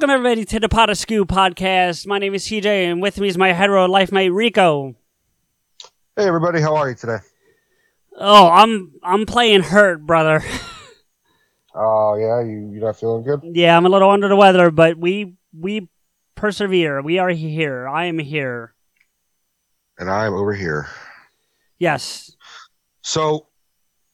Welcome everybody to the Pot of Scoop podcast. My name is CJ, and with me is my hetero life mate Rico. Hey everybody, how are you today? Oh, I'm I'm playing hurt, brother. Oh yeah, you you not feeling good? yeah, I'm a little under the weather, but we we persevere. We are here. I am here. And I'm over here. Yes. So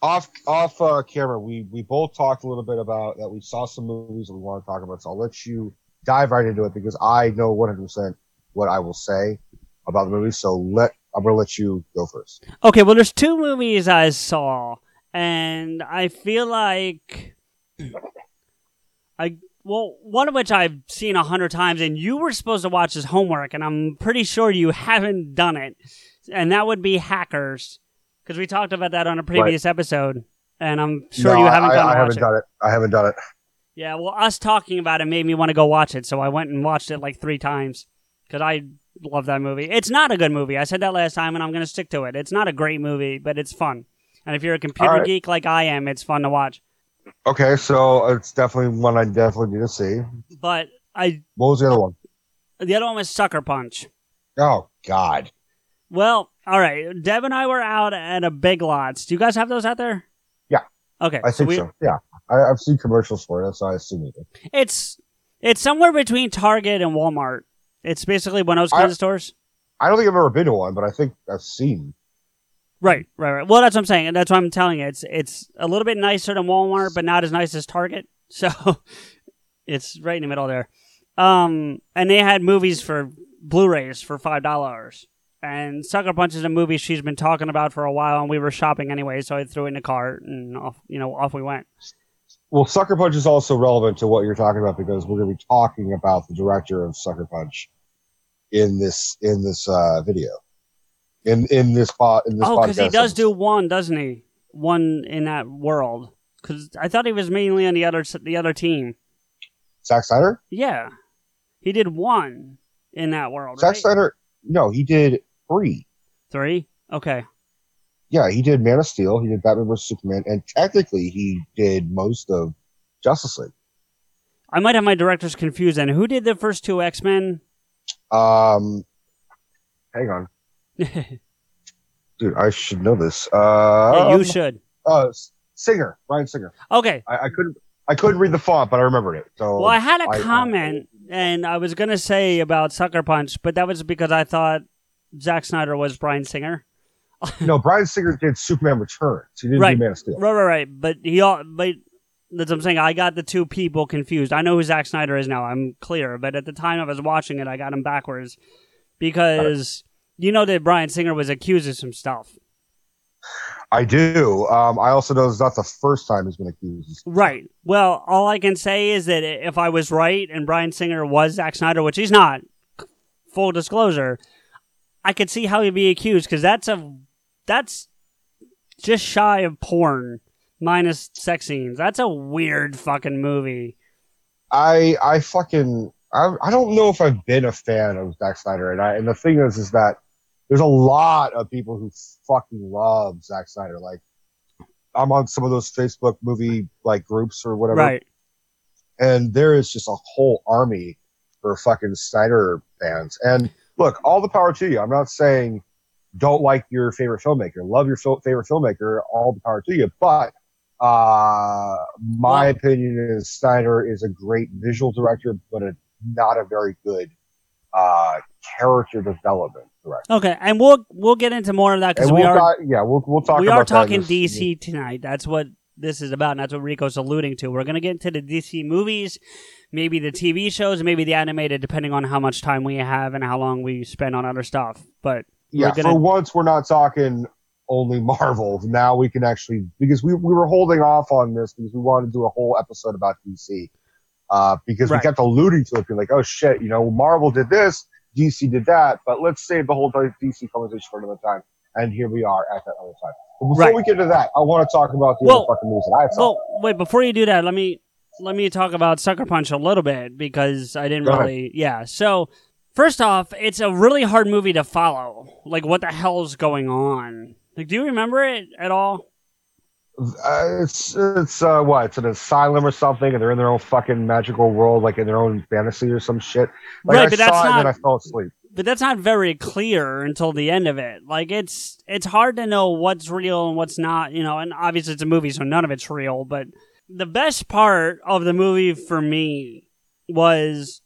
off off uh, camera, we we both talked a little bit about that. We saw some movies that we want to talk about. So I'll let you dive right into it because I know 100 percent what I will say about the movie. So let I'm gonna let you go first. Okay, well, there's two movies I saw, and I feel like I well, one of which I've seen a hundred times, and you were supposed to watch as homework, and I'm pretty sure you haven't done it, and that would be Hackers, because we talked about that on a previous episode, and I'm sure No, you haven't I, done I, I haven't it. done it. I haven't done it. Yeah, well, us talking about it made me want to go watch it, so I went and watched it like three times because I love that movie. It's not a good movie. I said that last time, and I'm going to stick to it. It's not a great movie, but it's fun. And if you're a computer right. geek like I am, it's fun to watch. Okay, so it's definitely one I definitely need to see. But I, What was the other one? the other one was Sucker Punch. Oh God. Well, all right. Deb and I were out at a Big Lots. Do you guys have those out there? Yeah. Okay. I think we, so. Yeah, I, I've seen commercials for it, so I assume you do. It's it's somewhere between Target and Walmart. It's basically one of those I- kinds of stores. I don't think I've ever been to one, but I think I've seen. Right, right, right. Well, that's what I'm saying, and that's what I'm telling you. It's it's a little bit nicer than Walmart, but not as nice as Target. So it's right in the middle there. Um, and they had movies for Blu-rays for five dollars. And Sucker Punch is a movie she's been talking about for a while, and we were shopping anyway, so I threw it in the cart and off, you know, off we went. Well, Sucker Punch is also relevant to what you're talking about because we're going to be talking about the director of Sucker Punch in this in this uh, video, in in this pot in this Oh, because he does do one, doesn't he? One in that world. Because I thought he was mainly on the other the other team. Zack Snyder. Yeah, he did one in that world. Zack right? Snyder. No, he did three. Three. Okay. Yeah, he did Man of Steel. He did Batman vs Superman, and technically he did most of Justice League. I might have my directors confused. And who did the first two X Men? Um, hang on, dude. I should know this. Uh, you should. Uh, Singer, Bryan Singer. Okay. I, I couldn't. I couldn't read the font, but I remembered it. So Well, I had a I- comment, and I was gonna say about Sucker Punch, but that was because I thought Zack Snyder was Bryan Singer. no, Bryan Singer did Superman Returns. He didn't Right. do Man of Steel. Right, right, right. But he, all, but that's what I'm saying. I got the two people confused. I know who Zack Snyder is now. I'm clear. But at the time I was watching it, I got him backwards because you know that Bryan Singer was accused of some stuff. I do. Um, I also know it's not the first time he's been accused. Right. Well, all I can say is that if I was right and Bryan Singer was Zack Snyder, which he's not, full disclosure, I could see how he'd be accused because that's a that's just shy of porn minus sex scenes. That's a weird fucking movie. I I fucking I, I don't know if I've been a fan of Zack Snyder, and I and the thing is is that there's a lot of people who fucking love Zack Snyder. Like I'm on some of those Facebook movie like groups or whatever, Right. and there is just a whole army for fucking Snyder fans. And look, all the power to you. I'm not saying don't like your favorite filmmaker, love your fil- favorite filmmaker, all the power to you. But uh, my Well- opinion is Snyder is a great visual director, but a not a very good uh, character development director. Okay, and we'll we'll get into more of that because we we'll are yeah, we'll we'll talk. we are talking this- DC tonight. That's what this is about, and that's what Rico's alluding to. We're gonna get into the DC movies, maybe the TV shows, maybe the animated, depending on how much time we have and how long we spend on other stuff. But Yeah, gonna- for once we're not talking only Marvel. Now we can actually because we we were holding off on this because we wanted to do a whole episode about DC. Uh, because Right. we kept alluding to it, being like, "Oh shit, you know, Marvel did this, DC did that," but let's save the whole DC conversation for another time. And here we are at that other time. But before Right. we get to that, I want to talk about the Well- other fucking movies that I saw. well, wait before you do that, let me let me talk about Sucker Punch a little bit because I didn't Go ahead. really. Yeah, so. First off, it's a really hard movie to follow. Like, what the hell's going on? Like, do you remember it at all? Uh, it's it's uh, what? It's an asylum or something, and they're in their own fucking magical world, like in their own fantasy or some shit. Like Right, I but saw that's it and not- I fell asleep. but that's not very clear until the end of it. Like it's it's hard to know what's real and what's not, you know. And obviously it's a movie, so none of it's real. But the best part of the movie for me was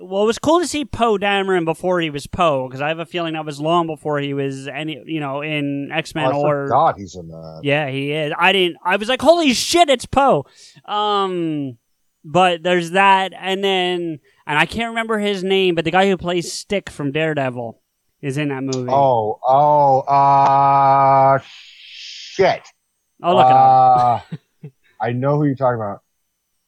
well, it was cool to see Poe Dameron before he was Poe because I have a feeling that was long before he was any, you know, in X Men Oh, or God, he's in that. yeah, he is. I didn't. I was like, holy shit, it's Poe. Um, but there's that, and then, and I can't remember his name, but the guy who plays Stick from Daredevil is in that movie. Oh, oh, uh, shit. I'll look. Uh, I know who you're talking about.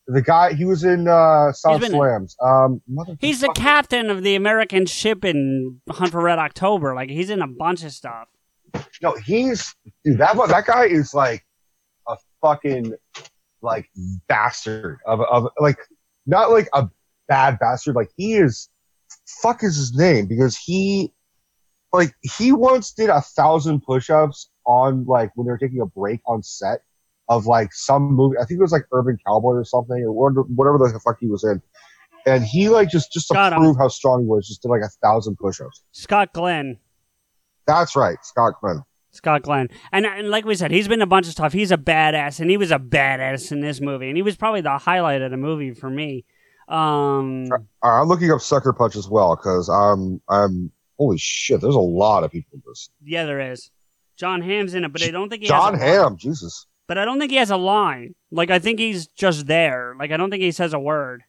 The guy, he was in uh, Sound He's been in- Slams. Um, He's the captain of the American ship in Hunt for Red October. Like he's in a bunch of stuff. No, he's dude. That that guy is like a fucking like bastard of of like not like a bad bastard. Like he is. Fuck is his name because he like he once did a thousand push-ups on like when they were taking a break on set of like some movie. I think it was like Urban Cowboy or something or whatever, the fuck he was in. And he like just just to him. prove how strong he was, just did like a thousand push-ups. Scott Glenn. That's right, Scott Glenn. Scott Glenn. And, and like we said, he's been a bunch of stuff. He's a badass, and he was a badass in this movie. And he was probably the highlight of the movie for me. Um, I'm looking up Sucker Punch as well because I'm I'm holy shit. There's a lot of people in this. yeah, there is. Jon Hamm's in it, but I don't think he Jon has a Hamm, Jesus. But I don't think he has a line. Like I think he's just there. Like I don't think he says a word.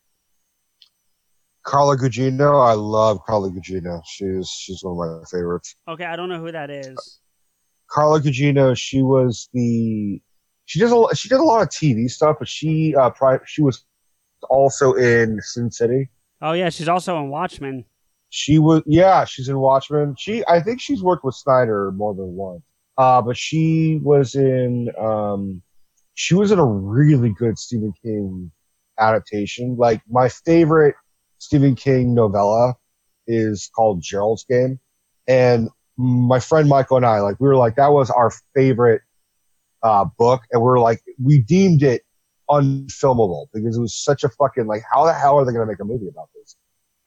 Carla Gugino, I love Carla Gugino. She's she's one of my favorites. Okay, I don't know who that is. Carla Gugino, she was the she does a she did a lot of TV stuff, but she uh pri- she was also in Sin City. Oh yeah, she's also in Watchmen. She was yeah, she's in Watchmen. She I think she's worked with Snyder more than once. Uh but she was in um she was in a really good Stephen King adaptation. Like my favorite Stephen King novella is called Gerald's Game. And my friend Michael and I, like we were like, that was our favorite uh book, and we are like we deemed it unfilmable because it was such a fucking like how the hell are they gonna make a movie about this?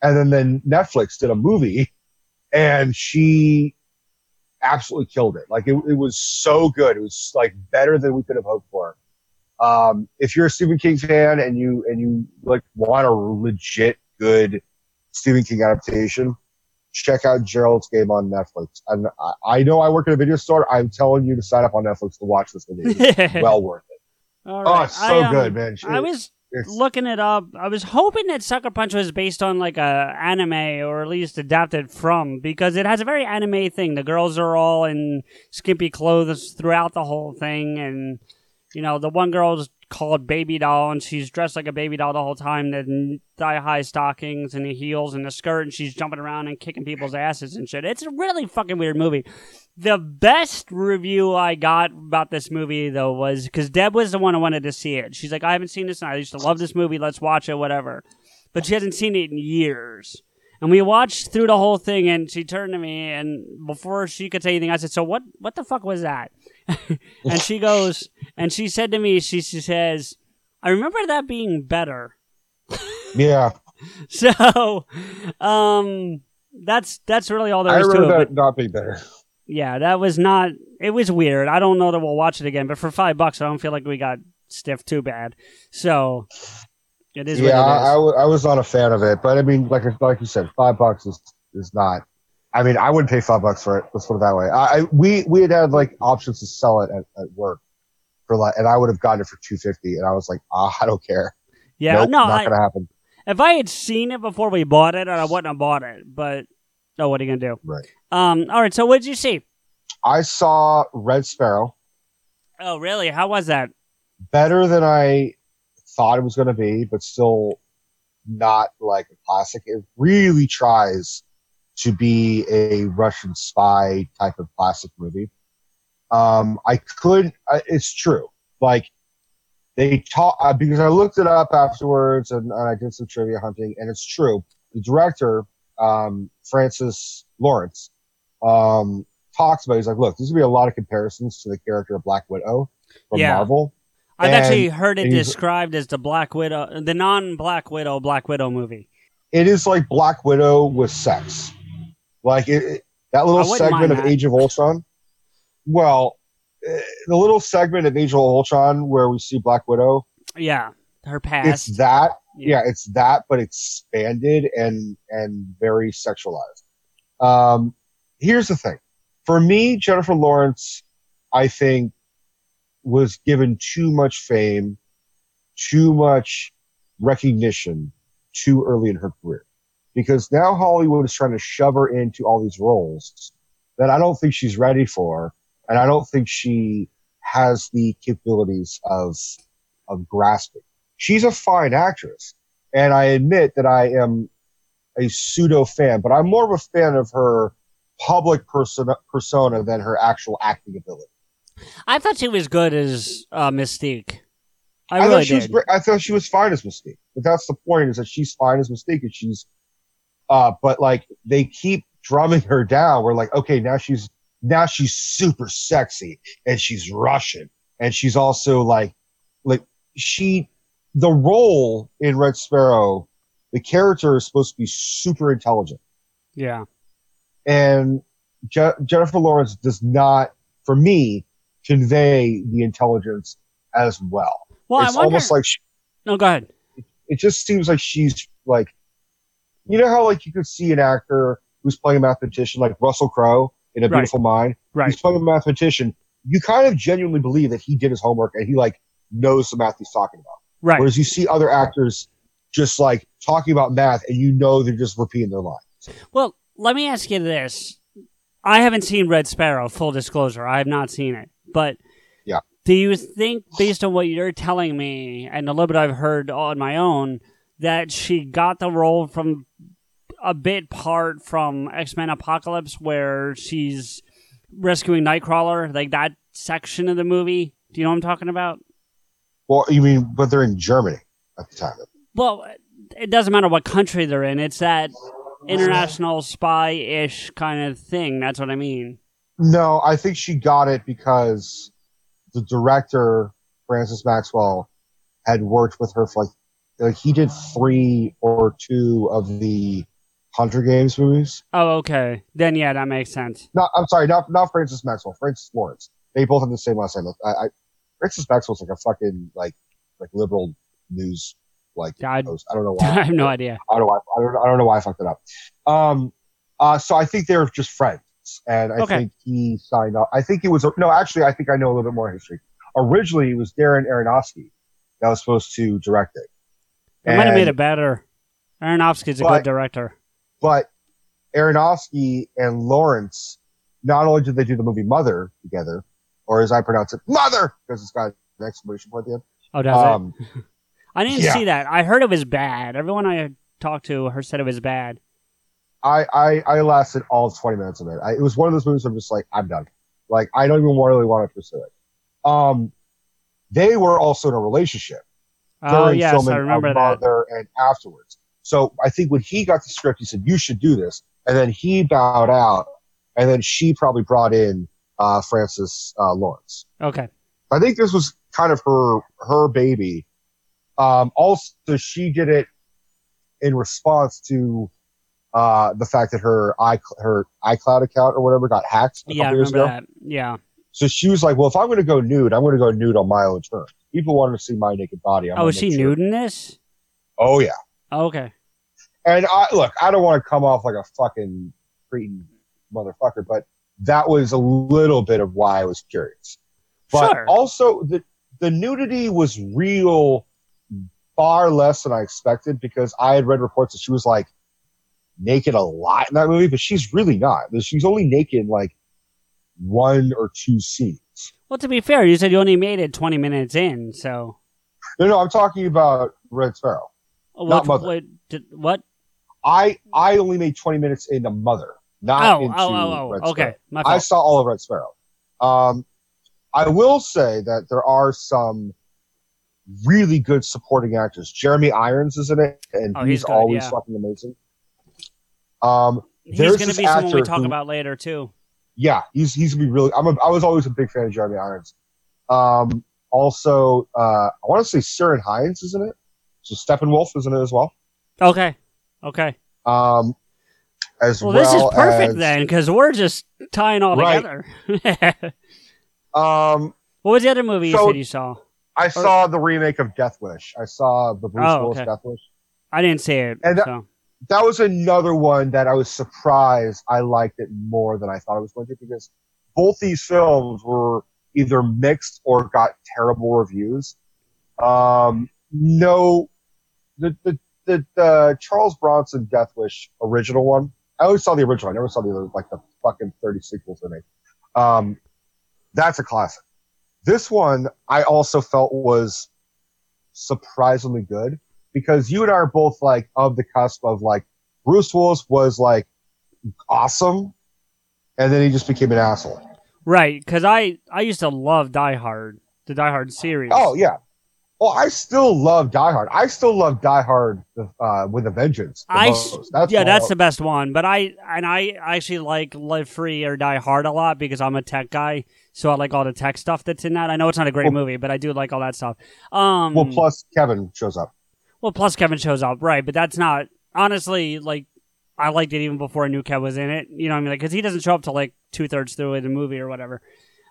And then then Netflix did a movie and she absolutely killed it. Like it, it was so good. It was like better than we could have hoped for. Um, if you're a Stephen King fan and you and you like want a legit good Stephen King adaptation, check out Gerald's Game on Netflix. And I, I know I work at a video store. I'm telling you to sign up on Netflix to watch this movie. It's well worth it. All Oh, it's so I, um, good, man. I was It's- looking it up. I was hoping that Sucker Punch was based on like a anime or at least adapted from because it has a very anime thing. The girls are all in skimpy clothes throughout the whole thing, and you know the one girl's called Baby Doll, and she's dressed like a baby doll the whole time. The thigh high stockings and the heels and the skirt, and she's jumping around and kicking people's asses and shit. It's a really fucking weird movie. The best review I got about this movie though was because Deb was the one who wanted to see it. She's like, I haven't seen this, and I used to love this movie. Let's watch it, whatever. But she hasn't seen it in years. And we watched through the whole thing, and she turned to me, and before she could say anything, I said, "So what? What the fuck was that?" and she goes, and she said to me, she, she says, "I remember that being better." Yeah, So, um, that's that's really all there is to it. but- that not being better. yeah, that was not. It was weird. I don't know that we'll watch it again, but for five bucks, I don't feel like we got stiff too bad. So, It is yeah, what it is. I, I I was not a fan of it, but I mean, like like you said, five bucks is is not. I mean, I wouldn't pay five bucks for it. Let's put it that way. I, I we we had had like options to sell it at, at work for like, and I would have gotten it for two fifty, and I was like, ah, I don't care. yeah, nope, no, not I, gonna happen. if I had seen it before we bought it, I wouldn't have bought it. But oh, what are you gonna do? Right. Um. All right. So, what did you see? I saw Red Sparrow Oh, really? How was that? better than I thought it was going to be, but still not like a classic. It really tries to be a Russian spy type of classic movie. Um, I could, uh, it's true. Like they talk uh, because I looked it up afterwards and, and I did some trivia hunting, and it's true. The director, um, Francis Lawrence, um, talks about. He's like, look, there's gonna be a lot of comparisons to the character of Black Widow from Yeah. Marvel. I've And- actually heard it described as the Black Widow, the non-Black Widow Black Widow movie. it is like Black Widow with sex. Like it, it- that little segment of that. Age of Ultron. Well, eh, the little segment of Age of Ultron where we see Black Widow, Yeah, her past. it's that. Yeah. Yeah. it's that, but expanded and and very sexualized. Um, here's the thing: for me, Jennifer Lawrence, I think, was given too much fame, too much recognition too early in her career. Because now Hollywood is trying to shove her into all these roles that I don't think she's ready for, and I don't think she has the capabilities of of grasping. She's a fine actress, and I admit that I am a pseudo fan, but I'm more of a fan of her public persona, persona than her actual acting ability. I thought she was good as uh, Mystique. I, I, really thought she was did. great. I thought she was fine as Mystique. But that's the point is that she's fine as Mystique and she's uh but like they keep drumming her down. We're like, okay, now she's now she's super sexy and she's Russian and she's also like like she the role in Red Sparrow, the character is supposed to be super intelligent. Yeah. And Je- Jennifer Lawrence does not, for me, convey the intelligence as well Well, it's I wonder. almost like she, no, go ahead. it just seems like she's like you know how like you could see an actor who's playing a mathematician like Russell Crowe in A Right. Beautiful Mind. Right. He's playing a mathematician. You kind of genuinely believe that he did his homework and he like knows the math he's talking about. Right. Whereas you see other actors just like talking about math and you know they're just repeating their lines. Well, let me ask you this. I haven't seen Red Sparrow, full disclosure. I have not seen it. But Yeah. do you think, based on what you're telling me and a little bit I've heard on my own, that she got the role from a bit part from X Men Apocalypse where she's rescuing Nightcrawler, like that section of the movie? Do you know what I'm talking about? Well, you mean, but they're in Germany at the time. Well, it doesn't matter what country they're in. It's that international spy-ish kind of thing. That's what I mean. No, I think she got it because the director, Francis Maxwell, had worked with her for like, like he did three or two of the Hunger Games movies. Oh, okay. Then yeah, that makes sense. No, I'm sorry, not not Francis Maxwell, Francis Lawrence. They both have the same last name. I, I Francis Maxwell's like a fucking like like liberal news like I- I don't know why. I have no idea. I don't know why. I don't, I don't know why I fucked it up. Um, uh, so I think they're just friends, and I Okay. think he signed up. I think it was no. Actually, I think I know a little bit more history. Originally, it was Darren Aronofsky that was supposed to direct it. It might have made it better. Aronofsky's a But- good director. But Aronofsky and Lawrence, not only did they do the movie Mother together, or as I pronounce it, Mother, because it's got an exclamation point at the end. Oh, does Um, it? I didn't yeah. see that. I heard it was bad. Everyone I talked to heard said it was bad. I, I, I lasted all 20 minutes of it. I, it was one of those movies where I'm just like, I'm done. Like, I don't even really want to pursue it. Um, they were also in a relationship Oh during yes, filming I remember. Mother and afterwards. So I think when he got the script, he said, you should do this. And then he bowed out. And then she probably brought in uh, Francis uh, Lawrence. Okay. I think this was kind of her her baby. Um, also, she did it in response to uh, the fact that her i her iCloud account or whatever got hacked a Yeah, I remember ago. that. Yeah. So she was like, "Well, if I'm going to go nude, I'm going to go nude on my own terms. People want to see my naked body. I'm Oh, is she sure-" nude in this? Oh yeah. Oh, okay. And I look, I don't want to come off like a fucking cretin motherfucker, but that was a little bit of why I was curious. But Sure. also the the nudity was real far less than I expected because I had read reports that she was like naked a lot in that movie, but she's really not. She's only naked in, like one or two scenes. Well, to be fair, you said you only made it 20 minutes in, so. No, no, I'm talking about Red Sparrow. What, Mother. What, did, what? I I only made 20 minutes into Mother, not Oh, into oh, oh, Red oh. Okay. Sparrow. My I saw all of Red Sparrow. Um, I will say that there are some really good supporting actors. Jeremy Irons is in it, and Oh, he's, he's good, always yeah. fucking amazing. Um, He's there's going to be someone we talk who- about later, too. yeah, he's he's gonna be really. I'm a, I was always a big fan of Jeremy Irons. Um, also, uh, I want to say Ciarán Hinds is in it. So Steppenwolf is in it as well. Okay. Okay. Um, as Well, well, this is perfect as, then, because we're just tying all Right. together. Um, what was the other movie you said you saw? I saw the remake of Death Wish. I saw the Bruce Oh, Willis okay. Death Wish. I didn't see it. And that- so. that was another one that I was surprised I liked it more than I thought I was going to because both these films were either mixed or got terrible reviews. Um, no, the, the, the, the Charles Bronson Death Wish original one. I always saw the original. I never saw the other, like the fucking 30 sequels they made. Um, that's a classic. This one I also felt was surprisingly good because you and I are both like of the cusp of like Bruce Willis was like awesome, and then he just became an asshole. Right, because I, I used to love Die Hard, the Die Hard series. Oh yeah. Well, I still love Die Hard. I still love Die Hard uh, with a Vengeance. the I. That's yeah, that's the best one. But I and I actually like Live Free or Die Hard a lot because I'm a tech guy, so I like all the tech stuff that's in that. I know it's not a great Well- movie, but I do like all that stuff. Um, well. Plus, Kevin shows up. well, plus Kevin shows up, right? But that's not honestly like I liked it even before I knew Kev was in it. You know what I mean? Because he doesn't show up till like two thirds through the movie or whatever.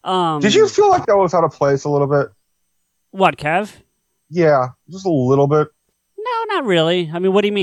Um, Did you feel like that was out of place a little bit? what, Kev? Yeah, just a little bit. No, not really. I mean, what do you mean?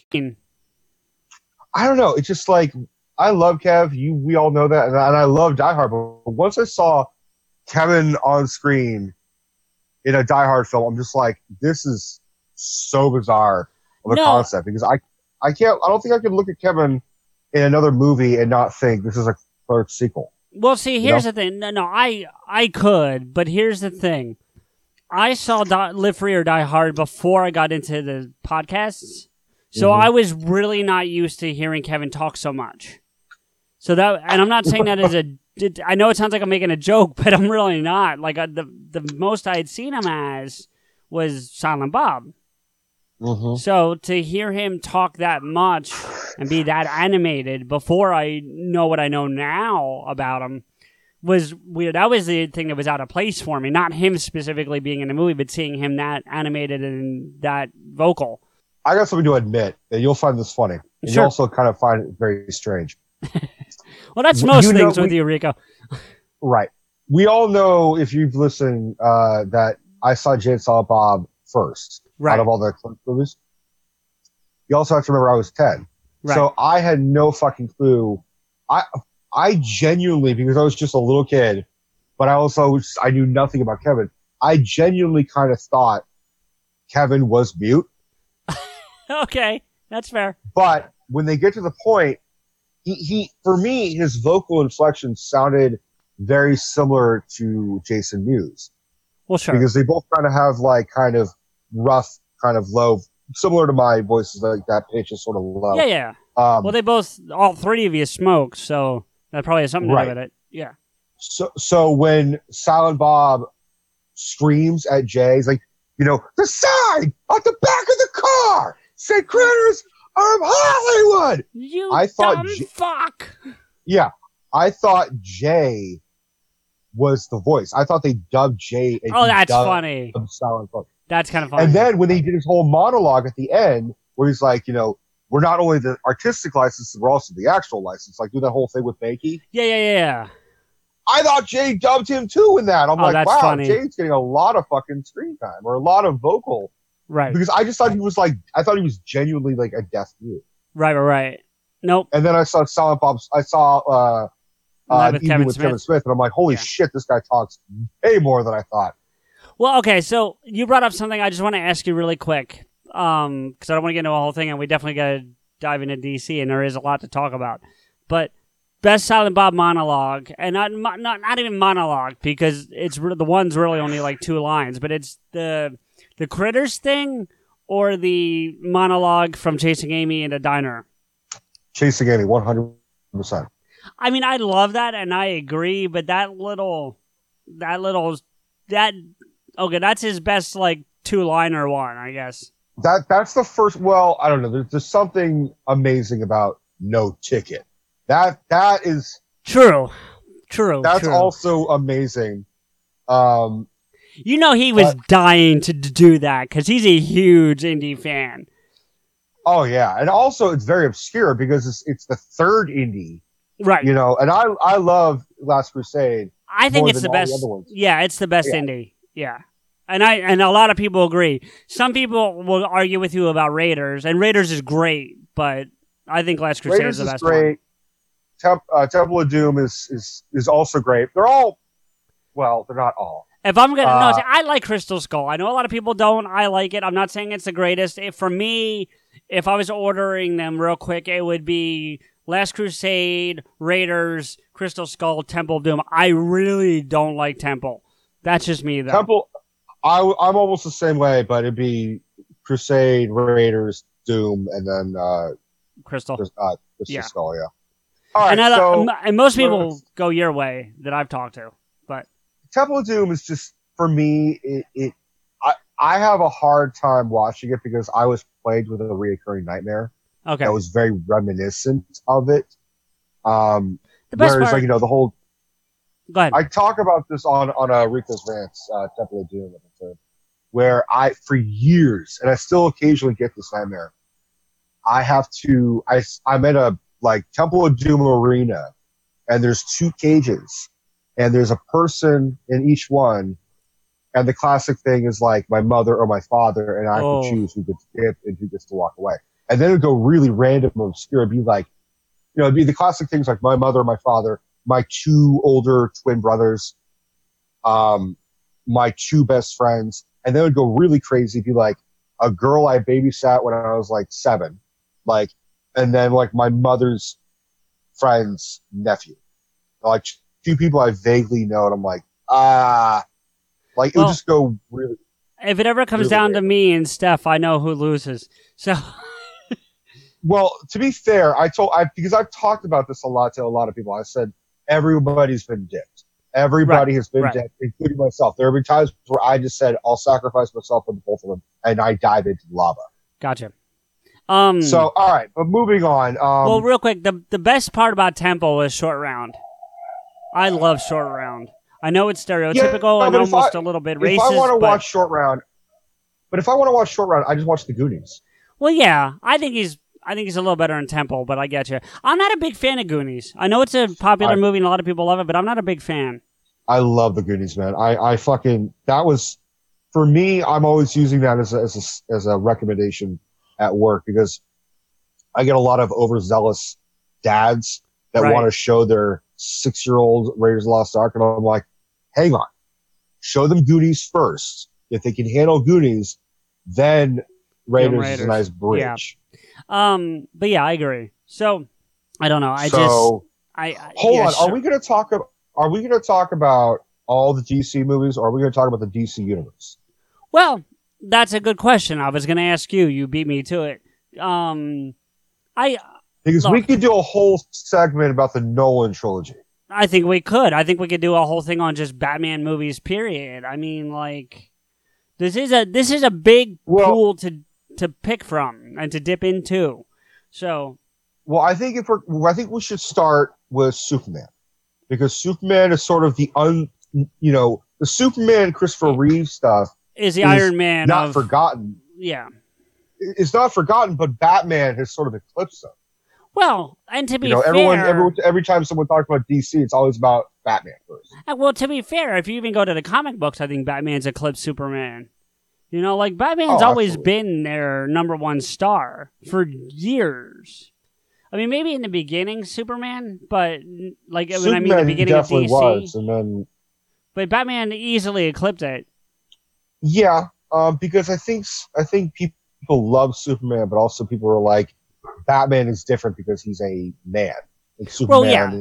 I don't know. It's just like I love Kev. You, we all know that, and I, and I love Die Hard. But once I saw Kevin on screen in a Die Hard film, I'm just like, this is so bizarre of a No. concept because I, I can't. I don't think I could look at Kevin in another movie and not think this is a Clerk sequel. Well, see, You here's know? the thing. No, no, I I could, but here's the thing. I saw Die, Live Free or Die Hard before I got into the podcasts, so Mhm. I was really not used to hearing Kevin talk so much. So that, and I'm not saying that as a. it- I know it sounds like I'm making a joke, but I'm really not. Like uh, the the most I had seen him as was Silent Bob. Mm-hmm. So to hear him talk that much and be that animated before I know what I know now about him was weird. That was the thing that was out of place for me. Not him specifically being in the movie, but seeing him that animated and that vocal. I got something to admit, and you'll find this funny. And Sure. you also kind of find it very strange. Well, that's You most know, things with we- you, Rico. Right. We all know if you've listened uh, that I saw Jay and Silent Bob first Right. out of all the movies. You also have to remember I was ten, Right. so I had no fucking clue. I I genuinely because I was just a little kid, but I also I knew nothing about Kevin. I genuinely kind of thought Kevin was mute, okay, that's fair. but when they get to the point, he, he for me his vocal inflection sounded very similar to Jason Mewes. Well, sure. because they both kind of have like kind of rough, kind of low, similar to my voices, like that pitch is sort of low. yeah, yeah. Um, Well, they both, all three of you smoke, so that probably has something to do with it. Yeah. so, so when Silent Bob screams at Jay, he's like, you know, the side, on the back of said critters are from Hollywood. You I thought J- fuck. Yeah, I thought Jay was the voice. I thought they dubbed Jay. Oh, that's funny. That's kind of funny. And then when he did his whole monologue at the end, where he's like, you know, we're not only the artistic license, we're also the actual license. Like do that whole thing with Banky. yeah, yeah, yeah, yeah. I thought Jay dubbed him too in that. I'm Oh, like, wow, funny. Jay's getting a lot of fucking screen time or a lot of vocal Right, because I just thought he was like, I thought he was genuinely like a deaf mute. right, right, right. Nope. And then I saw Silent Bob. I saw uh, uh, with Kevin with Smith. Kevin Smith, and I'm like, holy Yeah. shit, this guy talks way more than I thought. Well, okay, so you brought up something I just want to ask you really quick, um, because I don't want to get into a whole thing, and we definitely got to dive into DC, and there is a lot to talk about. But best Silent Bob monologue, and not not not even monologue because it's the one's really only like two lines, but it's the the critters thing or the monologue from Chasing Amy in a diner. Chasing Amy, 100. percent I mean, I love that, and I agree, but that little, that little, that okay, that's his best like two liner one, I guess. That that's the first. Well, I don't know. There's, there's something amazing about no ticket. That that is True, true. that's true. also amazing. Um, You know, he was But- dying to do that because he's a huge indie fan. oh yeah, and also it's very obscure because it's it's the third indie, Right. you know. And I I love Last Crusade. I think it's the all the best. yeah, it's the best Yeah. indie. Yeah. And I and a lot of people agree. Some people will argue with you about Raiders, and Raiders is great, but I think Last Crusade Raiders is the best one. great. Temp, uh, Temple of Doom is is is also great. They're all well, they're not all. If I'm gonna Uh, no, see, I like Crystal Skull. I know a lot of people don't. I like it. I'm not saying it's the greatest. If, for me, if I was ordering them real quick, it would be Last Crusade, Raiders, Crystal Skull, Temple of Doom. I really don't like Temple. That's just me though. Temple, I I'm almost the same way, but it'd be Crusade, Raiders, Doom, and then uh, Crystal. Uh Crystal Yeah. Skull. Yeah. All right. and, I, so and most people go your way that I've talked to. Temple of Doom is just for me. It, it I I have a hard time watching it because I was plagued with a reoccurring nightmare okay, that was very reminiscent of it. Um, the best whereas part. like you know the whole go ahead. I talk about this on on a Rico's Rants uh, Temple of Doom episode, where I for years, and I still occasionally get this nightmare. I have to. I I'm at a like Temple of Doom arena, and there's two cages, and there's a person in each one, and the classic thing is like my mother or my father, and I Oh. to choose who gets to skip and who gets to walk away. And then it'd go really random, and obscure. It'd be like, you know, it'd be the classic things like my mother or my father, my two older twin brothers, um, my two best friends, and then it would go really crazy. It'd be like a girl I babysat when I was like seven, like, and then like my mother's friend's nephew, like two people I vaguely know, and I'm like, ah, like it Well- would just go really. if it ever comes really down to me and Steph, I know who loses. So Well, to be fair, I told I because I've talked about this a lot to a lot of people. I said everybody's been dipped. Everybody has been right. dipped, including myself. There have been times where I just said I'll sacrifice myself for the both of them, and I dive into lava. gotcha. Um. So, all right, but moving on. Um, well, real quick, the the best part about Temple was short round. I love short round. I know it's stereotypical no, and almost I- a little bit if racist. I want to watch short round, but if I want to watch short round, I just watch the Goonies. well, yeah, I think he's I think he's a little better in Temple, but I get you. I'm not a big fan of Goonies. I know it's a popular I- movie and a lot of people love it, but I'm not a big fan. I love the Goonies, man. I, I fucking that was for me. I'm always using that as a, as a, as a recommendation at work because I get a lot of overzealous dads that Right. want to show their six year old Raiders of the Lost Ark, and I'm like, hang on, show them Goonies first. If they can handle Goonies, then Raiders, is Raiders. a nice bridge. Um, but yeah, I agree. So I don't know. I just so I, I hold yeah, on, sure. are we going to talk? About, are we going to talk about all the DC movies, or are we going to talk about the DC universe? Well, that's a good question. I was going to ask you. You beat me to it. Um, I Because we could do a whole segment about the Nolan trilogy. I think we could. I think we could do a whole thing on just Batman movies. Period. I mean, like this is a this is a big Well- pool to to pick from and to dip into. So Well, I think if we're, I think we should start with Superman because Superman is sort of the un, you know, the Superman Christopher Reeve stuff is the is Iron Man not of forgotten. yeah. It's not forgotten, but Batman has sort of eclipsed them. Well, and to be You know, fair, everyone, every, every time someone talks about DC, it's always about Batman first. Uh, Well, to be fair, if you even go to the comic books, I think Batman's eclipsed Superman. You know, like Batman's Oh, always been their number one star for years. I mean, maybe in the beginning, Superman, but like when I mean the beginning of DC, was, and then but Batman easily eclipsed it. Yeah, um, because I think I think people love Superman, but also people are like, Batman is different because he's a man, and Well, yeah.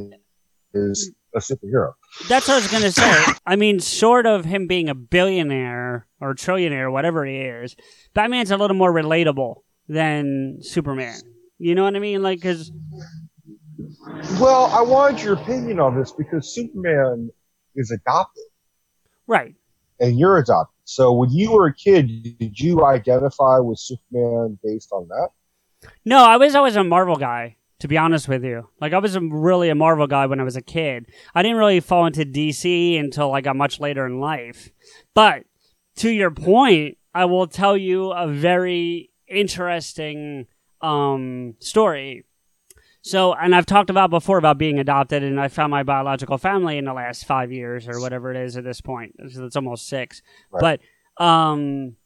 is a superhero. That's what I was gonna say. I mean, short of him being a billionaire or trillionaire, whatever he is, Batman's a little more relatable than Superman. You know what I mean? Like, because Well, I wanted your opinion on this because Superman is adopted, right. and you're adopted. So when you were a kid, did you identify with Superman based on that? No, I was always a Marvel guy, to be honest with you. Like, I was a, really a Marvel guy when I was a kid. I didn't really fall into DC until I got much later in life. But to your point, I will tell you a very interesting um, story. So, and I've talked about before about being adopted, and I found my biological family in the last five years or whatever it is at this point. It's, it's almost six. Right. But um,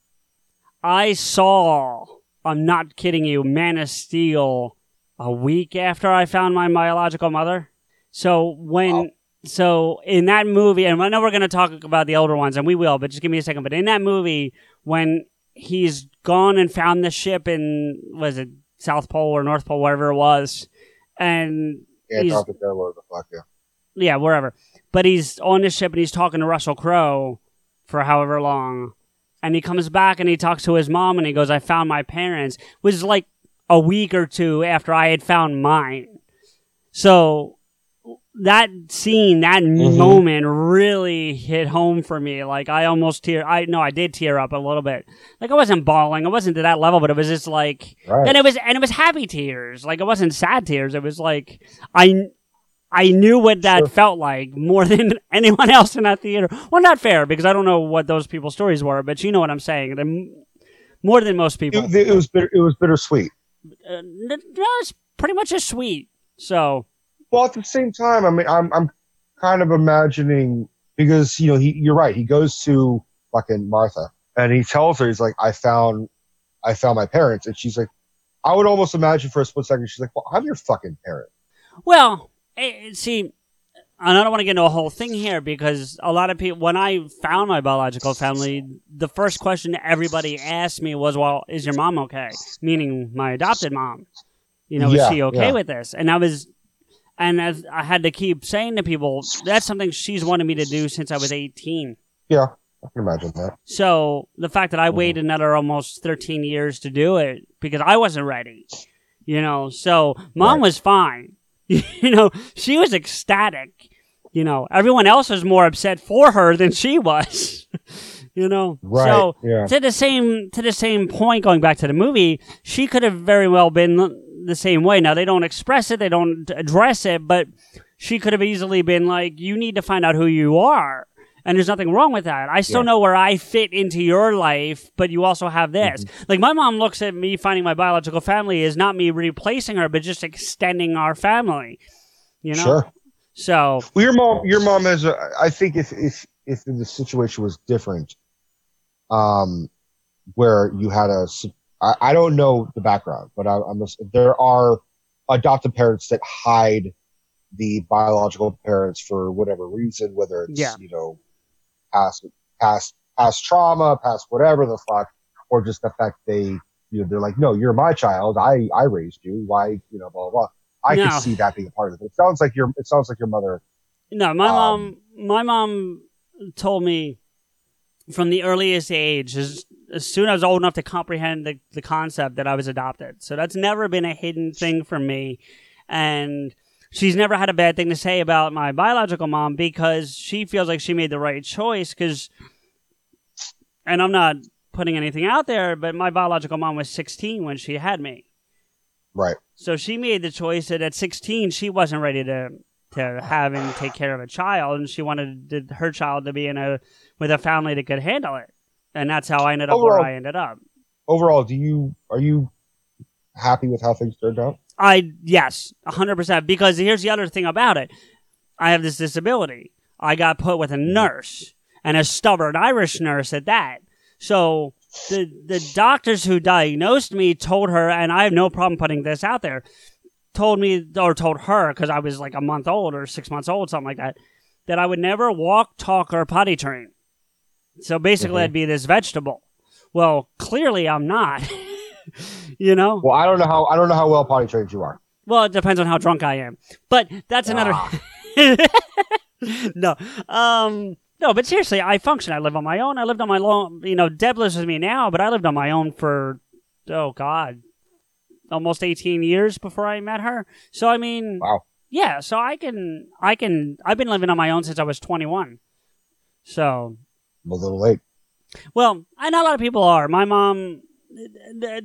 I saw, I'm not kidding you, Man of Steel a week after I found my biological mother. So when, Wow. so in that movie, and I know we're going to talk about the older ones, and we will, but just give me a second. But in that movie, when he's gone and found the ship in, was it South Pole or North Pole, wherever it was, and Yeah, He's- whatever the fuck, yeah. yeah, wherever. But he's on the ship and he's talking to Russell Crowe for however long. And he comes back and he talks to his mom and he goes, I found my parents, which is like a week or two after I had found mine. So that scene, that Mhm. moment really hit home for me. Like I almost tear I no, I did tear up a little bit. Like I wasn't bawling, I wasn't to that level, but it was just like Right. and it was and it was happy tears. Like it wasn't sad tears. It was like I I knew what that Sure. felt like more than anyone else in that theater. Well, not fair because I don't know what those people's stories were, but you know what I'm saying. They're more than most people. It, it was bitter, it was bittersweet. Uh, no, it's pretty much just sweet. So Well, at the same time, I mean, I'm I'm kind of imagining because you know he you're right. He goes to fucking Martha and he tells her he's like, I found I found my parents, and she's like, I would almost imagine for a split second she's like, Well, I'm your fucking parent. Well, see, and I don't want to get into a whole thing here because a lot of people, when I found my biological family, the first question everybody asked me was, "Well, is your mom okay?" Meaning my adopted mom. You know, Yeah, is she okay yeah. with this? And I was, and as I had to keep saying to people, that's something she's wanted me to do since I was eighteen. Yeah, I can imagine that. So the fact that I mm-hmm. waited another almost 13 years to do it because I wasn't ready, you know, so mom Right. was fine. you know, she was ecstatic. You know, everyone else was more upset for her than she was. you know, Right, so yeah. to the same to the same point, going back to the movie, she could have very well been the same way. Now they don't express it, they don't address it, but she could have easily been like, "You need to find out who you are." And there's nothing wrong with that. I still Yeah. know where I fit into your life, but you also have this. Mm-hmm. Like my mom looks at me finding my biological family is not me replacing her, but just extending our family. You know. Sure. So Well, your mom, your mom has. A, I think if if if the situation was different, um, where you had a, I, I don't know the background, but I, I'm. ass- There are adoptive parents that hide the biological parents for whatever reason, whether it's Yeah. you know, past past past trauma, past whatever the fuck, or just the fact they you know they're like, no, you're my child. I I raised you. Why you know blah blah. blah. I No. can see that being a part of it. It sounds like your it sounds like your mother No, my Um, mom. My mom told me from the earliest age, as, as soon as I was old enough to comprehend the, the concept that I was adopted. So that's never been a hidden thing from me, and she's never had a bad thing to say about my biological mom because she feels like she made the right choice. Because, and I'm not putting anything out there, but my biological mom was 16 when she had me. Right. So she made the choice that at 16 she wasn't ready to to have and take care of a child, and she wanted her child to be in a with a family that could handle it, and that's how I ended up where I ended up. Overall, do you are you happy with how things turned out? I yes, hundred percent. Because here's the other thing about it: I have this disability. I got put with a nurse and a stubborn Irish nurse at that. So the the doctors who diagnosed me told her, and I have no problem putting this out there, told me or told her because I was like a month old or six months old, something like that, that I would never walk, talk, or potty train. So basically, Mhm. I'd be this vegetable. Well, clearly, I'm not. you know. Well, I don't know how I don't know how well potty trained you are. Well, it depends on how drunk I am. But that's another. Ah. no, um, no. But seriously, I function. I live on my own. I lived on my own. You know, Deb lives with me now, but I lived on my own for oh god, almost eighteen years before I met her. So I mean, Wow. yeah. So I can, I can. I've been living on my own since I was twenty one. So I'm a little late. well, I know a lot of people are. My mom,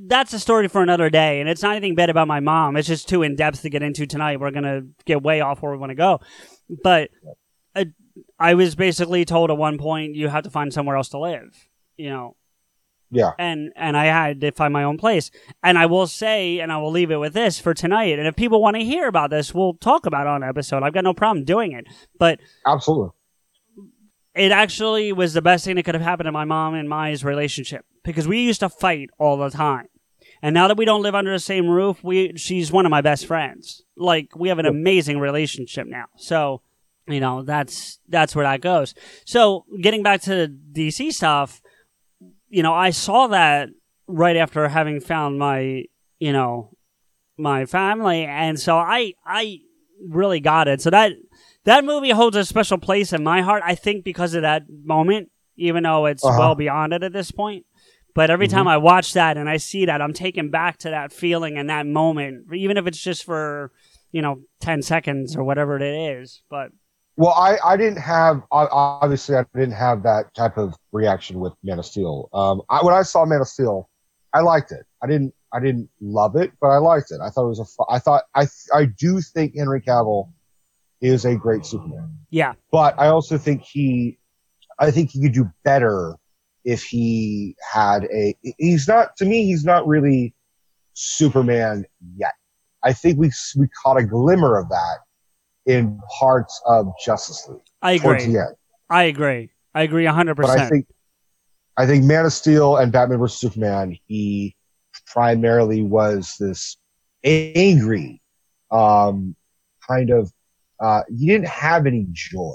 that's a story for another day. And it's not anything bad about my mom. It's just too in depth to get into tonight. We're going to get way off where we want to go. But uh, I was basically told at one point, you have to find somewhere else to live, you know, Yeah. and, and I had to find my own place. And I will say, and I will leave it with this for tonight. And if people want to hear about this, we'll talk about it on an episode. I've got no problem doing it. But Absolutely. it actually was the best thing that could have happened to my mom and my relationship because we used to fight all the time. And now that we don't live under the same roof, we she's one of my best friends. Like we have an amazing relationship now. So, you know, that's that's where that goes. So, getting back to the DC stuff, you know, I saw that right after having found my, you know, my family and so I I really got it. So that that movie holds a special place in my heart. I think because of that moment, even though it's Uh-huh. well beyond it at this point. But every time I watch that and I see that, I'm taken back to that feeling and that moment, even if it's just for you know ten seconds or whatever it is. But Well, I, I didn't have obviously I didn't have that type of reaction with Man of Steel. Um, I, when I saw Man of Steel, I liked it. I didn't I didn't love it, but I liked it. I thought it was a fu- I thought I I do think Henry Cavill is a great Superman, yeah, but I also think he I think he could do better if he had a he's not to me he's not really Superman yet. I think we we caught a glimmer of that in parts of Justice League I towards agree. the end. I agree. I agree 100%. But I think I think Man of Steel and Batman vs Superman, he primarily was this angry, um, kind of. Uh, he didn't have any joy,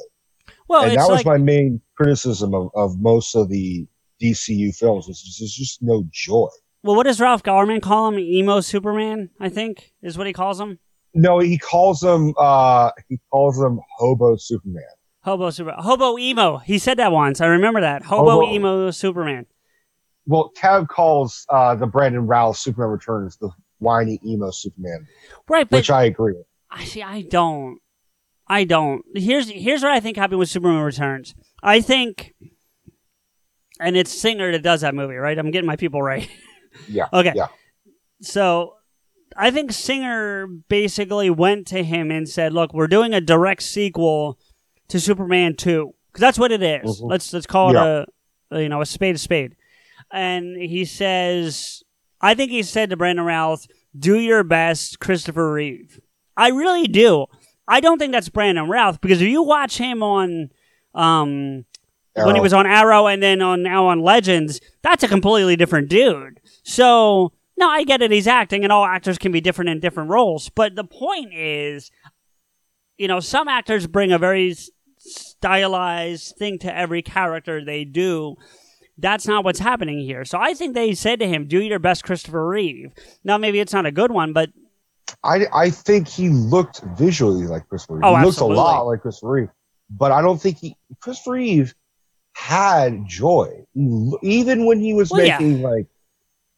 Well, and that was like my main criticism of, of most of the DCU films. Was just, there's just no joy. well, what does Ralph Garman call him? Emo Superman, I think, is what he calls him. No, he calls him. Uh, he calls him Hobo Superman. Hobo Super Hobo Emo. He said that once. I remember that. Hobo, Hobo- Emo Superman. Well, Kev calls uh, the Brandon Routh Superman Returns the whiny emo Superman, Right, but which I agree with. I see. I don't. I don't. Here's here's what I think happened with Superman Returns. I think, and it's Singer that does that movie, right? I'm getting my people right. Yeah. Okay. Yeah. So, I think Singer basically went to him and said, "Look, we're doing a direct sequel to Superman 2 because that's what it is. Mhm. Let's let's call Yeah. it a, a you know a spade a spade." And he says, "I think he said to Brandon Routh, do your best, Christopher Reeve." I really do. I don't think that's Brandon Routh because if you watch him on um when he was on Arrow and then on now on Legends, that's a completely different dude. So no, I get it. He's acting, and all actors can be different in different roles. But the point is, you know, some actors bring a very stylized thing to every character they do. That's not what's happening here. So I think they said to him, "Do your best, Christopher Reeve." Now, maybe it's not a good one, but I, I think he looked visually like Christopher Reeve. Oh, he looks a lot like Christopher Reeve, but I don't think he Christopher Reeve had joy even when he was Well, yeah. making like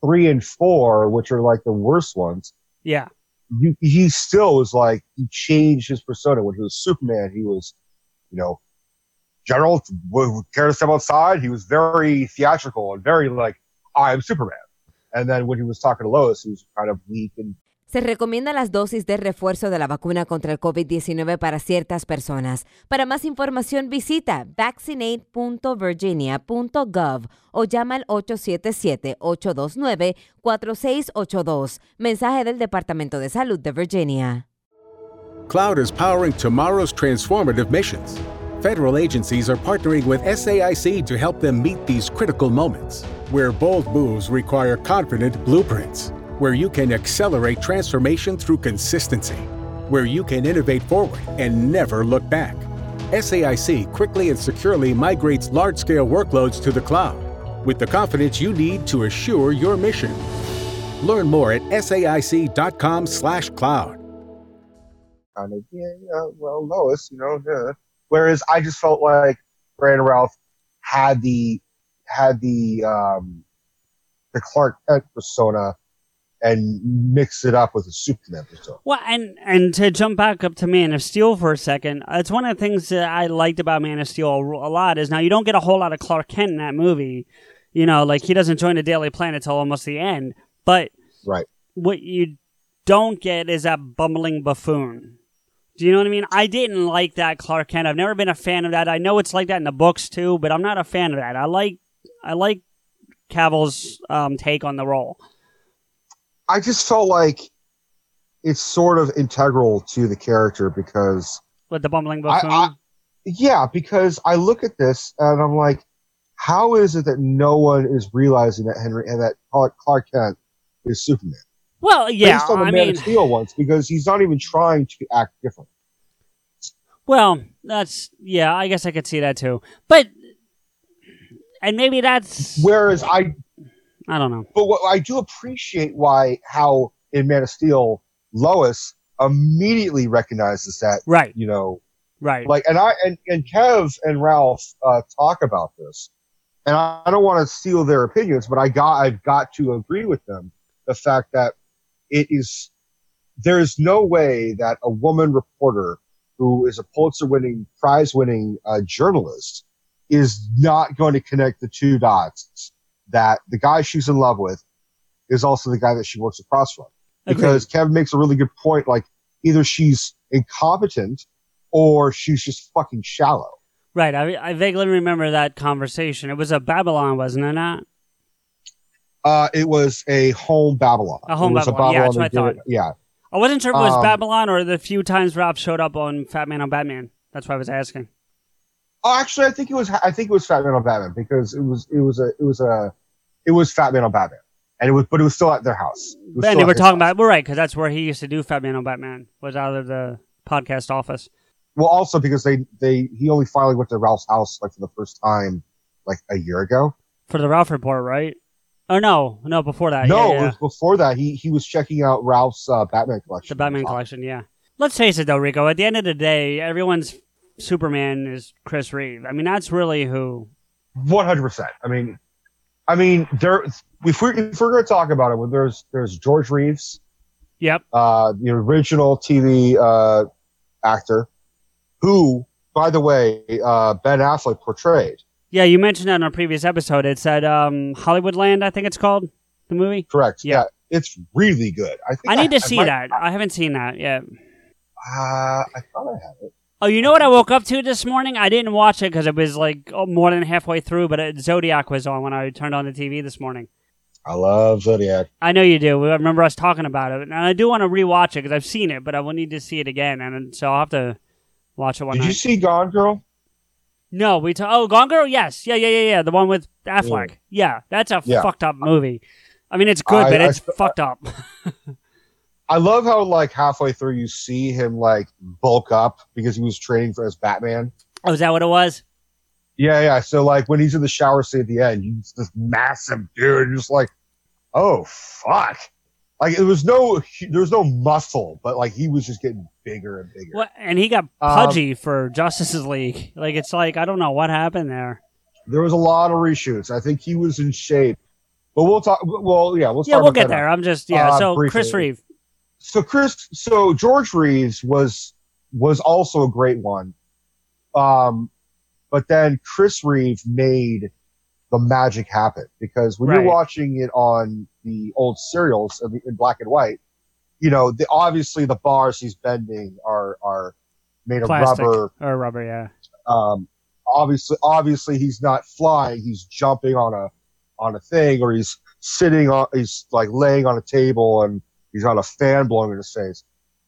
three and four, which are like the worst ones. yeah, You, he still was like he changed his persona when he was Superman. He was, you know, General would care to step outside. He was very theatrical and very like I'm Superman. And then when he was talking to Lois, he was kind of weak and Se recomienda las dosis de refuerzo de la vacuna contra el COVID-19 para ciertas personas. Para más información visita vaccinate.virginia.gov o llama al 877-829-4682. Mensaje del Departamento de Salud de Virginia. Cloud is powering tomorrow's transformative missions. Federal agencies are partnering with SAIC to help them meet these critical moments, where bold moves require confident blueprints where you can accelerate transformation through consistency, where you can innovate forward and never look back. SAIC quickly and securely migrates large scale workloads to the cloud with the confidence you need to assure your mission. Learn more at saic.com/slash cloud. kind of, yeah, yeah, well, Lois, you know. Yeah. Whereas I just felt like Brandon Routh had the had the um, the Clark Kent persona and mix it up with a Superman persona. Well, and and to jump back up to Man of Steel for a second, it's one of the things that I liked about Man of Steel a lot is now you don't get a whole lot of Clark Kent in that movie. You know, like he doesn't join the Daily Planet till almost the end. But Right. what you don't get is that bumbling buffoon. Do you know what I mean? I didn't like that Clark Kent. I've never been a fan of that. I know it's like that in the books too, but I'm not a fan of that. I like I like Cavill's um, take on the role. I just felt like it's sort of integral to the character because With the bumbling buffoon. I- yeah, because I look at this and I'm like, how is it that no one is realizing that Henry and that Clark Clark Kent is Superman? well, yeah, Based on the I Man mean, of Steel ones, because he's not even trying to act different. Well, that's yeah. I guess I could see that too, but and maybe that's Whereas I, I don't know. but what I do appreciate why how in Man of Steel Lois immediately recognizes that Right, you know. Right. like and I and, and Kev and Ralph uh, talk about this, and I, I don't want to steal their opinions, but I got I've got to agree with them. The fact that it is there is no way that a woman reporter who is a Pulitzer winning prize winning uh, journalist is not going to connect the two dots that the guy she's in love with is also the guy that she works across from because Kevin makes a really good point. Like either she's incompetent or she's just fucking shallow. right. I, I vaguely remember that conversation. It was a Babble-On, wasn't it? Not Uh, it was a home Babble-On. A home It was Babble-On. Yeah, that's what I did it- thought. Yeah. I wasn't sure if it was Um, Babble-On or the few times Rob showed up on Fat Man on Batman. That's why I was asking. Oh, actually, I think it was. I think it was Fat Man on Batman because it was. It was a. It was a. It was Fat Man on Batman, and it was. But it was still at their house. It was Ben, they were talking house. about. We're right because that's where he used to do Fat Man on Batman. Was out of the podcast office. Well, also because they they he only finally went to Ralph's house like for the first time like a year ago. For the Ralph report, right? Oh no, no, before that. no, yeah, yeah. it was before that. He he was checking out Ralph's uh, Batman collection. The Batman collection, yeah. Let's face it though, Rico. At the end of the day, everyone's Superman is Chris Reeve. I mean, that's really who. One hundred percent. I mean, I mean, there. If we're if we're going to talk about it, there's there's George Reeves, Yep. uh, the original TV uh, actor, who, by the way, uh, Ben Affleck portrayed. Yeah, you mentioned that in a previous episode. It's at um, Hollywoodland, I think it's called the movie. Correct. Yeah. Yeah, it's really good. I think I need to see might- that. I haven't seen that yet. Uh, I thought I had it. Oh, you know what I woke up to this morning? I didn't watch it because it was like oh, more than halfway through, but it, Zodiac was on when I turned on the TV this morning. I love Zodiac. I know you do. I remember us talking about it, and I do want to rewatch it because I've seen it, but I will need to see it again, and so I'll have to watch it one night. Did night. you see Gone Girl? No, we ta- oh Gone Girl, yes, yeah, yeah, yeah, yeah, the one with Affleck. Yeah, that's a Yeah. fucked up movie. I mean, it's good, I- but I- it's fucked up. I love how like halfway through you see him like bulk up because he was training for as Batman. oh, is that what it was? Yeah, yeah. So like when he's in the shower scene at the end, he's this massive dude, and just like, oh fuck. Like it was no, there was no muscle, but like he was just getting bigger and bigger. What? And he got Um, pudgy for Justice's League. Like it's like I don't know what happened there. There was a lot of reshoots. I think he was in shape, but we'll talk. Well, yeah, we'll. Yeah, we'll about get that there. I'm just yeah. Uh, so briefly. Chris Reeve. So Chris, so George Reeves was was also a great one, um, but then Chris Reeve made the magic happen because when Right. you're watching it on the old serials in, in black and white, you know, the, obviously the bars he's bending are are made of rubber. or rubber, yeah. Um, obviously, obviously he's not flying; he's jumping on a on a thing, or he's sitting on, he's like laying on a table, and he's got a fan blowing in his face.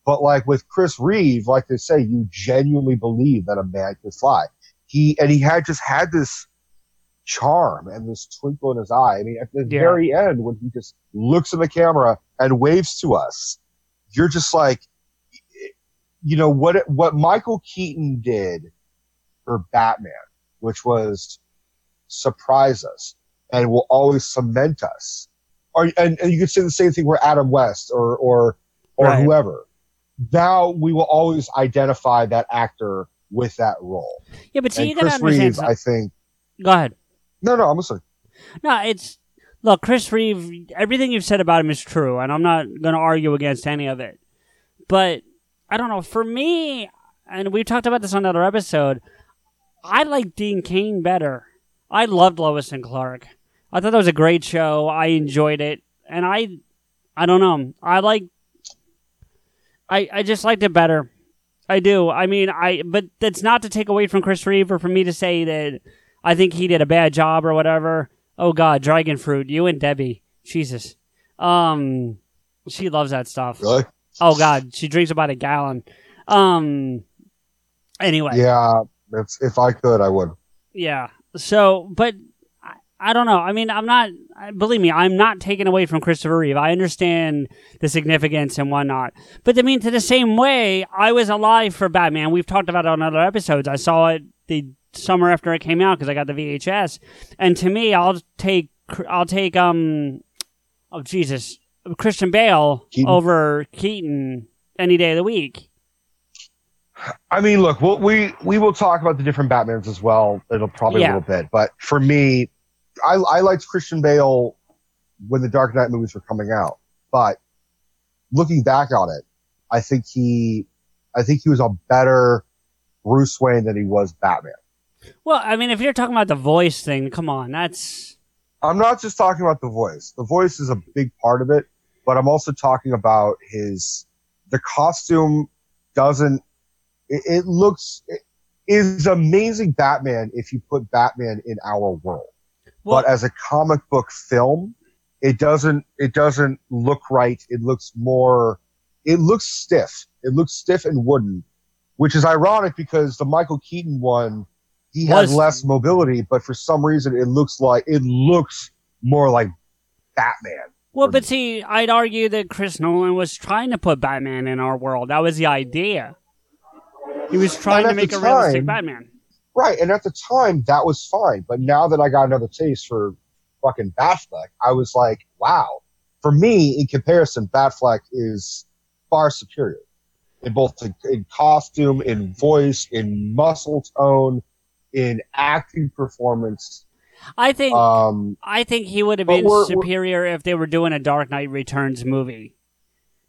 But like with Chris Reeve, like they say, you genuinely believe that a man could fly. He and he had just had this charm and this twinkle in his eye. I mean, at the Yeah. very end, when he just looks at the camera and waves to us, you're just like, you know what? it- What Michael Keaton did for Batman, which was surprise us and will always cement us. Or and, and you could say the same thing for Adam West or or or Right. whoever. Now we will always identify that actor with that role. Yeah, but see, and you gotta Chris understand. Reeve, some- I think. Go ahead. No, no, I'm listening. No, it's look, Chris Reeve. Everything you've said about him is true, and I'm not going to argue against any of it. But I don't know. For me, and we talked about this on another episode. I like Dean Cain better. I loved Lois and Clark. I thought that was a great show. I enjoyed it, and I, I don't know. I like. I I just liked it better. I do. I mean, I but that's not to take away from Chris Reeve or for me to say that I think he did a bad job or whatever. Oh God, dragon fruit, you and Debbie, Jesus. Um, she loves that stuff. Really? Oh God, she drinks about a gallon. Um. Anyway, Yeah, if, if I could, I would. yeah. So, but I, don't know. I mean, I'm not. Believe me, I'm not taking away from Christopher Reeve. I understand the significance and whatnot. But I mean, to the same way, I was alive for Batman. We've talked about it on other episodes. I saw it the summer after it came out because I got the VHS. And to me, I'll take. I'll take. Um. Oh Jesus, Christian Bale Keaton. over Keaton any day of the week. I mean, look, we'll, we we will talk about the different Batmans as well. It'll probably Yeah. a little bit, but for me, I I liked Christian Bale when the Dark Knight movies were coming out. But looking back on it, I think he I think he was a better Bruce Wayne than he was Batman. Well, I mean, if you're talking about the voice thing, come on, that's I'm not just talking about the voice. The voice is a big part of it, but I'm also talking about his the costume doesn't it, it looks it is amazing Batman if you put Batman in our world. Well, but as a comic book film, it doesn't it doesn't look right. It looks more it looks stiff. It looks stiff and wooden, which is ironic because the Michael Keaton one he has less mobility, but for some reason it looks like it looks more like Batman. Well, but see, I'd argue that Chris Nolan was trying to put Batman in our world. That was the idea. He was trying to make a realistic Batman. Right, and at the time that was fine, but now that I got another taste for fucking Batfleck, I was like, wow. For me, in comparison, Batfleck is far superior in both in, in costume, in voice, in muscle tone, in acting performance. I think Um, I think he would have been we're- we're- superior if they were doing a Dark Knight Returns movie.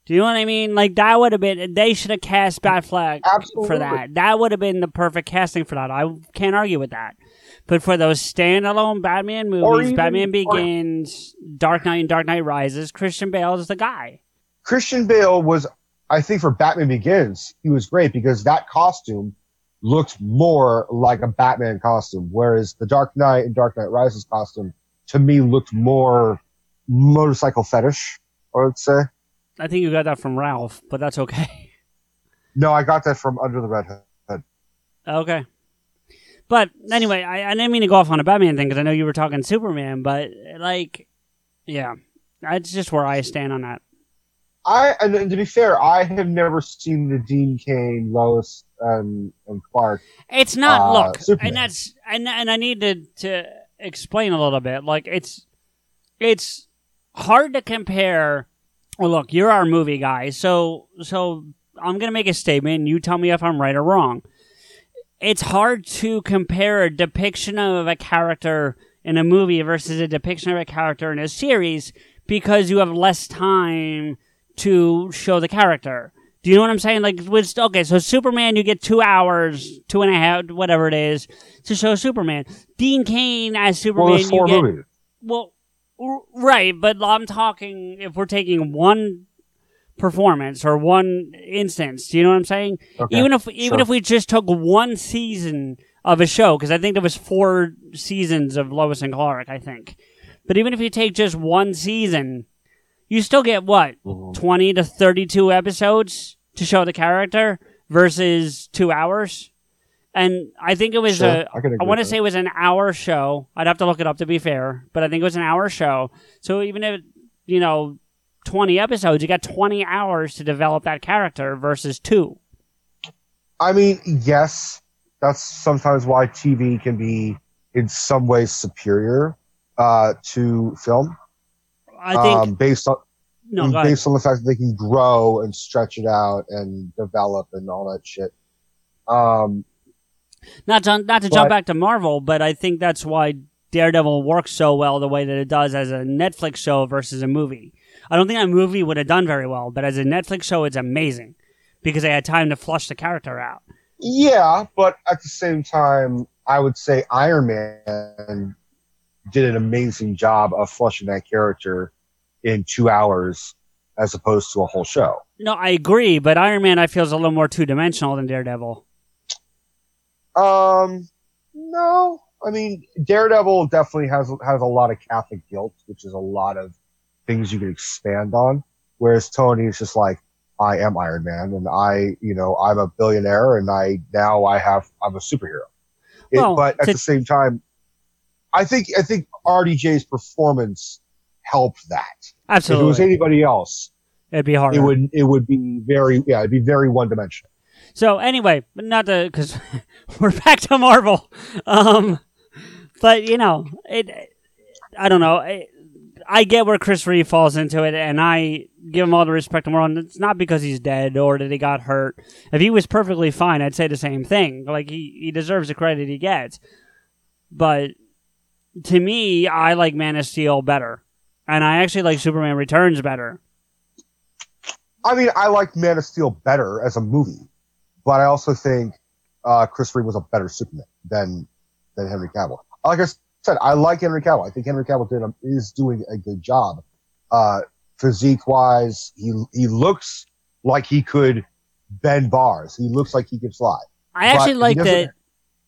Do you know what I mean? Like that would have been. They should have cast Batfleck Absolutely. for that. That would have been the perfect casting for that. I can't argue with that. But for those standalone Batman movies, even- Batman or- Begins, Dark Knight, and Dark Knight Rises, Christian Bale is the guy. Christian Bale was, I think, for Batman Begins, he was great because that costume looked more like a Batman costume, whereas the Dark Knight and Dark Knight Rises costume to me looked more motorcycle fetish. I would say. I think you got that from Ralph, but that's okay. No, I got that from Under the Red Hood. Okay. But anyway, I, I didn't mean to go off on a Batman thing because I know you were talking Superman, but like, yeah, that's just where I stand on that. I and, to be fair, I have never seen the Dean Cain, Lois, and, and Clark. It's not Uh, look, Superman. and that's and and I need to to explain a little bit. Like it's it's hard to compare. Well, look, you're our movie guy, so so I'm gonna make a statement. and You tell me if I'm right or wrong. It's hard to compare a depiction of a character in a movie versus a depiction of a character in a series because you have less time to show the character. Do you know what I'm saying? Like with okay, so Superman, you get two hours, two and a half, whatever it is, to show Superman. Dean Cain as Superman, Well, four you get movies. well, right, but I'm talking if we're taking one performance or one instance. Do you know what I'm saying? Okay, Even if even sure. if we just took one season of a show, because I think there was four seasons of Lois and Clark. I think, but even if you take just one season, you still get what Mm-hmm. twenty to thirty-two episodes to show the character versus two hours. And I think it was Sure, a. I I want to say it was an hour show. I'd have to look it up to be fair, but I think it was an hour show. So even if you know twenty episodes, you got twenty hours to develop that character versus two. I mean, yes, that's sometimes why TV can be in some ways superior uh, to film, I think um, based on no. Based on the fact that they can grow and stretch it out and develop and all that shit. Um, Not to, not to jump back to Marvel, but I think that's why Daredevil works so well the way that it does as a Netflix show versus a movie. I don't think a movie would have done very well, but as a Netflix show, it's amazing because they had time to flush the character out. yeah, but at the same time, I would say Iron Man did an amazing job of flushing that character in two hours as opposed to a whole show. No, I agree, but Iron Man I feel is a little more two dimensional than Daredevil. Um, no, I mean Daredevil definitely has has a lot of Catholic guilt, which is a lot of things you can expand on. Whereas Tony is just like, I am Iron Man, and I, you know, I'm a billionaire, and I now I have I'm a superhero. It- Well, but at to- the same time, I think I think RDJ's performance helped that. Absolutely. If it was anybody else, it'd be harder. it would it would be very yeah, it'd be very one dimensional. So anyway, not to because we're back to Marvel. Um, but you know, it. I don't know. I, I get where Chris Reeve falls into it, and I give him all the respect in the world. It's not because he's dead or that he got hurt. If he was perfectly fine, I'd say the same thing. Like he, he deserves the credit he gets. But to me, I like Man of Steel better, and I actually like Superman Returns better. I mean, I like Man of Steel better as a movie, but I also think uh, Chris Reeve was a better Superman than than Henry Cavill. Like I said, I like Henry Cavill. I think Henry Cavill did a, is doing a good job, uh, physique wise. He he looks like he could bend bars. He looks like he could fly. I actually But like that.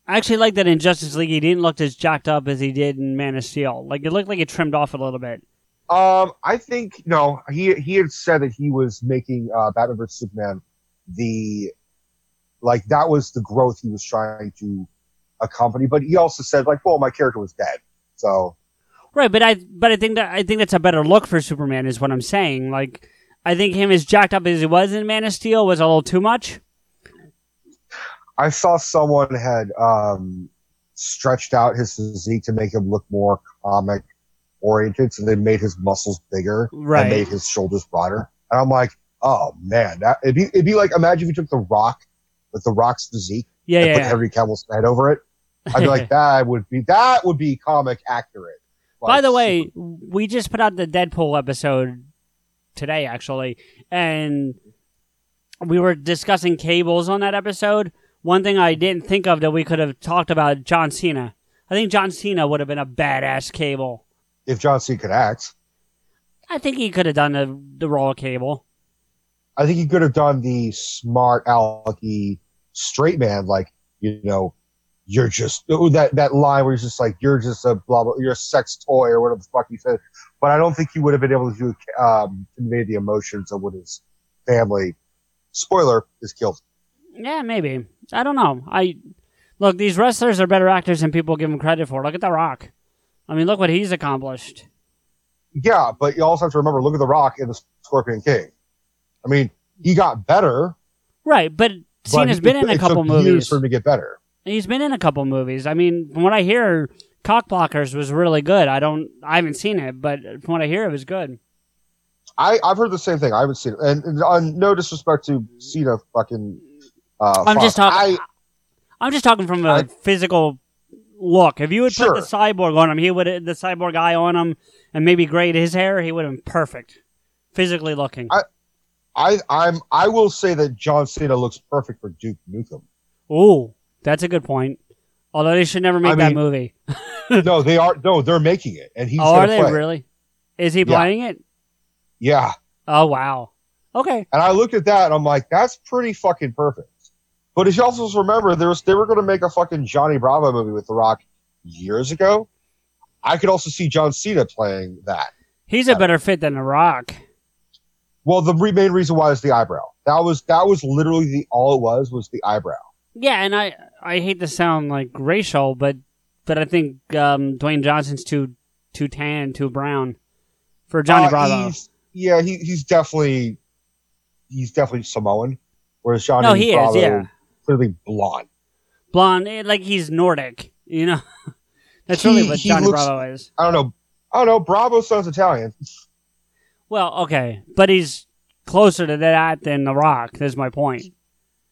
I actually like that in Justice League he didn't look as jacked up as he did in Man of Steel. Like it looked like it trimmed off a little bit. Um, I think no. He he had said that he was making uh, Batman vs Superman the like that was the growth he was trying to accompany. But he also said like, well, my character was dead, so Right, but I but I think that I think that's a better look for Superman is what I'm saying. Like I think him as jacked up as he was in Man of Steel was a little too much. I saw someone had um stretched out his physique to make him look more comic oriented, so they made his muscles bigger Right. and made his shoulders broader. And I'm like, oh man, that it'd be it'd be like imagine if you took the Rock with the Rock's physique. Yeah, and yeah. put yeah. Henry Cavill's head over it. I'd be like, that would be that would be comic accurate. By the way, we just put out the Deadpool episode today, actually, and we were discussing cables on that episode. One thing I didn't think of that we could have talked about John Cena. I think John Cena would have been a badass cable. if John Cena could act, I think he could have done the, the role of cable. I think he could have done the smart alecky straight man, like you know, you're just that that line where he's just like you're just a blah blah, you're a sex toy or whatever the fuck he said. But I don't think he would have been able to um, convey the emotions of what his family. Spoiler is killed. Yeah, maybe. I don't know. I look. These wrestlers are better actors than people give them credit for. Look at The Rock. I mean, look what he's accomplished. Yeah, but you also have to remember, look at the Rock in the Scorpion King. I mean, he got better. Right, but Cena's been in a couple years movies. for him to get better. He's been in a couple movies. I mean, from what I hear, Cockblockers was really good. I don't, I haven't seen it, but from what I hear, it was good. I, I've heard the same thing. I haven't seen it. And, and on no disrespect to Cena fucking uh I'm just talking. I, I'm just talking from a I- physical look. If you would Sure. put the cyborg on him, he would the cyborg eye on him, and maybe grade his hair, he would have been perfect, physically looking. I- I I'm I will say that John Cena looks perfect for Duke Nukem. Ooh, that's a good point. Although they should never make I that mean- movie. no, they are no, they're making it, and he's oh, are they play. really? Is he Yeah. playing it? Yeah, Oh wow. Okay. and I looked at that and I'm like, that's pretty fucking perfect. But if you also remember, there was they were going to make a fucking Johnny Bravo movie with The Rock years ago. I could also see John Cena playing that. He's a better fit than The Rock. Well, the re- main reason why is the eyebrow. That was that was literally the all it was was the eyebrow. Yeah, and I I hate to sound like racial, but but I think um, Dwayne Johnson's too too tan, too brown for Johnny Uh, Bravo. yeah, he, he's definitely he's definitely Samoan, whereas Johnny No, he is, yeah. clearly blonde. Blonde, eh, like he's Nordic. You know, that's really what Johnny looks- Bravo is. I don't know. I don't know. Bravo sounds Italian. Well, okay, but he's closer to that than The Rock. That's my point.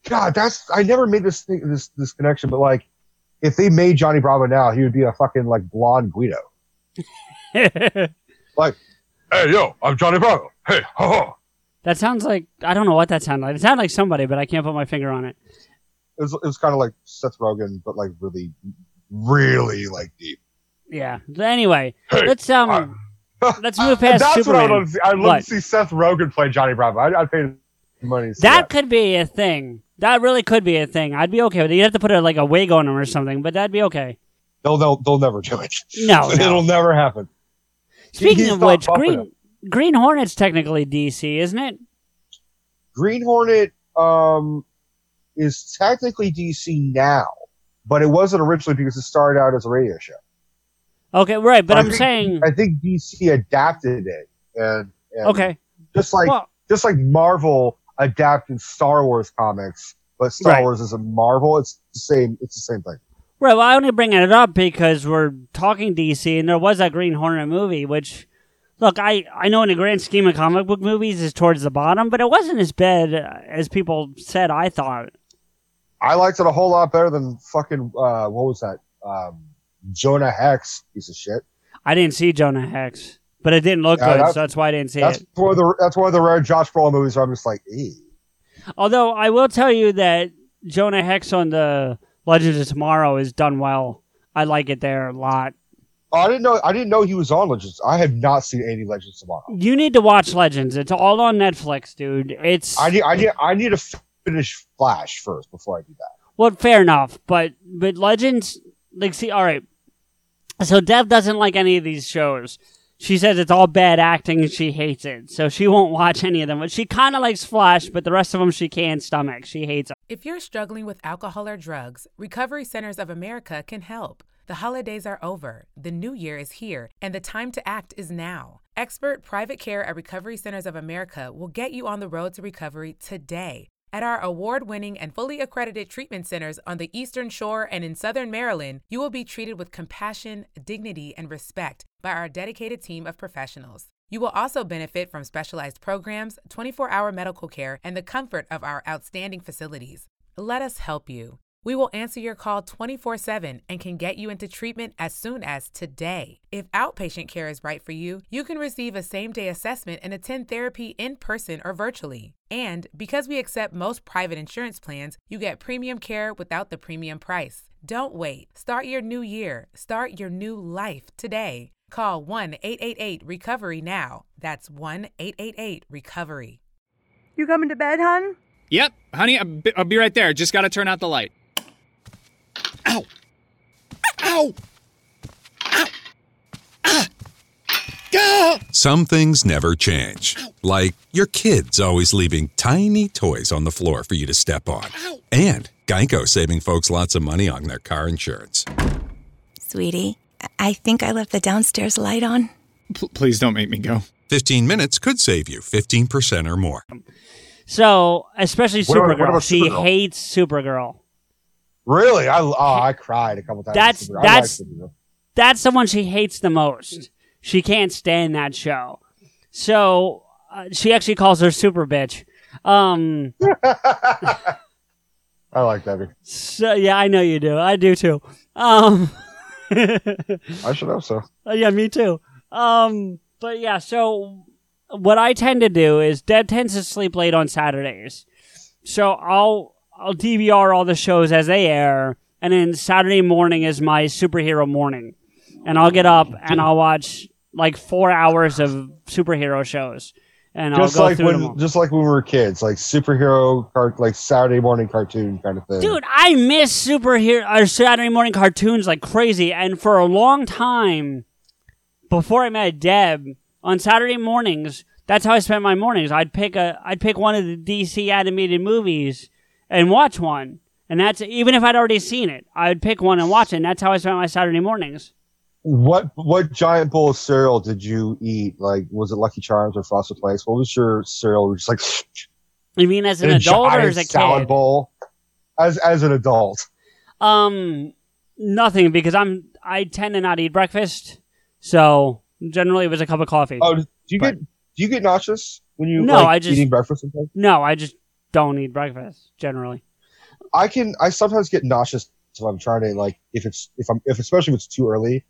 God, that's I never made this thing, this this connection, but like, if they made Johnny Bravo now, he would be a fucking like blonde Guido. Like, hey yo, I'm Johnny Bravo. Hey, ho ho. that sounds like I don't know what that sounded like. It sounded like somebody, but I can't put my finger on it. It was it was kind of like Seth Rogen, but like really, really like deep. Yeah. Anyway, Hey, let's um let's move past That's what I would Superman. love to see. I'd love What? to see Seth Rogen play Johnny Bravo. I'd, I'd pay money. See That could be a thing. That really could be a thing. I'd be okay with it. You'd have to put a, like a wig on him or something, but that'd be okay. They'll, they'll, they'll never do it. No, no. It'll never happen. Speaking he's of which, Green enough. Green Hornet's technically DC, isn't it? Green Hornet um, is technically DC now, but it wasn't originally because it started out as a radio show. Okay, right. But I I'm think- saying, I think DC adapted it, and, and okay, just like well, just like Marvel adapted Star Wars comics, but Star Right. Wars isn't Marvel. It's the same. It's the same thing. right. Well, I only bring it up because we're talking DC, and there was that Green Hornet movie, which, look, I I know in the grand scheme of comic book movies is towards the bottom, but it wasn't as bad as people said. I thought. I liked it a whole lot better than fucking uh, what was that? Um, Jonah Hex piece of shit. I didn't see Jonah Hex, but it didn't look Yeah, good, that's- so that's why I didn't see That's it. one of the that's one of the rare Josh Brolin movies where I'm just like, eh. Although I will tell you that Jonah Hex on the Legends of Tomorrow is done well. I like it there a lot. Oh, I didn't know. I didn't know he was on Legends. I have not seen any Legends of tomorrow. You need to watch Legends. It's all on Netflix, dude. It's I need. I need. I need to finish Flash first before I do that. well, fair enough, but but Legends, like, see, all right. So Deb doesn't like any of these shows. She says it's all bad acting and she hates it, so she won't watch any of them. But she kind of likes Flash, but the rest of them she can't stomach. She hates them. If you're struggling with alcohol or drugs, Recovery Centers of America can help. The holidays are over, the new year is here, and the time to act is now. Expert private care at Recovery Centers of America will get you on the road to recovery today. At our award winning and fully accredited treatment centers on the Eastern Shore and in Southern Maryland, you will be treated with compassion, dignity, and respect by our dedicated team of professionals. You will also benefit from specialized programs, 24 hour medical care, and the comfort of our outstanding facilities. Let us help you. We will answer your call 24 7 and can get you into treatment as soon as today. If outpatient care is right for you, you can receive a same day assessment and attend therapy in person or virtually. And because we accept most private insurance plans, you get premium care without the premium price. Don't wait. Start your new year. Start your new life today. Call 1 888 Recovery now. That's 1 888 Recovery. You coming to bed, hon? Yep, honey, I'll be, I'll be right there. Just gotta turn out the light. Ow! Ow! Ow! Ah! Ah! Some things never change. Like your kids always leaving tiny toys on the floor for you to step on. And Geico saving folks lots of money on their car insurance. Sweetie, I think I left the downstairs light on. P- please don't make me go. 15 minutes could save you 15% or more. So, especially What about- Supergirl, what about she Supergirl? hates Supergirl. Really? I oh, I cried a couple times. That's that's that's the one she hates the most. She can't stand that show. So uh, she actually calls her super bitch. Um, I like that. so yeah, I know you do. I do too. Um, I should have so. Uh, yeah, me too. Um, but yeah, so what I tend to do is Deb tends to sleep late on Saturdays, so I'll I'll DVR all the shows as they air, and then Saturday morning is my superhero morning, and I'll get up and I'll watch like four hours of superhero shows, and just I'll go like through them. when just like when we were kids, like superhero cart like Saturday morning cartoon kind of thing. Dude, I miss superhero or Saturday morning cartoons like crazy, and for a long time before I met Deb on Saturday mornings, that's how I spent my mornings. I'd pick a, I'd pick one of the DC animated movies and watch one, and that's even if I'd already seen it, I would pick one and watch it. And that's how I spent my Saturday mornings. What what giant bowl of cereal did you eat? Like, was it Lucky Charms or Frosted Flakes? What was your cereal? Just like You mean as an adult or as a salad kid? bowl? As as an adult, Um, nothing because I'm I tend to not eat breakfast, so generally it was a cup of coffee. oh, do you get do you get nauseous when you No, like, I just- eating breakfast? No, I just don't eat breakfast generally. I can I sometimes get nauseous if I'm trying to like if it's if I'm if especially if it's too early,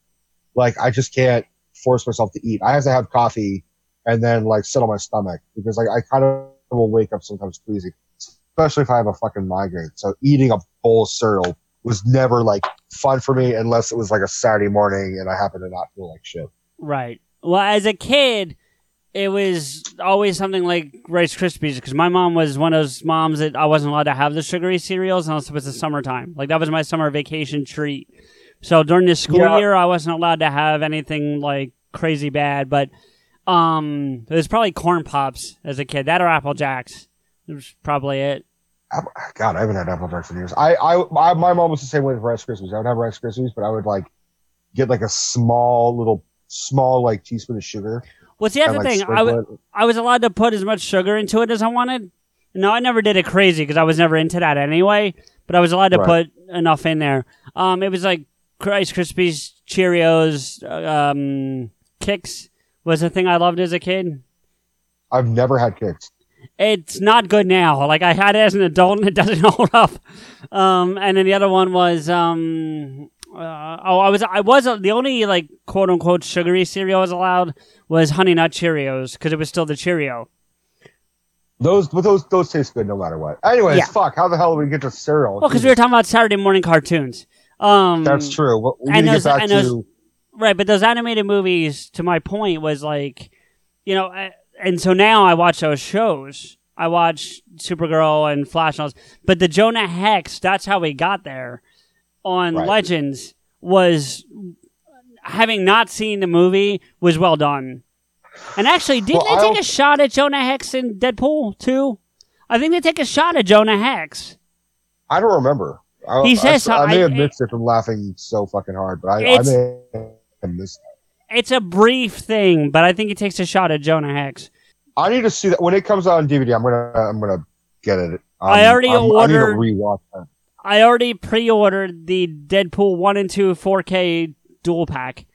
like I just can't force myself to eat. I have to have coffee and then like sit on my stomach because like I kind of will wake up sometimes queasy, especially if I have a fucking migraine. So eating a bowl of cereal was never like fun for me unless it was like a Saturday morning and I happen to not feel like shit. Right. Well, as a kid, it was always something like Rice Krispies because my mom was one of those moms that I wasn't allowed to have the sugary cereals unless it was the summertime. Like that was my summer vacation treat. So during the school Yeah. year, I wasn't allowed to have anything like crazy bad. But um, it was probably corn pops as a kid. That or Apple Jacks. It was probably it. God, I haven't had apple jacks in years. I, I, my, my mom was the same way with Rice Krispies. I would have Rice Krispies, but I would like get like a small little, small like teaspoon of sugar. What's the and, other like, thing? I w- I was allowed to put as much sugar into it as I wanted. No, I never did it crazy because I was never into that anyway. But I was allowed to Right. put enough in there. Um, it was like Rice Krispies, Cheerios, um, Kix was a thing I loved as a kid. I've never had Kix. It's not good now. Like I had it as an adult, and it doesn't hold up. Um, and then the other one was um, uh, oh, I was I was uh, the only like quote unquote sugary cereal I was allowed was Honey Nut Cheerios because it was still the Cheerio. Those, but those, those taste good no matter what. Anyways, Yeah. fuck. How the hell did we get to cereal? Well, because we were talking about Saturday morning cartoons. Um, That's true. Well, we and need those- get back and those- to. right, but those animated movies, to my point, was like, you know, I, and so now I watch those shows. I watch Supergirl and Flash and all this. But the Jonah Hex, that's how we got there on Right. Legends, was having not seen the movie, was well done. And actually, didn't Well, they take a shot at Jonah Hex in Deadpool too? I think they take a shot at Jonah Hex. I don't remember. I, He says I, I may have missed it from laughing so fucking hard, but I, I may have missed. It's a brief thing, but I think he takes a shot at Jonah Hex. I need to see that when it comes out on DVD. I'm gonna, I'm gonna get it. Um, I already I'm- ordered- I need to rewatch that. I already pre-ordered the Deadpool one and two 4K dual pack.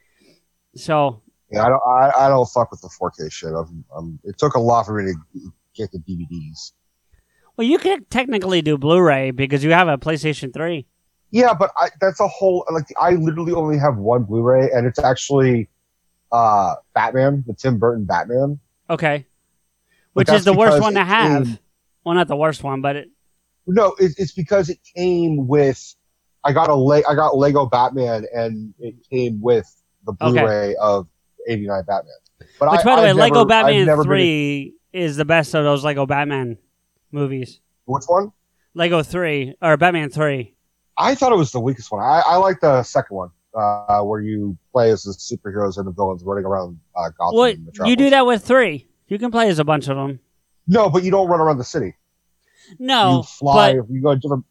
So Yeah, I don't, I, I don't fuck with the 4K shit. I'm, I'm, it took a lot for me to get the DVDs. Well, you could technically do Blu-ray because you have a PlayStation 3. Yeah, but I, that's a whole like I literally only have one Blu-ray, and it's actually uh Batman, the Tim Burton Batman. Okay. Which is the worst one to have. came- Well, not the worst one, but it, No, it, it's because it came with. I got a Le- I got Lego Batman, and it came with the Blu-ray of '89 Batman. But which, I, by the way, I've Lego never- Batman been- 3 is the best of those Lego Batman movies. which one? Lego 3, or Batman 3. I thought it was the weakest one. I, I like the second one, uh, where you play as the superheroes and the villains running around uh, Gotham. And you do that with 3. You can play as a bunch of them. No, but you don't run around the city. No, you fly. but you go to different.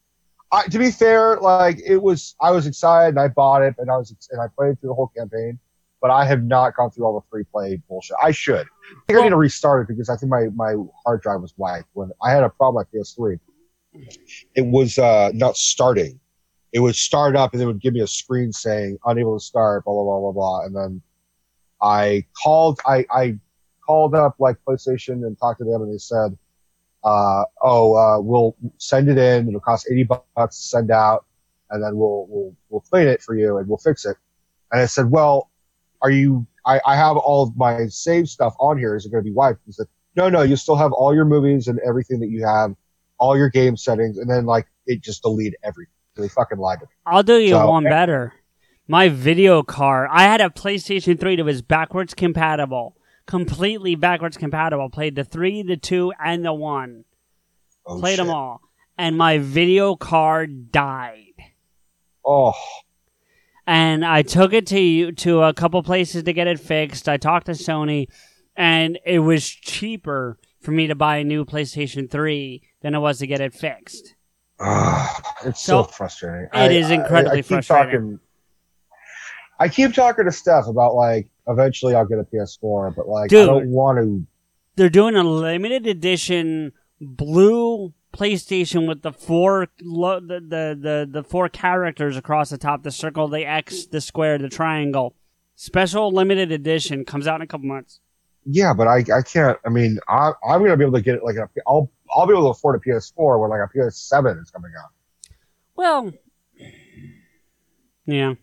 I, to be fair, like it was, I was excited and I bought it, and I was and I played through the whole campaign. But I have not gone through all the free play bullshit. I should. I think I need to restart it because I think my my hard drive was whacked when I had a problem with PS3. It was uh, not starting. It would start up and it would give me a screen saying unable to start, blah blah blah blah blah, and then I called. I I called up like PlayStation and talked to them, and they said, uh, "Oh, uh, we'll send it in. It'll cost eighty bucks to send out, and then we'll we'll we'll clean it for you and we'll fix it." And I said, "Well, are you I, I have all of my save stuff on here. Is it going to be wiped? He said, no, no, you still have all your movies and everything that you have, all your game settings, and then like it just deleted everything. They fucking lied to me. I'll do you So- one better. My video card. I had a PlayStation 3 that was backwards compatible, completely backwards compatible. Played the 3, the 2, and the 1. Oh, Played them all. And my video card died. Oh, and I took it to you to a couple places to get it fixed. I talked to Sony, and it was cheaper for me to buy a new PlayStation 3 than it was to get it fixed. Ah, it's so, So, frustrating. it is incredibly keep frustrating. Talking, I keep talking to Steph about like eventually I'll get a PS4, but like I don't want to. They're doing a limited edition blue PlayStation with the four lo- the, the the the four characters across the top: the circle, the X, the square, the triangle. Special limited edition comes out in a couple months. Yeah, but I I can't. I mean, I I'm gonna be able to get it like a, I'll I'll be able to afford a PS4 when like a PS7 is coming out. Well, yeah.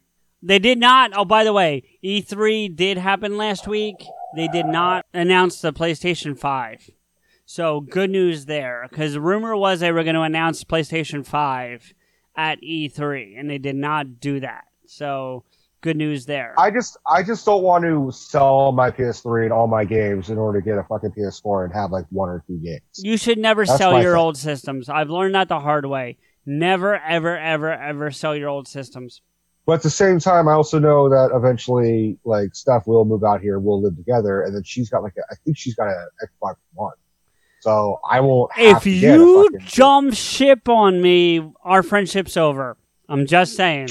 They did not. Oh, by the way, E3 did happen last week. They did not announce the PlayStation 5. So, good news there. Because the rumor was they were going to announce PlayStation 5 at E3, and they did not do that. So, good news there. I just I just don't want to sell my PS3 and all my games in order to get a fucking PS4 and have like one or two games. You should never That's sell your thing. old systems. I've learned that the hard way. Never, ever, ever, ever sell your old systems. But at the same time, I also know that eventually, like, Steph will move out here, we'll live together, and then she's got like, a, I think she's got an Xbox One, so I won't. Have If to get a you jump ship on me, our friendship's over. I'm just saying.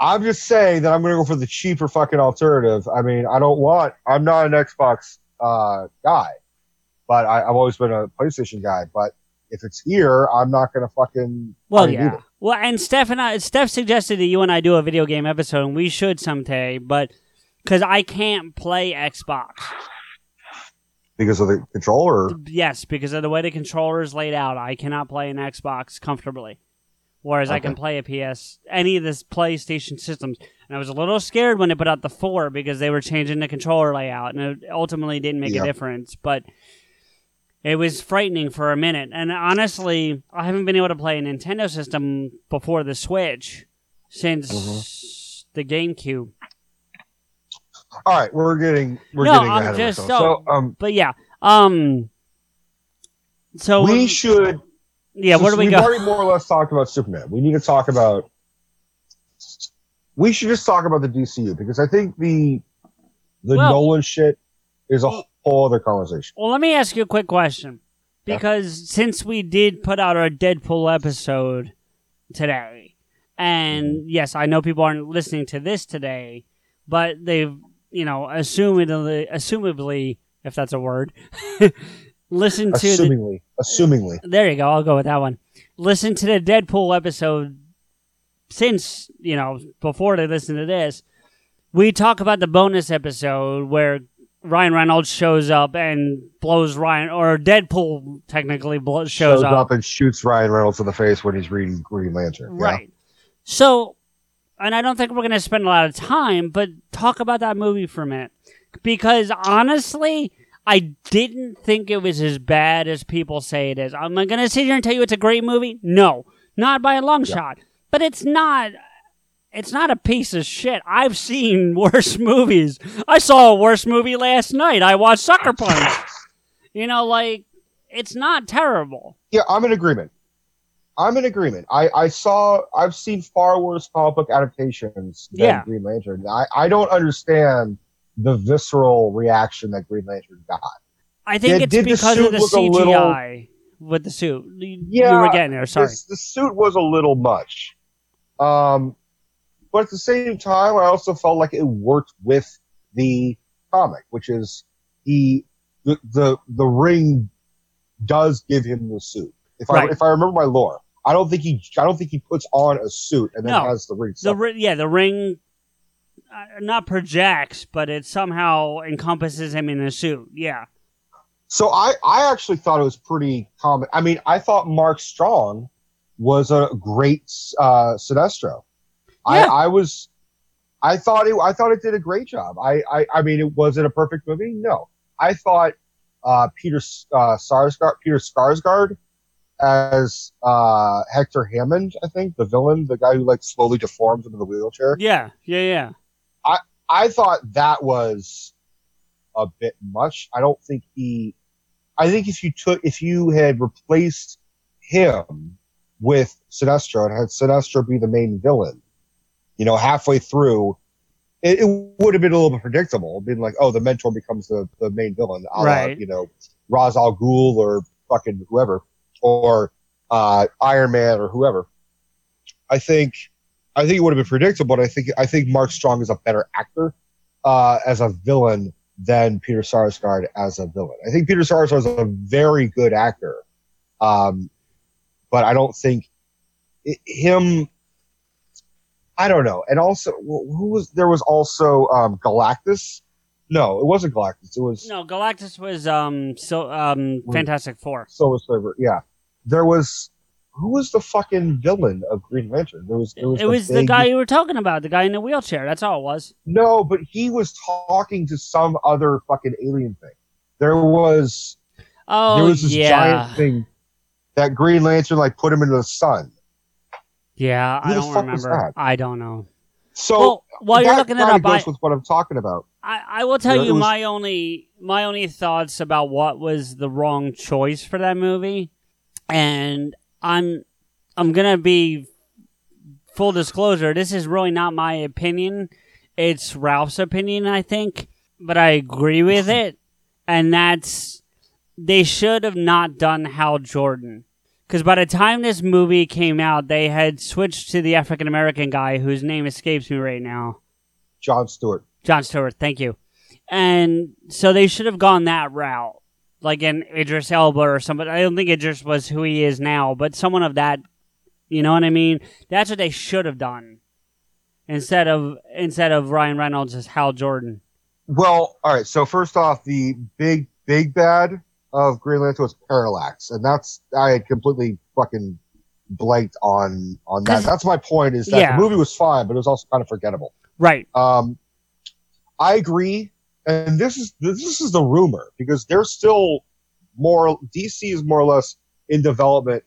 I'm just saying that I'm going to go for the cheaper fucking alternative. I mean, I don't want. I'm not an Xbox uh, guy, but I, I've always been a PlayStation guy. But if it's here, I'm not going to fucking. Well, yeah. Well, and Steph and I, Steph suggested that you and I do a video game episode, and we should someday, but because I can't play Xbox. because of the controller. Yes, because of the way the controller is laid out, I cannot play an Xbox comfortably. Whereas I can play a PS, any of this PlayStation systems. And I was a little scared when they put out the four because they were changing the controller layout, and it ultimately didn't make Yep. a difference. But it was frightening for a minute. And honestly, I haven't been able to play a Nintendo system before the Switch since Mm-hmm. the GameCube. All right, we're getting we're no, getting I'm ahead just of so, ourselves. So, um, but yeah, um, so we should. yeah. Where do we we've go? already more or less talked about Superman. We need to talk about. We should just talk about the DCU because I think the the Well- Nolan shit is a whole other conversation. Well, let me ask you a quick question. Because since we did put out our Deadpool episode today, and mm-hmm. yes, I know people aren't listening to this today, but they've, you know, assumedly, assumably, if that's a word, listened to the, Assumingly, assumingly, uh, there you go. I'll go with that one. Listen to the Deadpool episode since, you know, before they listen to this. We talk about the bonus episode where Ryan Reynolds shows up and blows Ryan, or Deadpool technically blow, shows, shows up. up and shoots Ryan Reynolds in the face when he's reading Green Lantern. yeah? Right. So, and I don't think we're going to spend a lot of time, but talk about that movie for a minute. Because honestly, I didn't think it was as bad as people say it is. I'm going to sit here and tell you it's a great movie? No, not by a long shot. But it's not. It's not a piece of shit. I've seen worse movies. I saw a worse movie last night. I watched Sucker Punch. You know, like it's not terrible. Yeah, I'm in agreement. I'm in agreement. I, I saw I've seen far worse comic book adaptations than Yeah. Green Lantern. I, I don't understand the visceral reaction that Green Lantern got. I think Did- it's did because suit of the CGI little- with the suit. You, Yeah, you were getting there. Sorry. this- the suit was a little much. Um, but at the same time, I also felt like it worked with the comic, which is he the the, the ring does give him the suit. If I if I remember my lore, I don't think he I don't think he puts on a suit and then No. has the ring. The ri- yeah, the ring uh, not projects, but it somehow encompasses him in a suit. Yeah. So I, I actually thought it was pretty common. I mean, I thought Mark Strong was a great uh, Sinestro. Yeah. I, I was I thought it. I thought it did a great job. I. I, I mean, it was it a perfect movie? No. I thought uh, Peter uh, Sarsgaard, Peter Skarsgård, as uh, Hector Hammond. I think the villain, the guy who like slowly deforms into the wheelchair. Yeah, yeah, yeah. I I thought that was a bit much. I don't think he. I think if you took if you had replaced him with Sinestro and had Sinestro be the main villain, you know, halfway through, it, it would have been a little bit predictable. Being like, oh, the mentor becomes the, the main villain, a la, Right. you know, Ra's al Ghul or fucking whoever, or uh, Iron Man or whoever. I think, I think it would have been predictable. But I think, I think Mark Strong is a better actor uh, as a villain than Peter Sarsgaard as a villain. I think Peter Sarsgaard is a very good actor, um, but I don't think i him. I don't know. And also, who was there? Was also um, Galactus. No, it wasn't Galactus. It was No, Galactus was um so um Fantastic Four. Silver Surfer. Yeah, there was. Who was the fucking villain of Green Lantern? There was. There was It was the guy you were talking about, the guy in the wheelchair. That's all it was. No, but he was talking to some other fucking alien thing. There was Oh there was this yeah, giant thing that Green Lantern like put him into the sun. Yeah. Who I don't remember. I don't know. So Well, while you're looking it up, goes I- with what I'm talking about. I, I will tell Yeah, you was- my only my only thoughts about what was the wrong choice for that movie, and I'm I'm gonna be full disclosure. This is really not my opinion; it's Ralph's opinion, I think, but I agree with it, and that's they should have not done Hal Jordan. Because by the time this movie came out, they had switched to the African American guy whose name escapes me right now. John Stewart. John Stewart, thank you. And so they should have gone that route, like in Idris Elba or somebody. I don't think Idris was who he is now, but someone of that. You know what I mean? That's what they should have done instead of instead of Ryan Reynolds as Hal Jordan. Well, all right. So first off, the big big bad of Green Lantern was Parallax, and that's I had completely fucking blanked on on that. That's my point. Is that Yeah. the movie was fine, but it was also kind of forgettable. Right. Um, I agree, and this is this is the rumor because they're still more DC is more or less in development,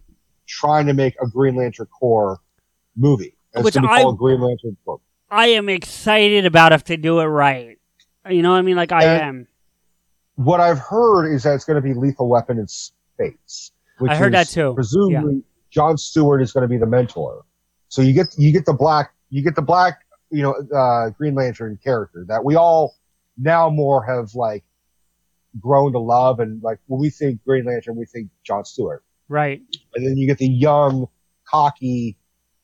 trying to make a Green Lantern Corps movie. It's Which going to be I- Green Lantern Corps. I am excited about if they do it right. You know what I mean? Like I And- am. What I've heard is that it's going to be Lethal Weapon in space. Which I heard that too. Presumably, John Stewart is going to be the mentor. So you get you get the black you get the black you know uh, Green Lantern character that we all now more have like grown to love and like when we think Green Lantern we think John Stewart Right. and then you get the young cocky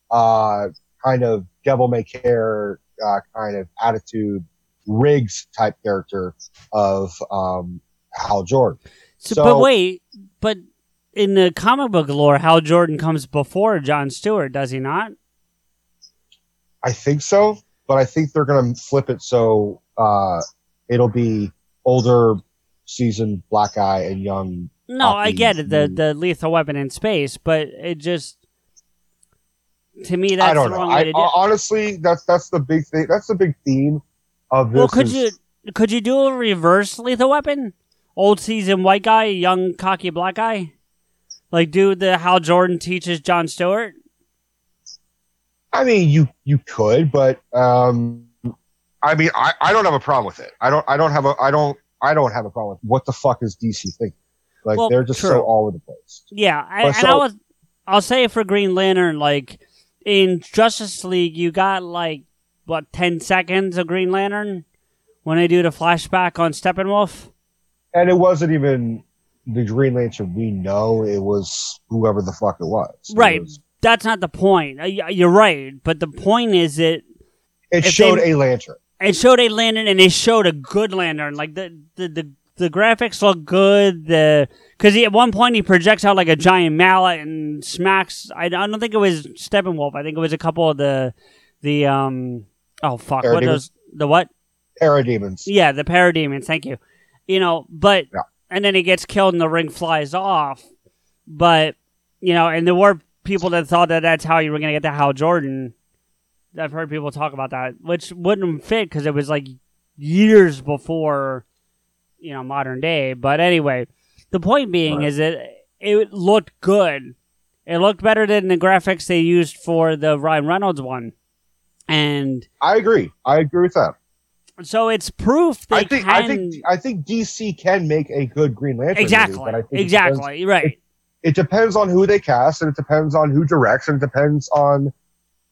uh, kind of devil may care uh, kind of attitude Riggs type character of um, Hal Jordan. So, but wait, but in the comic book lore, Hal Jordan comes before John Stewart, does he not? I think so, but I think they're going to flip it so uh, it'll be older, seasoned black guy and young. No, I get it. The the lethal weapon in space, but it just to me that's I don't the know. I, do. it. honestly, that's that's the big thing. That's the big theme of this. well, could is- you could you do a reverse lethal weapon? Old season white guy, young cocky black guy, like do the Hal Jordan teaches John Stewart. I mean, you you could, but um, I mean, I, I don't have a problem with it. I don't I don't have a I don't I don't have a problem with what the fuck is DC thinking? Like Well, they're just true. so all over the place. Yeah, I, and so- I was I'll say for Green Lantern, like in Justice League, you got like what ten seconds of Green Lantern when they do the flashback on Steppenwolf. And it wasn't even the Green Lantern we know. It was whoever the fuck it was. It Right. was- That's not the point. Uh, You're right, but the point is that It showed they- a lantern. it showed a lantern and it showed a good lantern. Like the the the, the graphics look good. The because at one point he projects out like a giant mallet and smacks. I, I don't think it was Steppenwolf. I think it was a couple of the the um oh fuck what those the what Parademons. yeah the parademons. Thank you. You know, but and then he gets killed and the ring flies off. But you know, and there were people that thought that that's how you were gonna get to Hal Jordan. I've heard people talk about that, which wouldn't fit because it was like years before, you know, modern day. But anyway, the point being Right. is that it looked good. It looked better than the graphics they used for the Ryan Reynolds one, and I agree. I agree with that. so it's proof they I think can I think I think DC can make a good Green Lantern. movie, exactly, but I think exactly depends- right. It, it depends on who they cast, and it depends on who directs, and it depends on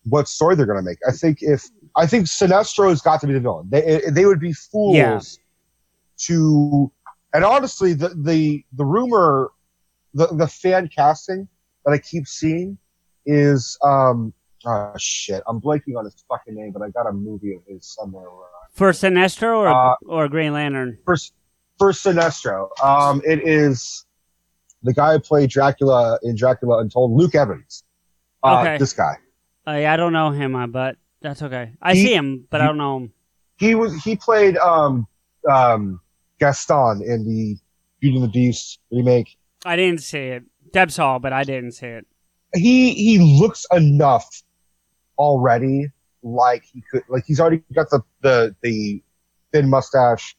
what story they're going to make. I think if I think Sinestro's got to be the villain. They they would be fools Yeah. to. And honestly, the the the rumor, the the fan casting that I keep seeing is um oh shit I'm blanking on his fucking name, but I got a movie of his somewhere. Where For Sinestro or Uh, or Green Lantern. for for Sinestro. Um, it is the guy who played Dracula in Dracula Untold, Luke Evans. Uh, Okay. This guy. I I don't know him, uh, but that's okay. I He- see him, but I don't know him. He was he played um um Gaston in the Beauty and the Beast remake. I didn't see it. Deb saw, but I didn't see it. He he looks enough already like he could like he's already got the the the thin mustache.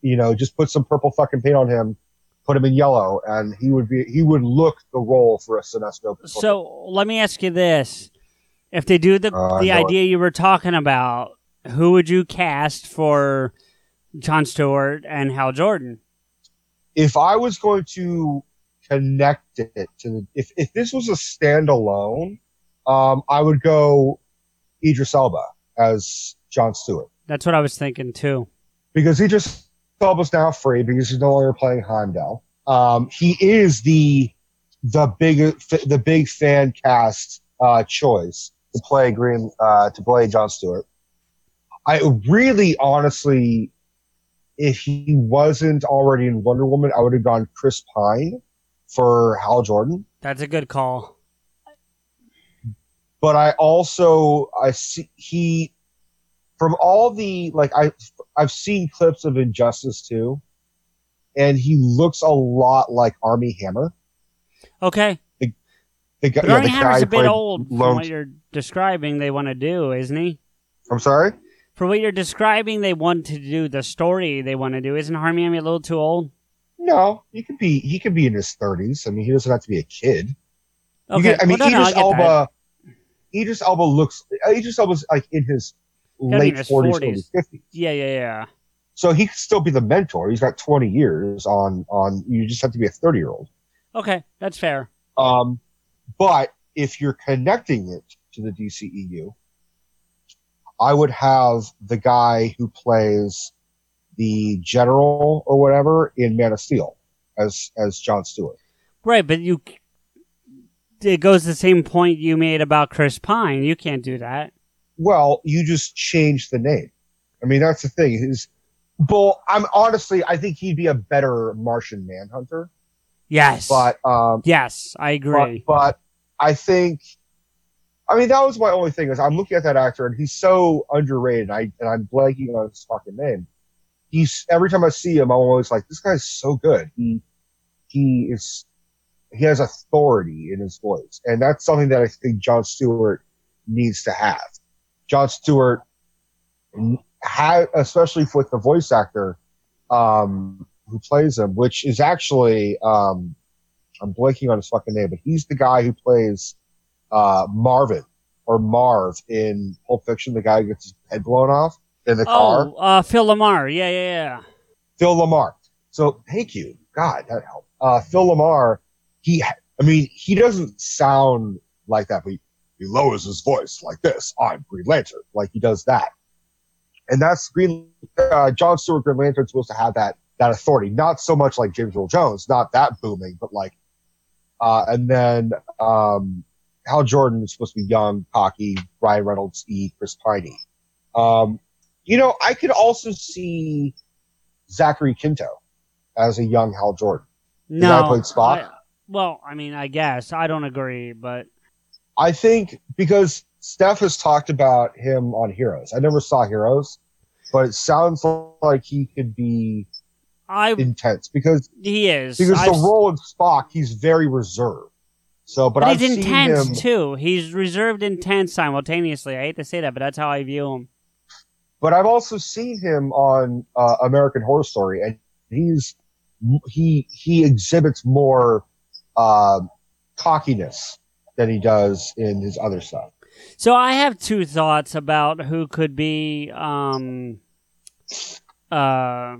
You know, just put some purple fucking paint on him, put him in yellow, and he would be he would look the role for a Sinestro. So let me ask you this: If they do the Uh, the know it. idea you were talking about, who would you cast for John Stewart and Hal Jordan? if I was going to connect it to the, if, if this was a standalone, um, I would go Idris Elba as John Stewart That's what I was thinking too. because Idris Elba's now free because he's no longer playing Heimdall. Um, he is the the big the big fan cast uh, choice to play Green uh, to play John Stewart. I really honestly if he wasn't already in Wonder Woman, I would have gone Chris Pine for Hal Jordan. That's a good call. But I also I see he from all the like I I've seen clips of Injustice too, and he looks a lot like Armie Hammer. Okay, The guy, but yeah, Armie the Hammer's a bit old from what you're describing. They want to do, isn't he? I'm sorry. For what you're describing, they want to do the story they want to do. Isn't Armie Hammer a little too old? No, he could be he could be in his 30s. I mean, he doesn't have to be a kid. Okay, get- I mean, well, no, no, Idris get Elba. Idris Elba looks. Idris Elba's like in his Gotta late 40s, 40s. early 50s. Yeah, yeah, yeah. So he could still be the mentor. He's got 20 years on on. You just have to be a 30 year old. Okay, that's fair. Um, but if you're connecting it to the DCEU, I would have the guy who plays the general or whatever in Man of Steel as as John Stewart. Right, but you. It goes the same point you made about Chris Pine. You can't do that. Well, you just change the name. I mean, that's the thing. Is Bull. I'm honestly, I think he'd be a better Martian Manhunter. Yes. But um, yes, I agree. But, but I think, I mean, that was my only thing is I'm looking at that actor and he's so underrated. And I and I'm blanking on his fucking name. He's every time I see him, I'm always like, this guy's so good. He he is he has authority in his voice, and that's something that I think John Stewart needs to have. John Stewart had, especially with the voice actor um, who plays him, which is actually um, I'm blanking on his fucking name, but he's the guy who plays uh, Marvin or Marv in Pulp Fiction, the guy who gets his head blown off in the car. Oh, uh, Phil LaMarr. Yeah, yeah, yeah. Phil LaMarr. So thank you. God, that helped. Uh, Phil LaMarr, he, I mean, he doesn't sound like that, but he, he lowers his voice like this. I'm Green Lantern. Like he does that. And that's Green, uh, John Stewart Green Lantern's supposed to have that, that authority. Not so much like James Earl Jones, not that booming, but like, uh, and then, um, Hal Jordan is supposed to be young, cocky, Ryan Reynolds, E, Chris Piney. Um, you know, I could also see Zachary Quinto as a young Hal Jordan. No. who played Spock. Well, I mean, I guess I don't agree, but I think because Steph has talked about him on Heroes. I never saw Heroes, but it sounds like he could be I intense because he is because I've- the role of Spock, he's very reserved. So, but, But, I've he's seen intense him, too. He's reserved intense simultaneously. I hate to say that, but that's how I view him. but I've also seen him on uh, American Horror Story, and he's he he exhibits more uh, cockiness than he does in his other stuff. So I have two thoughts about who could be um uh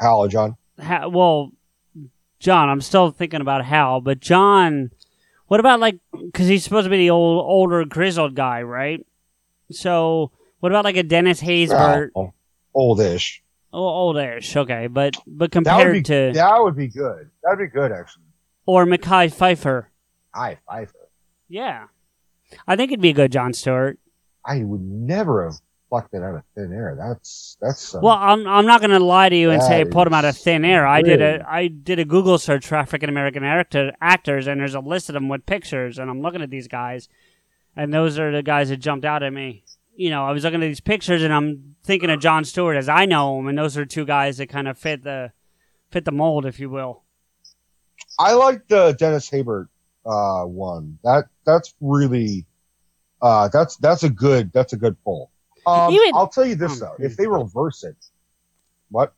Hal, John. ha- well John, I'm still thinking about Hal, but John what about like cuz he's supposed to be the old older grizzled guy, right? So what about like a Dennis Haysbert? Oh, oldish. Oh, oldish, okay, but but That would compared be to that would be good. That'd be good actually. Or Mekhi Phifer. I Phifer. Yeah. I think it'd be a good John Stewart. I would never have plucked it out of thin air. That's that's some, Well, I'm I'm not going to lie to you and say pull them out of thin air. I did a I did a Google search for African American actor, actors, and there's a list of them with pictures, and I'm looking at these guys, and those are the guys that jumped out at me. You know, I was looking at these pictures, and I'm thinking of John Stewart as I know him, and those are two guys that kind of fit the fit the mold, if you will. I like the Dennis Haysbert uh, one. That that's really uh, that's that's a good that's a good pull. Um, Even- I'll tell you Oh, this though, if they reverse it, what?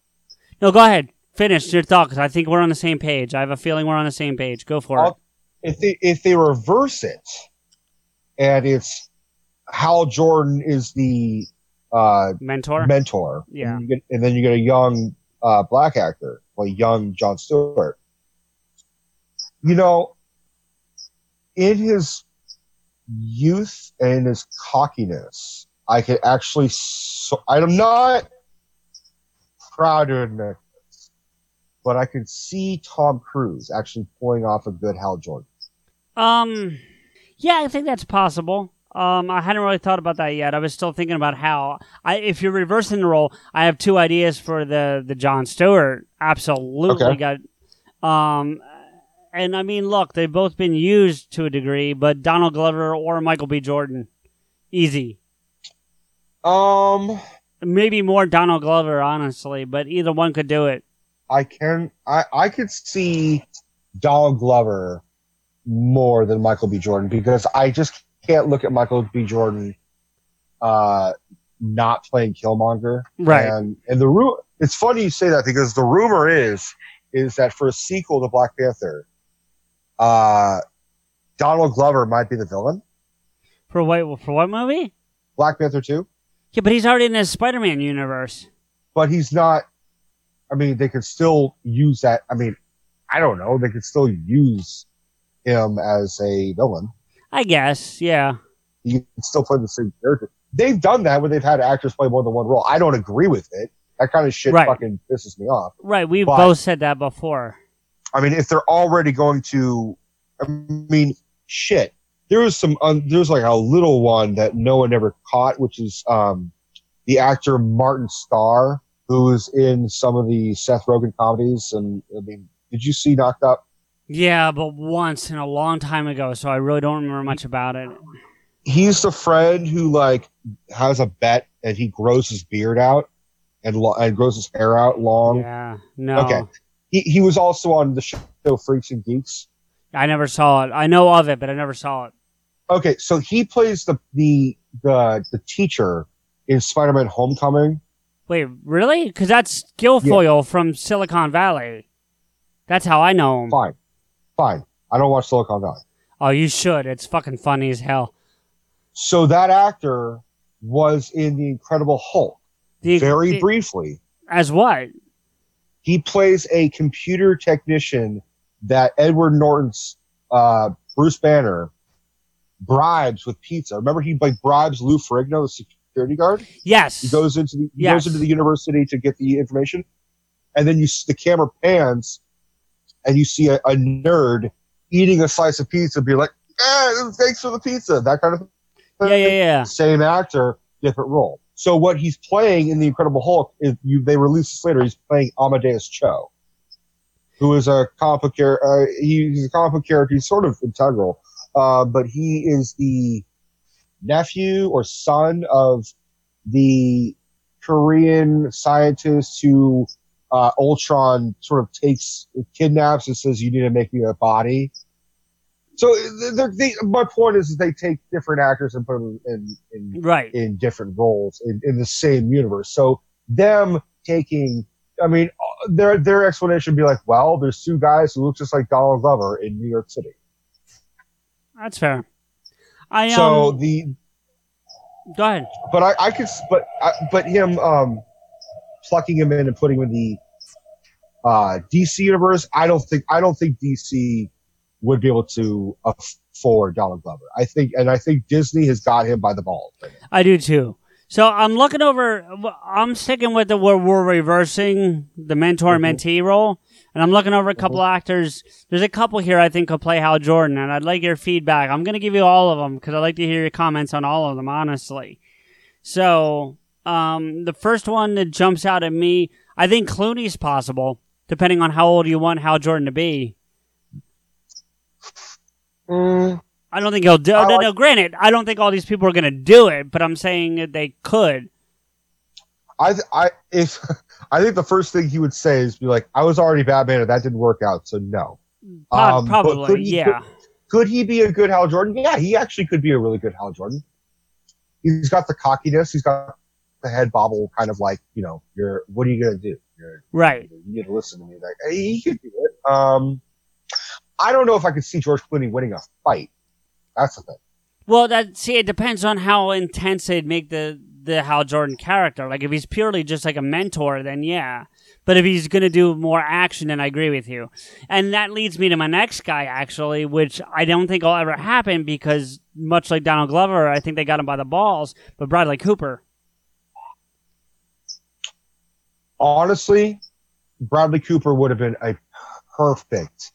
No, go ahead, finish your thought because I think we're on the same page. I have a feeling we're on the same page. Go for it. I'll- If they if they reverse it, and it's Hal Jordan is the uh, Mentor. mentor, Yeah. and, you get, and then you get a young uh, black actor, like young John Stewart. You know, in his youth and his cockiness, I could actually. So, I'm not proud to admit this, but I could see Tom Cruise actually pulling off a good Hal Jordan. Um, yeah, I think that's possible. Um, I hadn't really thought about that yet. I was still thinking about how I, if you're reversing the role, I have two ideas for the the John Stewart. Absolutely Okay. got. Um, and I mean, look, they've both been used to a degree, but Donald Glover or Michael B. Jordan, easy. Um, Maybe more Donald Glover, honestly, but either one could do it. I can I I could see Donald Glover more than Michael B. Jordan because I just can't look at Michael B. Jordan uh not playing Killmonger. Right. And and the ru- it's funny you say that because the rumor is is that for a sequel to Black Panther, uh Donald Glover might be the villain. For what? For what movie? Black Panther 2, Yeah, but he's already in the Spider-Man universe. but he's not I mean they could still use that I mean I don't know, they could still use him as a villain. I guess. Yeah. you can still play the same character. They've done that when they've had actors play more than one role. I don't agree with it. That kind of shit Right. fucking pisses me off. Right. We've But- both said that before. I mean, if they're already going to, I mean, shit. There was some, um, there was like a little one that no one ever caught, which is um, the actor Martin Starr, who was in some of the Seth Rogen comedies. And I mean, did you see Knocked Up? Yeah, but once and a long time ago, so I really don't remember much about it. He's the friend who like has a bet and he grows his beard out and, lo- and grows his hair out long. Yeah. No. Okay. He, he was also on the show Freaks and Geeks. I never saw it. I know of it, but I never saw it. Okay, so he plays the the the, the teacher in Spider-Man: Homecoming. Wait, really? Because that's Gilfoyle from Silicon Valley. That's how I know him. Fine, fine. I don't watch Silicon Valley. Oh, you should. It's fucking funny as hell. So that actor was in the Incredible Hulk The- very the- briefly. As what? He plays a computer technician that Edward Norton's uh, Bruce Banner bribes with pizza. Remember, he like bribes Lou Ferrigno, the security guard. Yes. He goes into the he Yes. goes into the university to get the information, and then you the camera pans, and you see a, a nerd eating a slice of pizza, be like, eh, "Thanks for the pizza," that kind of thing. Yeah, yeah, yeah. Same actor, different role. So what he's playing in the Incredible Hulk is you. They release this later. He's playing Amadeus Cho, who is a comic book character. Uh, he's a comic book character. He's sort of integral, uh, but he is the nephew or son of the Korean scientist who uh, Ultron sort of takes kidnaps and says, "You need to make me a body." So they're, they, my point is, is they take different actors and put them in in Right. in different roles in, in the same universe. So them taking, I mean, their their explanation would be like, well, there's two guys who look just like Donald Glover in New York City. That's fair. I um. so the go ahead. but I, I could, but I, but him um, plucking him in and putting him in the uh, DC universe, I don't think I don't think DC would be able to afford Donald Glover. I think, and I think Disney has got him by the right. I do too. So I'm looking over. I'm sticking with the where we're reversing the mentor Mm-hmm. mentee role, and I'm looking over a couple actors. There's a couple here I think could play Hal Jordan, and I'd like your feedback. I'm gonna give you all of them because I'd like to hear your comments on all of them, honestly. So um, the first one that jumps out at me, I think Clooney's possible, depending on how old you want Hal Jordan to be. Mm, I don't think he'll do. No, like- no, granted, I don't think all these people are gonna do it, but I'm saying that they could. I, I, if I think the first thing he would say is be like, "I was already Batman, and that didn't work out, so no." Um, probably, could he- yeah. Could he be a good Hal Jordan? Yeah, he actually could be a really good Hal Jordan. He's got the cockiness. He's got the head bobble, kind of like you know, you're. What are you gonna do? You're, Right. You need to listen to me. Like hey, he could do it. Um, I don't know if I could see George Clooney winning a fight. That's the thing. Well, that see, it depends on how intense they'd make the the Hal Jordan character. Like if he's purely just like a mentor, then yeah. But if he's gonna do more action, then I agree with you. And that leads me to my next guy, actually, which I don't think will ever happen because much like Donald Glover, I think they got him by the balls. But Bradley Cooper, Honestly, Bradley Cooper would have been a perfect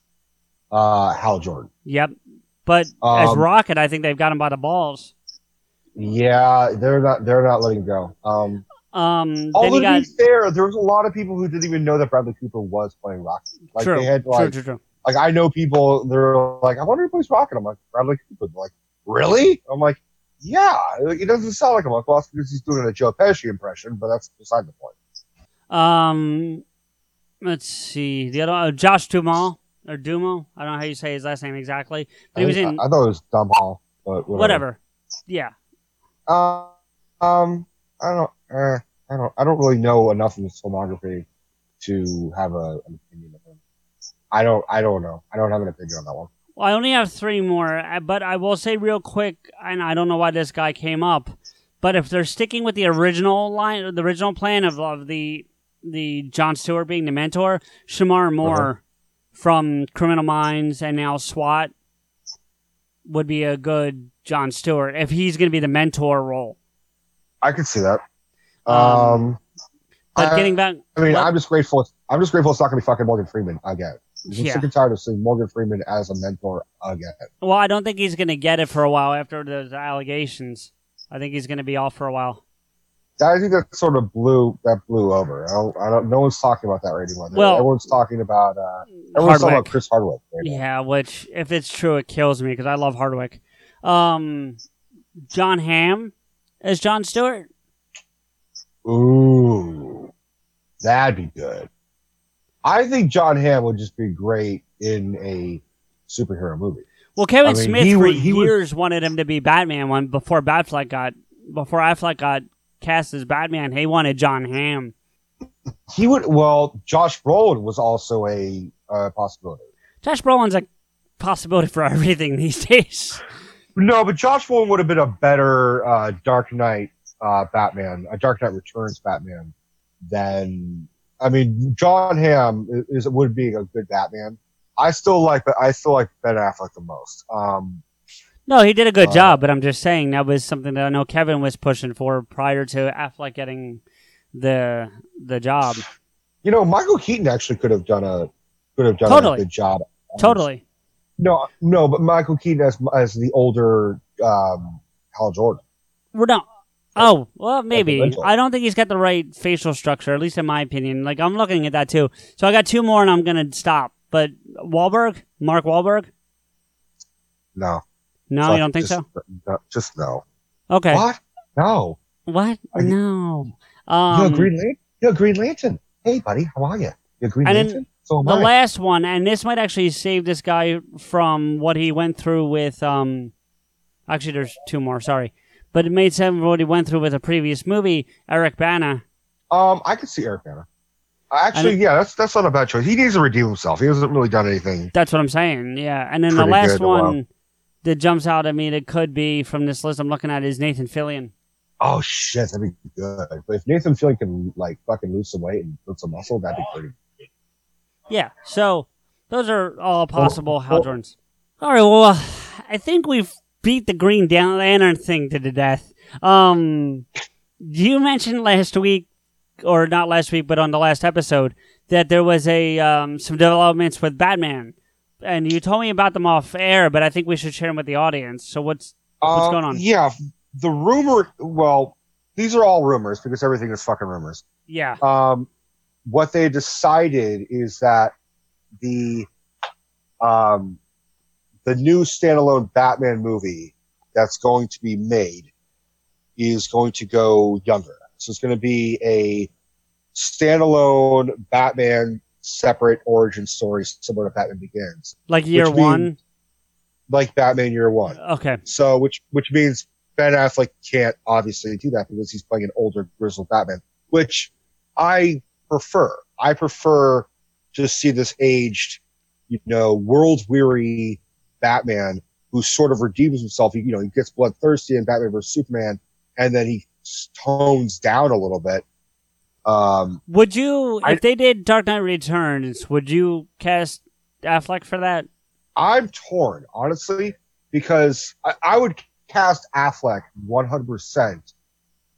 uh, Hal Jordan. yep. But as Um, Rocket, I think they've got him by the balls. Yeah, they're not. They're not letting go. Um, Um, then although you to got be fair, there was a lot of people who didn't even know that Bradley Cooper was playing Rocket. Like true, they had like, true, true. like I know people. They're like, I wonder who plays Rocket. I'm like Bradley Cooper. They're like, really? I'm like, yeah. It doesn't sound like him. Like, well, because he's doing a Joe Pesci impression, but that's beside the point. Um, let's see. The other uh, Josh Duhamel or Dumo. I don't know how you say his last name exactly, but he I, was in I, I thought it was Dumb Hall, but whatever. whatever. Yeah. Uh, um, I don't. Uh, I don't. I don't really know enough of his filmography to have a, an opinion of him. I don't. I don't know. I don't have an opinion on that one. Well, I only have three more, uh, but I will say real quick, and I don't know why this guy came up, but if they're sticking with the original line, the original plan of, of the the John Stewart being the mentor, Shemar Moore Uh-huh. From Criminal Minds and now SWAT would be a good John Stewart if he's going to be the mentor role. I could see that. Um, Um, But I- getting back, I mean, what- I'm just grateful. I'm just grateful it's not going to be fucking Morgan Freeman again. I'm Yeah. sick and tired of seeing Morgan Freeman as a mentor again. well, I don't think he's going to get it for a while after those allegations. I think he's going to be off for a while. I think that sort of blew that blew over. I don't. I don't. No one's talking about that right anymore. Well- everyone's talking about. Uh, everyone's talking about Chris Hardwick. Right. Yeah, which if it's true, it kills me because I love Hardwick. Um, Jon Hamm as John Stewart. Ooh, that'd be good. I think Jon Hamm would just be great in a superhero movie. Well, Kevin I mean, Smith he for would- he would- years wanted him to be Batman. One before Batfleck got before Affleck got cast as Batman, he wanted Jon Hamm. He would. Well, Josh Brolin was also a uh, possibility. Josh Brolin's a possibility for everything these days. No, but Josh Brolin would have been a better uh, Dark Knight uh, Batman, a Dark Knight Returns Batman than. I mean, Jon Hamm is, is would be a good Batman. I still like, but I still like Ben Affleck the most. Um, No, he did a good Uh, job, but I'm just saying that was something that I know Kevin was pushing for prior to Affleck getting the the job. you know, Michael Keaton actually could have done a could have done Totally. a good job. Totally. No, no, but Michael Keaton as as the older um, Hal Jordan. We're not. Oh well, maybe. I don't think he's got the right facial structure, at least in my opinion. Like I'm looking at that too. So I got two more, and I'm gonna stop. But Wahlberg, Mark Wahlberg. No, No, Fuck, you don't think just, so? No, just no. Okay. What? No. What? Are you- no. You're Um, Green Lantern. You're Green Lantern. Hey, buddy, how are you? You're Green and Lantern. then So the I. last one, and this might actually save this guy from what he went through with. um Actually, there's two more. Sorry, but it made sense what he went through with a previous movie, Eric Bana. Um, I could see Eric Bana. Actually, yeah, that's that's not a bad choice. He needs to redeem himself. He hasn't really done anything. That's what I'm saying. Yeah, and then the last one that jumps out at me that could be from this list I'm looking at is Nathan Fillion. Oh shit, that'd be good. But if Nathan Fillion can like fucking lose some weight and put some muscle, that'd be pretty. Yeah, so those are all possible well- Hal Jordans. All right, well, uh, I think we've beat the Green Lantern thing to the death. Um, you mentioned last week, or not last week, but on the last episode, that there was a um, some developments with Batman, and you told me about them off air, but I think we should share them with the audience. So what's what's Um, going on? Yeah, the rumor. Well, these are all rumors because everything is fucking rumors. Yeah. Um, what they decided is that the um, the new standalone Batman movie that's going to be made is going to go younger. So it's going to be a standalone Batman separate origin story similar to Batman Begins. Like year one. Like Batman Year One. Okay. So which which means Ben Affleck can't obviously do that because he's playing an older grizzled Batman, which I prefer. I prefer to see this aged, you know, world weary Batman who sort of redeems himself. He, you know, he gets bloodthirsty in Batman vs Superman, and then he tones down a little bit. Um, Would you, I- if they did Dark Knight Returns, would you cast Affleck for that? I'm torn, honestly, because I, I would cast Affleck 100%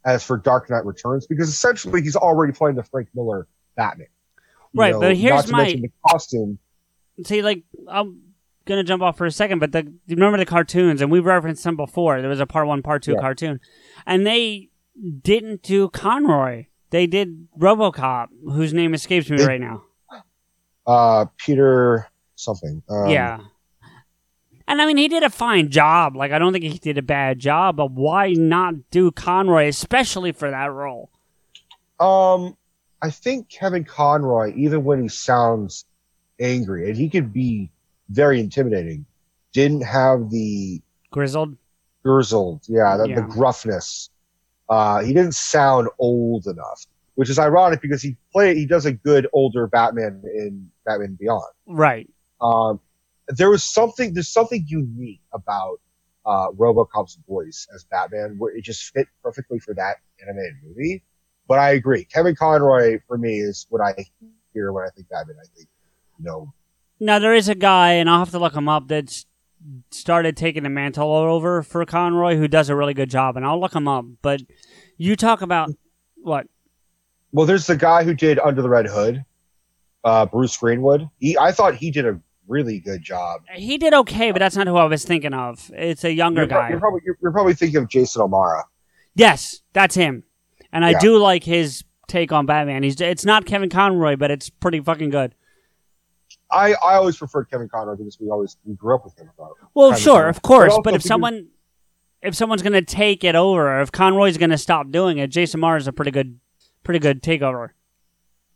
as for Dark Knight Returns because essentially he's already playing the Frank Miller Batman. Right, know, but here's my- costume. See, like, I'm gonna jump off for a second, but the remember the cartoons, and we referenced them before. There was a part one, part two Yeah. cartoon, and they didn't do Conroy. They did RoboCop, whose name escapes me They- right now. Uh, Peter something. Um, yeah. And I mean, he did a fine job. Like, I don't think he did a bad job, but why not do Conroy, especially for that role? Um, I think Kevin Conroy, even when he sounds angry, and he could be very intimidating, didn't have the Grizzled? grizzled, yeah, the, Yeah. the gruffness. Uh, he didn't sound old enough, which is ironic because he play he does a good older Batman in Batman Beyond. Right. Um, there was something there's something unique about uh, RoboCop's voice as Batman, where it just fit perfectly for that animated movie. But I agree, Kevin Conroy for me is what I hear when I think Batman. I think, you know, Now there is a guy, and I'll have to look him up. That's started taking the mantle over for Conroy, who does a really good job, and I'll look him up. But you talk about what? well, there's the guy who did Under the Red Hood, uh, Bruce Greenwood. He, I thought he did a really good job. He did okay, but that's not who I was thinking of. It's a younger You're, guy. you're probably you're, you're probably thinking of Jason O'Mara. Yes, that's him. And I Yeah. do like his take on Batman. He's it's not Kevin Conroy, but it's pretty fucking good. I, I always preferred Kevin Conroy because we always we grew up with him. uh, Well, sure, of course, also but if because- someone if someone's gonna take it over, or if Conroy's gonna stop doing it, Jason O'Mara is a pretty good pretty good takeover.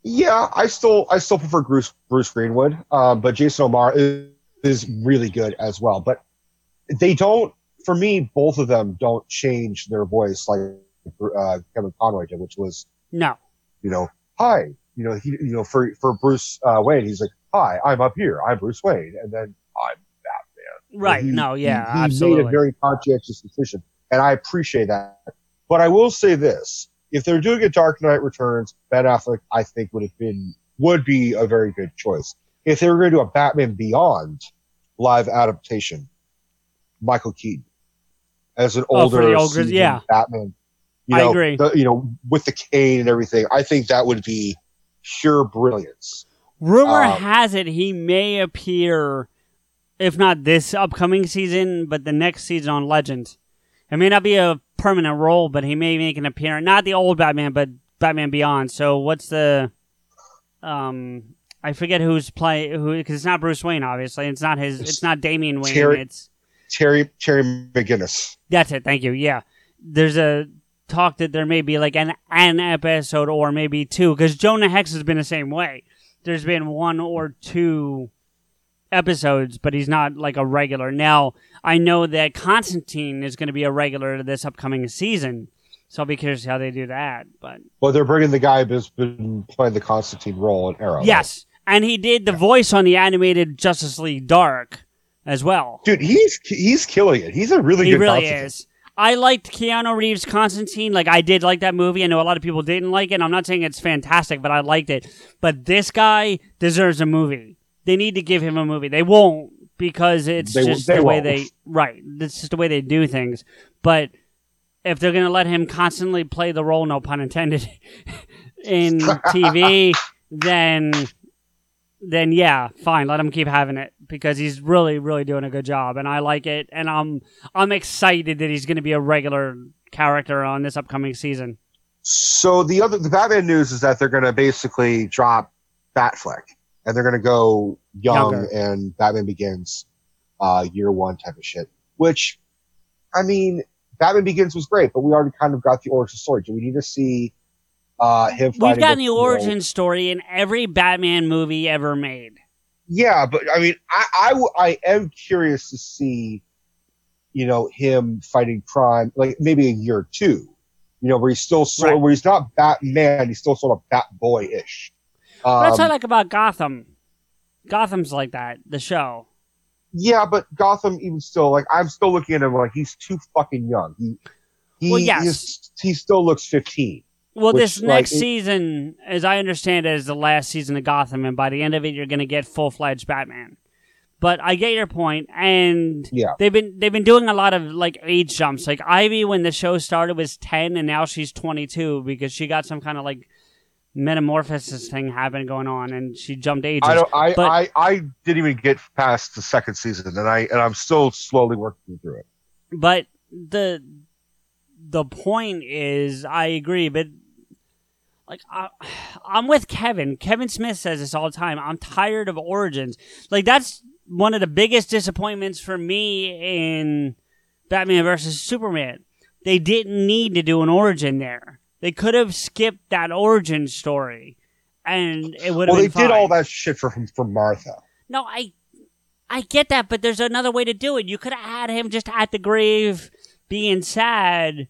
Yeah, I still I still prefer Bruce Bruce Greenwood, um, but Jason O'Mara is, is really good as well. But they don't, for me, both of them don't change their voice like uh, Kevin Conroy did, which was No. you know, hi, you know, he, you know, for for Bruce uh, Wayne, he's like, hi, I'm up here, I'm Bruce Wayne, and then I'm Batman. Right, He- no, yeah, he, he absolutely. made a very conscientious decision, and I appreciate that. But I will say this: if they're doing a Dark Knight Returns, Ben Affleck, I think would have been would be a very good choice. If they were going to do a Batman Beyond live adaptation, Michael Keaton as an Oh, older, the old Grizz- seasoned yeah. Batman. You I agree. the- you know, with the cane and everything, I think that would be pure brilliance. Rumor Um, has it he may appear, if not this upcoming season, but the next season on Legend. It may not be a permanent role, but he may make an appearance. Not the old Batman, but Batman Beyond. So what's the, um, I forget who's play who because it's not Bruce Wayne, obviously. It's not his. It's not Damian Wayne. Terry- It's Terry Terry McGinnis. that's it. Thank you. Yeah, there's a talk that there may be like an an episode or maybe two because Jonah Hex has been the same way. there's been one or two episodes, but he's not like a regular. Now, I know that Constantine is going to be a regular this upcoming season, so I'll be curious how they do that. But Well, they're bringing the guy who's been playing the Constantine role in Arrow. yes, and he did the voice on the animated Justice League Dark as well. dude, he's he's killing it. He's a really he good. really Constantine. is. I liked Keanu Reeves' Constantine. Like I did like that movie. I know a lot of people didn't like it. I'm not saying it's fantastic, but I liked it. But this guy deserves a movie. They need to give him a movie. They won't because it's They just they the way won't. they right. It's just the way they do things. But if they're gonna let him constantly play the role, no pun intended, in TV, then then yeah, fine, let him keep having it because he's really, really doing a good job, and I like it, and I'm I'm excited that he's going to be a regular character on this upcoming season. So the other the Batman news is that they're going to basically drop Batfleck and they're going to go young Younger. and Batman Begins, uh, year one type of shit. Which, I mean, Batman Begins was great, but we already kind of got the origin story. Do we need to see uh, him? We've gotten the origin story in every Batman movie ever made. Yeah, but I mean, I I am curious to see, you know, him fighting crime, like maybe a year or two, you know, where he's still sort Right. where he's not Batman, he's still sort of Batboy ish. But that's what I Um, like about Gotham. Gotham's like that. The show. yeah, but Gotham, even still, like I'm still looking at him like he's too fucking young. He, he, Well, yes. he still looks 15. Well, Which, this next it- season, as I understand it, is the last season of Gotham, and by the end of it, you're going to get full fledged Batman. But I get your point, and Yeah. they've been they've been doing a lot of like age jumps. Like Ivy, when the show started, was ten, and now she's twenty two because she got some kind of like metamorphosis thing happening going on, and she jumped ages. I don't. I, But- I I didn't even get past the second season, and I and I'm still slowly working through it. But the the point is, I agree, but like I, I'm with Kevin. Kevin Smith says this all the time. I'm tired of origins. Like that's one of the biggest disappointments for me in Batman versus Superman. They didn't need to do an origin there. They could have skipped that origin story, and it would have Well, they been did all that shit for for Martha. No, I I get that, but there's another way to do it. You could have had him just at the grave being sad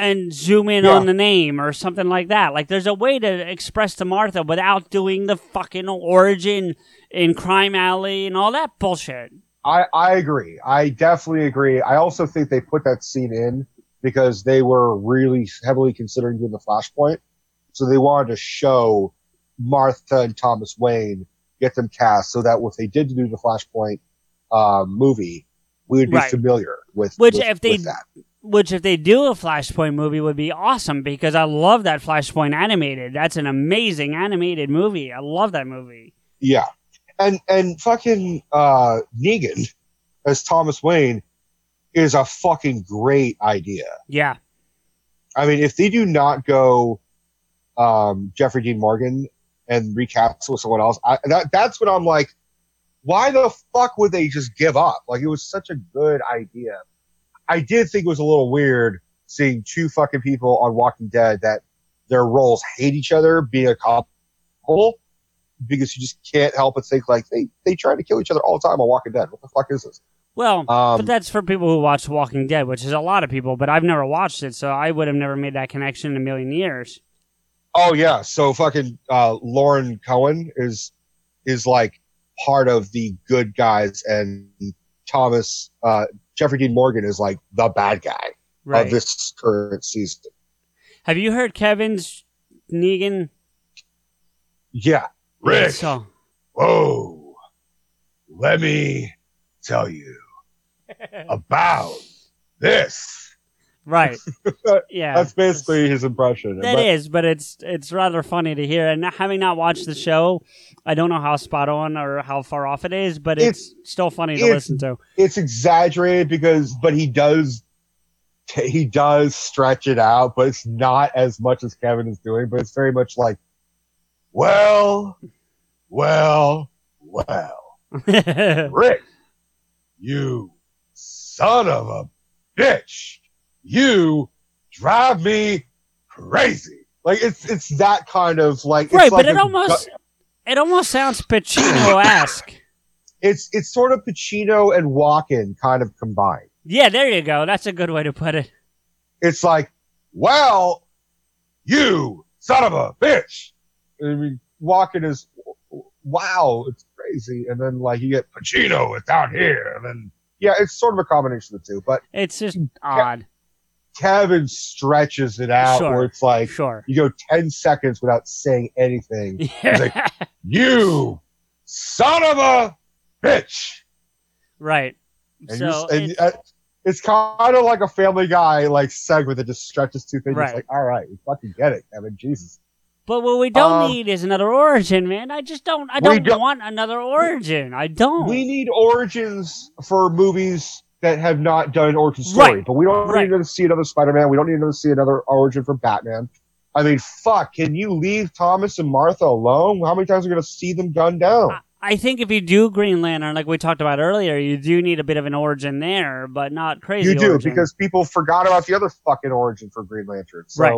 and zoom in Yeah. on the name or something like that. Like there's a way to express to Martha without doing the fucking origin in Crime Alley and all that bullshit. I, I agree. I definitely agree. I also think they put that scene in because they were really heavily considering doing the Flashpoint. So they wanted to show Martha and Thomas Wayne, get them cast so that if they did do the Flashpoint um, movie, we would be Right. familiar with, Which with, if they with that. Which if they do a Flashpoint movie would be awesome because I love that Flashpoint animated. That's an amazing animated movie. I love that movie. Yeah. And and fucking uh Negan as Thomas Wayne is a fucking great idea. Yeah. I mean, if they do not go um, Jeffrey Dean Morgan and recast with someone else, I, that that's when I'm like, why the fuck would they just give up? Like, it was such a good idea. I did think it was a little weird seeing two fucking people on Walking Dead that their roles hate each other being a couple because you just can't help but think like they they try to kill each other all the time on Walking Dead. What the fuck is this? Well, Um, but that's for people who watch Walking Dead, which is a lot of people, but I've never watched it, so I would have never made that connection in a million years. Oh yeah, so fucking uh, Lauren Cohan is is like part of the good guys, and Thomas uh, Jeffrey Dean Morgan is like the bad guy Right. of this current season. Have you heard Kevin's Negan? Yeah, Rick. So, Whoa, let me tell you about this. Right. Yeah. That's basically his impression. That But- is, but it's it's rather funny to hear. And having not watched the show, I don't know how spot on or how far off it is, but it's, still funny to it's- listen to. it's exaggerated because but he does he does stretch it out but it's not as much as kevin is doing but it's very much like well well well rick you son of a bitch you drive me crazy like it's it's that kind of like it's right, like but it almost It almost sounds Pacino-esque. It's it's sort of Pacino and Walken kind of combined. Yeah, there you go. That's a good way to put it. It's like, well, you son of a bitch. I mean, Walken is wow, it's crazy, and then like you get Pacino, it's out here, and then yeah, it's sort of a combination of the two, but It's just odd. Kevin stretches it out Sure, where it's like sure. you go 10 seconds without saying anything. It's Yeah. like, you son of a bitch. Right. And, so and it's- uh, it's kind of like a family guy like segment that just stretches two things. Right. Like, all right, we fucking get it, Kevin. Jesus. but what we don't Um, need is another origin, man. I just don't. I don't, don't- want another origin. I don't. We need origins for movies that have not done an origin story, Right. but we don't Right. need to see another Spider-Man. We don't need to see another origin for Batman. I mean, fuck, can you leave Thomas and Martha alone? How many times are we going to see them gunned down? I think if you do Green Lantern, like we talked about earlier, you do need a bit of an origin there, but not crazy. You do origin. because people forgot about the other fucking origin for Green Lantern. So Right.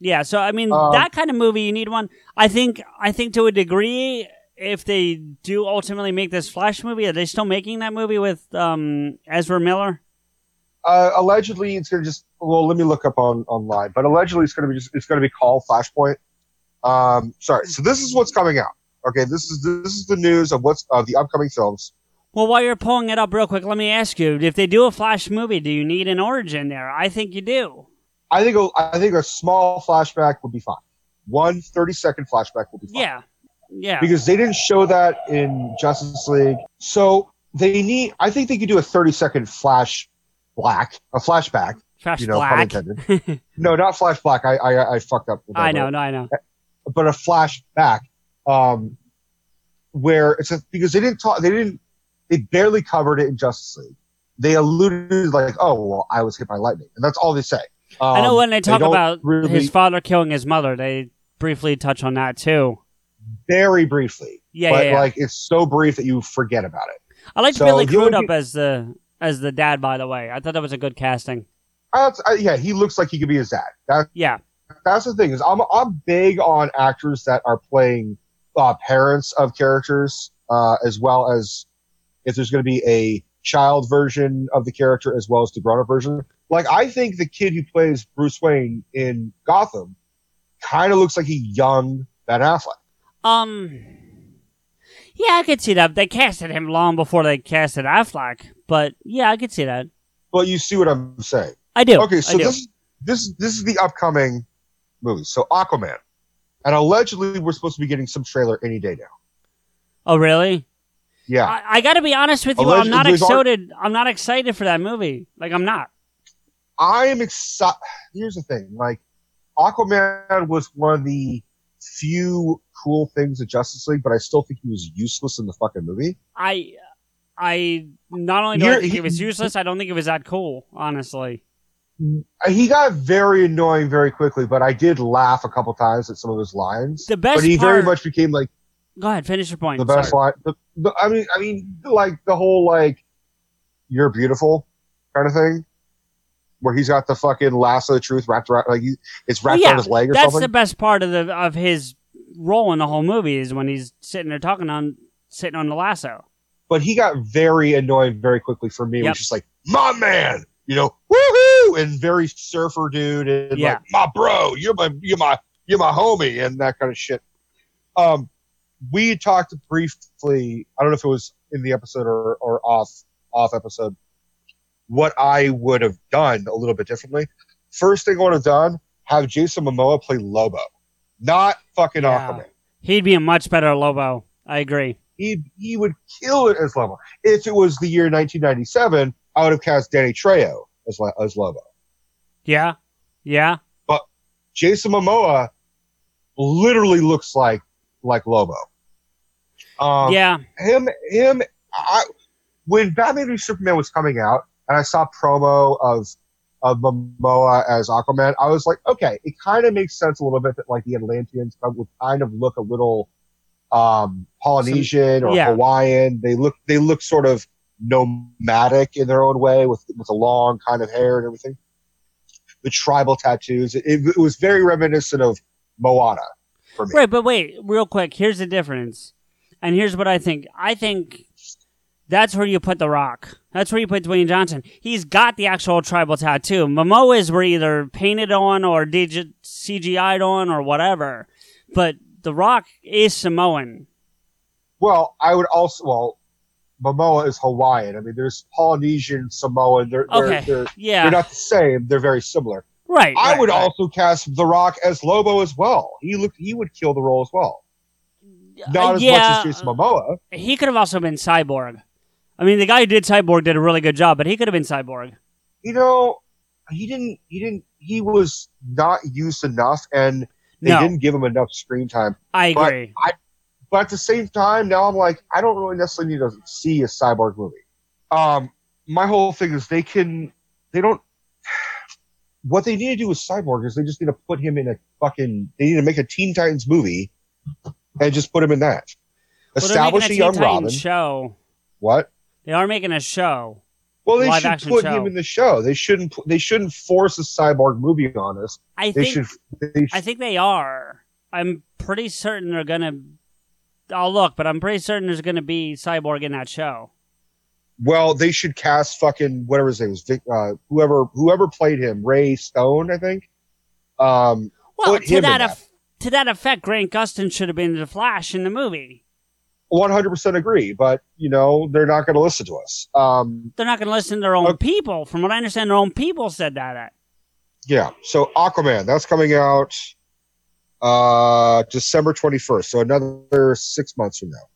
Yeah, so I mean Um, that kind of movie you need one. I think I think to a degree if they do ultimately make this Flash movie, are they still making that movie with um Ezra Miller? uh, allegedly, it's going to just. Well, let me look up on online, but allegedly, it's going to be just. It's going to be called Flashpoint. Um, sorry. So this is what's coming out. Okay, this is this is the news of what's of the upcoming films. Well, while you're pulling it up real quick, let me ask you: if they do a Flash movie, do you need an origin there? I think you do. I think a, I think a small flashback would be fine. One 30 second flashback would be fine. Yeah, yeah. Because they didn't show that in Justice League. So they need I think they could do a 30 second flash black, a flashback. Flash you know, Black. no, not flash black. I I, I fucked up. I know, word. no, I know. But a flashback, um, where it's a, because they didn't talk, they didn't, they barely covered it in Justice League. They alluded like, oh, well, I was hit by lightning, and that's all they say. I know Um, when they talk don't about really- his father killing his mother, they briefly touch on that too. Very briefly. Yeah, but yeah, yeah. like it's so brief that you forget about it. I liked So Billy Crudup pe- as the as the dad. By the way, I thought that was a good casting. Uh, uh, yeah, he looks like he could be his dad. That, Yeah, that's the thing is I'm I'm big on actors that are playing uh, parents of characters, uh, as well as if there's going to be a child version of the character as well as the grown up version. Like I think the kid who plays Bruce Wayne in Gotham kind of looks like a young Ben Affleck. Um, yeah, I could see that. They casted him long before they casted Affleck, but yeah, I could see that. But you see what I'm saying? I do. Okay, so do. this this this is the upcoming movie. So Aquaman, and allegedly we're supposed to be getting some trailer any day now. Oh, really? Yeah, I, I got to be honest with you. I'm not excited. I'm not excited for that movie. Like, I'm not. I am excited. Here's the thing: like Aquaman was one of the few cool things of Justice League, but I still think he was useless in the fucking movie. I, I not only do I You're- think he- it was useless, I don't think it was that cool. Honestly. He got very annoying very quickly, but I did laugh a couple times at some of his lines. The best but he very much became like Go ahead, finish your point. the best Sorry. line. The, the, I mean, I mean, like the whole like "you're beautiful" kind of thing, where he's got the fucking lasso of the truth wrapped around, like he, it's Well, wrapped yeah, around his leg or that's something. That's the best part of the of his role in the whole movie is when he's sitting there talking on sitting on the lasso. but he got very annoyed very quickly for me. Yep. was just like, my man, you know, woohoo, and very surfer dude, and Yeah. like, my bro, you're my, you're my, you're my homie, and that kind of shit. Um, we talked briefly. I don't know if it was in the episode or, or off off episode. What I would have done a little bit differently. First thing I would have done: have Jason Momoa play Lobo, not fucking Yeah. Aquaman. He'd be a much better Lobo. I agree. he he would kill it as Lobo. If it was the year 1997, I would have cast Danny Trejo as as Lobo. Yeah, yeah. But Jason Momoa literally looks like like Lobo. Um, yeah. him him. I, when Batman v Superman was coming out, and I saw promo of of Momoa as Aquaman, I was like, okay, it kind of makes sense a little bit that like the Atlanteans would kind of look a little um, Polynesian or yeah. Hawaiian. They look they look sort of nomadic in their own way with with a long kind of hair and everything. The tribal tattoos. It, it was very reminiscent of Moana. for me. Right, but wait, real quick. Here's the difference, and here's what I think. I think that's where you put The Rock. That's where you put Dwayne Johnson. He's got the actual tribal tattoo. Momoa's were either painted on or digit CGI'd on or whatever, but The Rock is Samoan. Well, I would also well, Momoa is Hawaiian. I mean, there's Polynesian, Samoan. They're, they're, Okay, they're, yeah. they're not the same. They're very similar. Right. I right, would right. also cast The Rock as Lobo as well. He look he would kill the role as well. Uh, not as yeah, much as Jason Momoa. He could have also been Cyborg. I mean, the guy who did Cyborg did a really good job, but he could have been Cyborg. You know, he didn't. He didn't. He was not used enough, and they No. didn't give him enough screen time. I But agree. I, but at the same time, now I'm like, I don't really necessarily need to see a cyborg movie. Um, my whole thing is they can, they don't. What they need to do with Cyborg is they just need to put him in a fucking. They need to make a Teen Titans movie, and just put him in that. Well, Establish a young Robin. Show. What? They are making a show. Well, they should put show. him in the show. They shouldn't. They shouldn't force a cyborg movie on us. I they think- should. They I think they are. I'm pretty certain they're gonna. I'll look, but I'm pretty certain there's gonna be Cyborg in that show. Well, they should cast fucking whatever his name was, Vic, uh, whoever whoever played him, Ray Stone, I think. Um, Well, to that, that. to that effect, Grant Gustin should have been the Flash in the movie. One hundred percent agree, but you know they're not going to listen to us. Um, They're not going to listen to their own people. From what I understand, their own people said that. yeah. So Aquaman, that's coming out uh December twenty first. So another six months from now.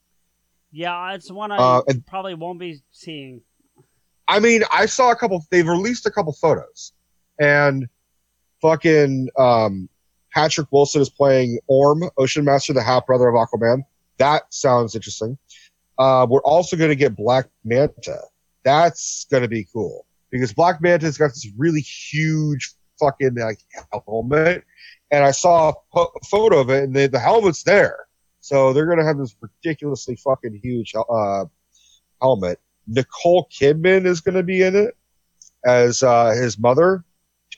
Yeah, it's one I Uh, and- probably won't be seeing. I mean, I saw a couple. They've released a couple photos, and fucking um, Patrick Wilson is playing Orm, Ocean Master, the half brother of Aquaman. That sounds interesting. Uh, we're also going to get Black Manta. That's going to be cool because Black Manta's got this really huge fucking like helmet, and I saw a po- photo of it, and the, the helmet's there. So they're going to have this ridiculously fucking huge uh, helmet. Nicole Kidman is going to be in it as uh, his mother.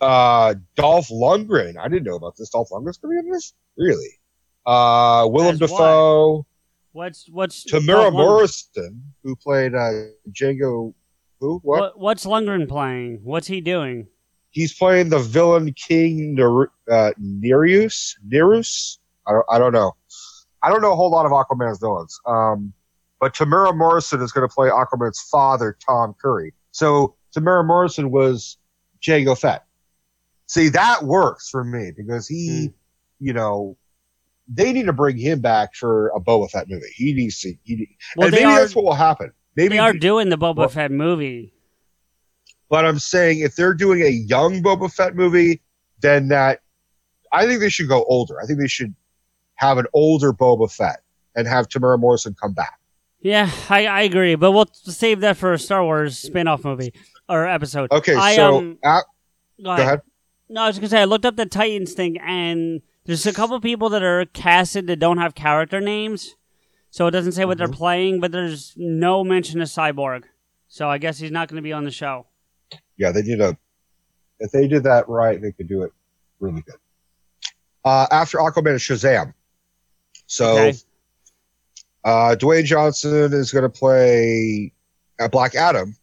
Uh, Dolph Lundgren. I didn't know about this. Dolph Lundgren's going to be in this? Really? Uh, Willem As what? What's what's Temuera Dolph Morrison, who played uh, Jango. Who? What? What, what's Lundgren playing? What's he doing? He's playing the villain King Ner- uh, Nereus. Nereus. I don't. I don't know. I don't know a whole lot of Aquaman's villains. Um, but Temuera Morrison is going to play Aquaman's father, Tom Curry. So Temuera Morrison was Jango Fett. See, that works for me because he, you know, they need to bring him back for a Boba Fett movie. He needs to. He, Well, and maybe are- that's what will happen. Maybe they are doing the Boba Well- Fett movie. But I'm saying if they're doing a young Boba Fett movie, then that I think they should go older. I think they should have an older Boba Fett and have Temuera Morrison come back. Yeah, I, I agree, but we'll save that for a Star Wars spin-off movie or episode. Okay, I, so um, at- go go ahead. No, I was gonna say I looked up the Titans thing, and there's a couple people that are casted that don't have character names, so it doesn't say what Mm-hmm. they're playing. But there's no mention of Cyborg, so I guess he's not going to be on the show. Yeah, they did a. If they did that right, they could do it really good. Uh, after Aquaman is Shazam. So, Okay. uh, Dwayne Johnson is going to play uh, Black Adam.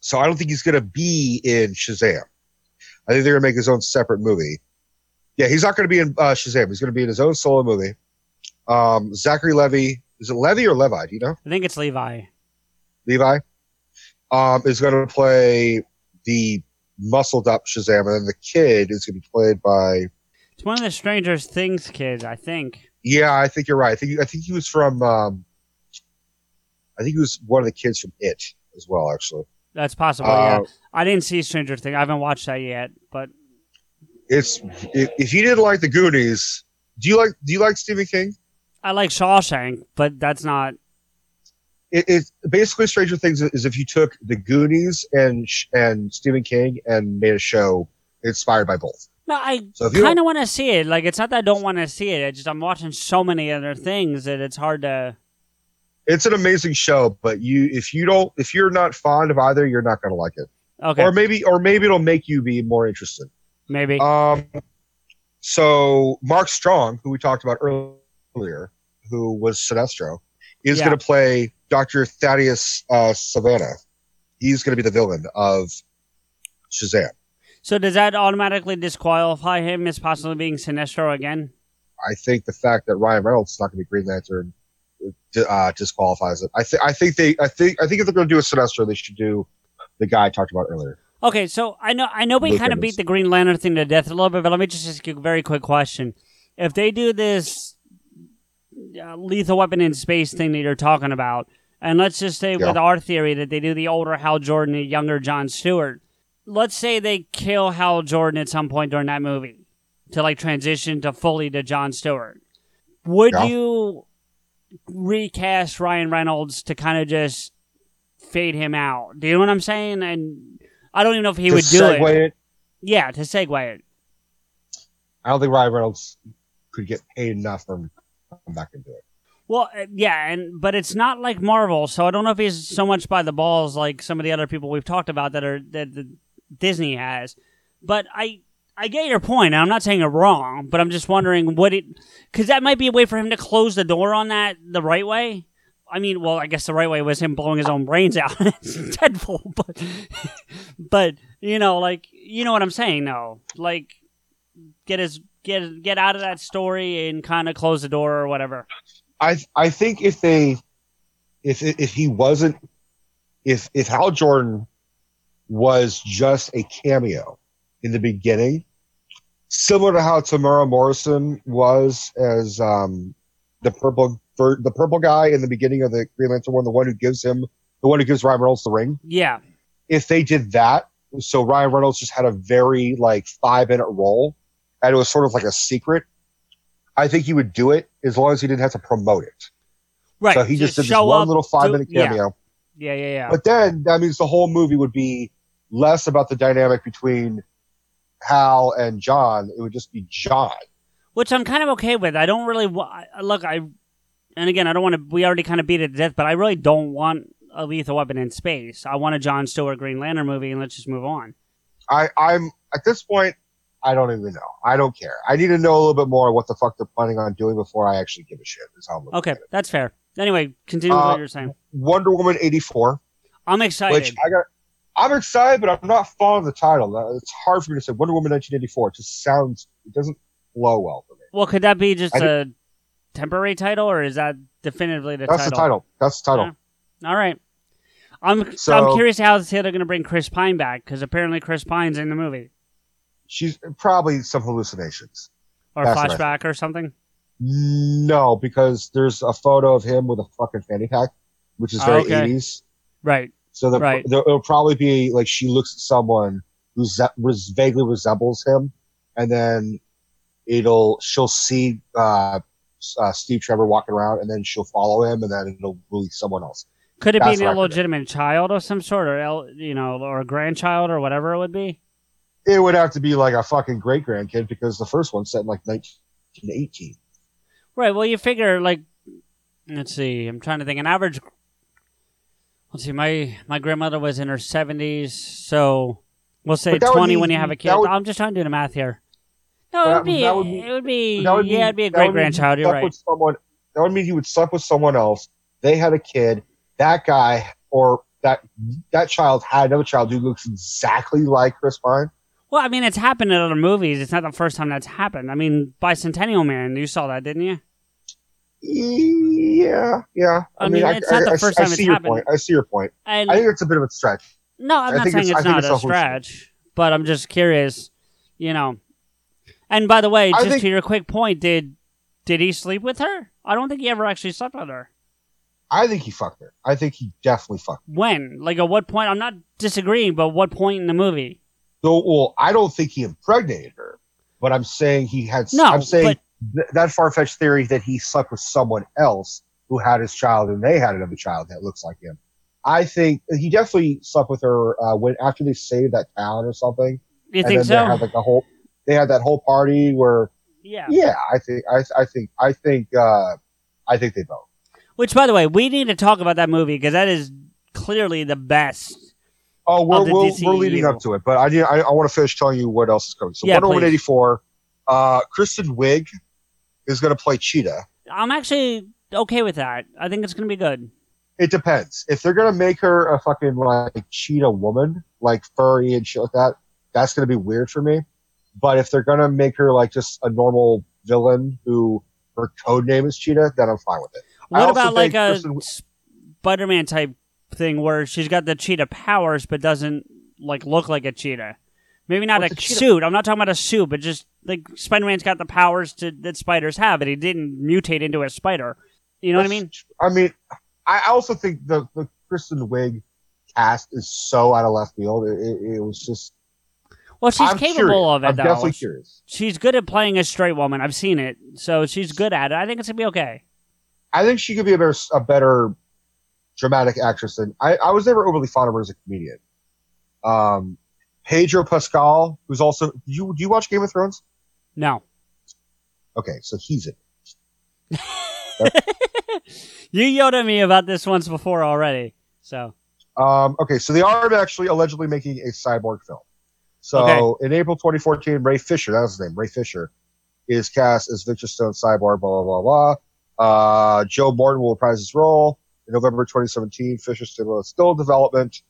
So I don't think he's going to be in Shazam. I think they're going to make his own separate movie. Yeah, he's not going to be in uh, Shazam. He's going to be in his own solo movie. Um, Zachary Levy is it Levy or Levi? Do you know? I think it's Levi. Levi, um, is going to play the muscled up Shazam, and then the kid is going to be played by. It's one of the Stranger Things kids, I think. Yeah, I think you're right. I think I think he was from. Um, I think he was one of the kids from It as well, actually. That's possible. Uh, yeah, I didn't see Stranger Things. I haven't watched that yet, but It's if, if you didn't like the Goonies, do you like do you like Stephen King? I like Shawshank. But that's not. It, it basically Stranger Things is if you took the Goonies and and Stephen King and made a show inspired by both. No, I So kind of want to see it. Like, it's not that I don't want to see it. I just I'm watching so many other things that it's hard to. It's an amazing show, but you if you don't if you're not fond of either, you're not going to like it. Okay. Or maybe or maybe it'll make you be more interested. Maybe. Um, So Mark Strong, who we talked about earlier, who was Sinestro, is Yeah. going to play Dr. Thaddeus uh, Sivana. He's going to be the villain of Shazam. So does that automatically disqualify him as possibly being Sinestro again? I think the fact that Ryan Reynolds is not going to be Green Lantern uh, disqualifies it. I think I think they I think I think if they're going to do a Sinestro, they should do the guy I talked about earlier. Okay, so I know I know we kind of beat the Green Lantern thing to death a little bit, but let me just ask you a very quick question: If they do this uh, lethal weapon in space thing that you're talking about, and let's just say Yeah. with our theory that they do the older Hal Jordan, the younger John Stewart, let's say they kill Hal Jordan at some point during that movie to like transition to fully to John Stewart, would Yeah. you recast Ryan Reynolds to kind of just fade him out? Do you know what I'm saying? And I don't even know if he would do segue it. it. Yeah, to segue it. I don't think Ryan Reynolds could get paid enough for him to come back into it. Well, uh, yeah, and but it's not like Marvel, so I don't know if he's so much by the balls like some of the other people we've talked about that are that, that Disney has. But I I get your point. and I'm not saying you're wrong, but I'm just wondering what it because that might be a way for him to close the door on that the right way. I mean, well, I guess the right way was him blowing his own brains out. it's Deadpool, but but you know, like you know what I'm saying, though. Like get his get get out of that story and kind of close the door or whatever. I I think if they if if he wasn't if if Hal Jordan was just a cameo in the beginning, similar to how Temuera Morrison was as um, the purple the purple guy in the beginning of the Green Lantern one, the one who gives him the one who gives Ryan Reynolds the ring. Yeah. If they did that, so Ryan Reynolds just had a very like five minute role, and it was sort of like a secret. I think he would do it as long as he didn't have to promote it. Right. So he just, did this one up, little five do- minute yeah. cameo. Yeah, yeah, yeah. But then that means the whole movie would be less about the dynamic between Hal and John. It would just be John. Which I'm kind of okay with. I don't really wa- look. I and again, I don't want to. We already kind of beat it to death, but I really don't want a lethal weapon in space. I want a John Stewart Green Lantern movie, and let's just move on. I, I'm at this point. I don't even know. I don't care. I need to know a little bit more what the fuck they're planning on doing before I actually give a shit. Is how I'm Okay, that's fair. Anyway, continue with Uh, what you're saying. Wonder Woman eighty four, I'm excited. which I got. I'm excited, but I'm not fond of the title. It's hard for me to say Wonder Woman 1984. It just sounds. It doesn't flow well for me. well, could that be just I a temporary title, or is that definitively the That's title? That's the title. That's the title. Yeah. All right. I'm So- I'm curious how they're going to bring Chris Pine back because apparently Chris Pine's in the movie She's probably some hallucinations. or That's flashback or something. No, because there's a photo of him with a fucking fanny pack, which is Oh, very okay. 80s. Right. So the, Right. the, it'll probably be like she looks at someone who vaguely resembles him, and then it'll she'll see uh, uh, Steve Trevor walking around, and then she'll follow him, and then it'll be someone else. Could it That's be an illegitimate child of some sort, or el- you know, or a grandchild, or whatever it would be? It would have to be like a fucking great grandkid because the first one's set in like 1918. Right. Well, you figure like, let's see. I'm trying to think. An average. Let's see. My my grandmother was in her 70s, so we'll say But that would 20 mean- when you have a kid. would- I'm just trying to do the math here. No, it would be. that would be- it would be. That would yeah, it'd be a great mean grandchild. You're right. Someone, that would mean he would sleep with someone else. They had a kid. That guy or that that child had another child who looks exactly like Chris Pine. Well, I mean, it's happened in other movies. It's not the first time that's happened. I mean, Bicentennial Man, you saw that, didn't you? Yeah, yeah. I mean, it's not the first I time see it's your happened. point. I see your point. And- I think it's a bit of a stretch. No, I'm I not saying it's- it's, not it's a a stretch, but I'm just curious, you know. And by the way, just think- to your quick point, did did he sleep with her? I don't think he ever actually slept with her. I think he fucked her. I think he definitely fucked. When? Like at what point? I'm not disagreeing, but what point in the movie? So, well, I don't think he impregnated her, but I'm saying he had. No, I'm saying but- th- that far fetched theory that he slept with someone else who had his child and they had another child that looks like him. I think he definitely slept with her uh, when after they saved that town or something. You and think so? They had like a whole. They had that whole party where. Yeah. Yeah, I think. I, I think. I think. uh I think they both. Which, by the way, we need to talk about that movie because that is clearly the best. Oh, we're, we're, we're leading up to it, but I need, I, I want to finish telling you what else is coming. So Yeah, Wonder Woman eighty four, Uh, Kristen Wiig is going to play Cheetah. I'm actually okay with that. I think it's going to be good. It depends. If they're going to make her a fucking like cheetah woman, like furry and shit like that, that's going to be weird for me. But if they're going to make her like just a normal villain who her code name is Cheetah, then I'm fine with it. What about like a Kristen Spider-Man type thing where she's got the cheetah powers but doesn't like look like a cheetah? Maybe not What's a a suit. I'm not talking about a suit, but just like Spider-Man's got the powers to that spiders have, but he didn't mutate into a spider. You know what I mean? I mean, I also think the the Kristen Wiig cast is so out of left field. It, it, it was just. Well, she's I'm capable curious. of it I'm though. definitely curious. She's good at playing a straight woman. I've seen it, so she's good at it. I think it's gonna be okay. I think she could be a better, a better dramatic actress than I, I was never overly fond of her as a comedian. Um, Pedro Pascal, who's also do you do you watch Game of Thrones? No, Okay, so he's it. you yelled at me about this once before already. So Um, okay, so they are actually allegedly making a cyborg film. So Okay. in April 2014, Ray Fisher, that was his name, Ray Fisher, is cast as Victor Stone cyborg. Blah blah blah blah. Uh, Joe Morton will reprise his role in November 2017. Fisher still still in development.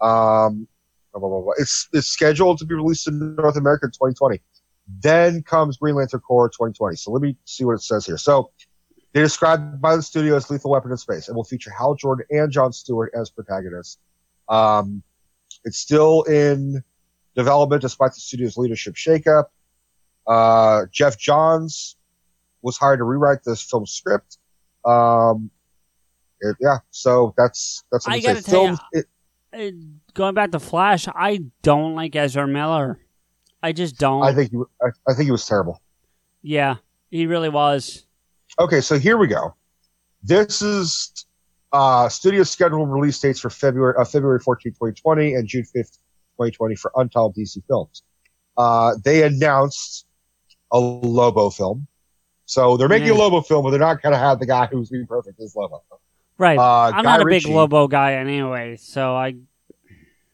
Um, blah, blah, blah, blah. It's it's scheduled to be released in North America in 2020. Then comes Green Lantern Corps 2020. So let me see what it says here. So they described by the studio as Lethal Weapon in Space and will feature Hal Jordan and John Stewart as protagonists. Um, it's still in development despite the studio's leadership shakeup. Uh, Geoff Johns was hired to rewrite this film script. Um, it- yeah, so that's that's what I gotta saying. tell Film, you, it, uh, going back to Flash, I don't like Ezra Miller. I just don't. I think he, I, I think he was terrible. yeah, he really was. Okay, so here we go. This is uh, studio scheduled release dates for February uh, February 14, 2020 and June 5th, 2020 for Untitled DC Films. Uh, they announced a Lobo film. So they're making a Lobo film, but they're not going to have the guy who's being perfect as Lobo. Right. Uh, I'm Guy not a Ritchie. big Lobo guy anyway, so I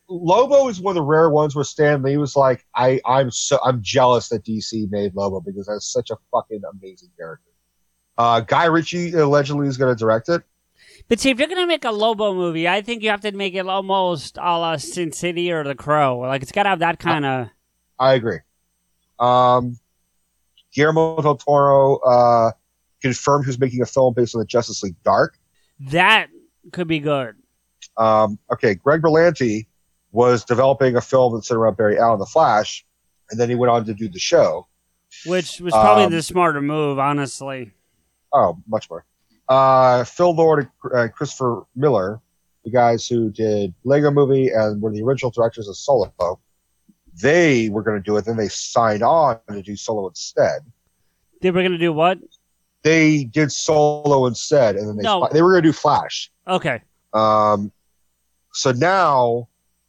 Lobo is one of the rare ones where Stan Lee was like, I, I'm so I'm jealous that DC made Lobo because that's such a fucking amazing character. Uh, Guy Ritchie allegedly is going to direct it. But see, if you're gonna make a Lobo movie, I think you have to make it almost a la Sin City or The Crow. Like it's gotta have that kind of. I agree. Um, Guillermo del Toro uh, confirmed he was making a film based on the Justice League Dark. That could be good. Um, okay, Greg Berlanti was developing a film that centered around Barry Allen, The Flash, and then he went on to do the show. Which was probably Um, the smarter move, honestly. Oh, much more. Uh, Phil Lord and uh, Christopher Miller, the guys who did Lego Movie and were the original directors of Solo, they were going to do it. Then they signed on to do Solo instead. They were gonna do what? They did Solo instead, and then they No. they were going to do Flash. Okay. Um, so now,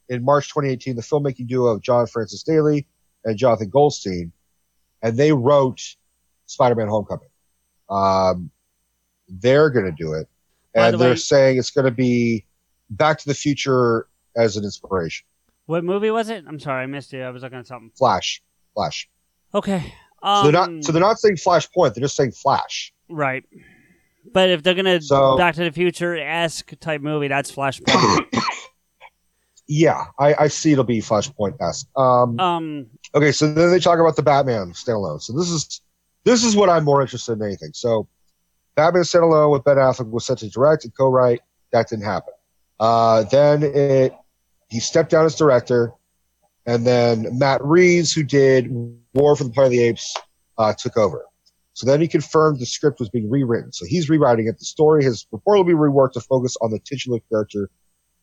in March 2018, the filmmaking duo of John Francis Daly and Jonathan Goldstein, and they wrote Spider-Man: Homecoming. Um, they're going to do it, and the they're way- saying it's going to be Back to the Future as an inspiration. What movie was it? I'm sorry, I missed it. I was looking at something. Flash, Flash. Okay. so Um, they're not. So they're not saying Flashpoint. They're just saying Flash. right. But if they're gonna So- Back to the Future esque type movie, that's Flashpoint. Yeah, I, I see it'll be Flashpoint esque. Um, um. Okay, so then they talk about the Batman standalone. So this is this is what I'm more interested in anything. So Batman standalone with Ben Affleck was set to direct and co-write. That didn't happen. Uh, then it he stepped down as director, and then Matt Reeves, who did War for the Planet of the Apes, uh, took over. So then he confirmed the script was being rewritten. So he's rewriting it. The story has reportedly reworked to focus on the titular character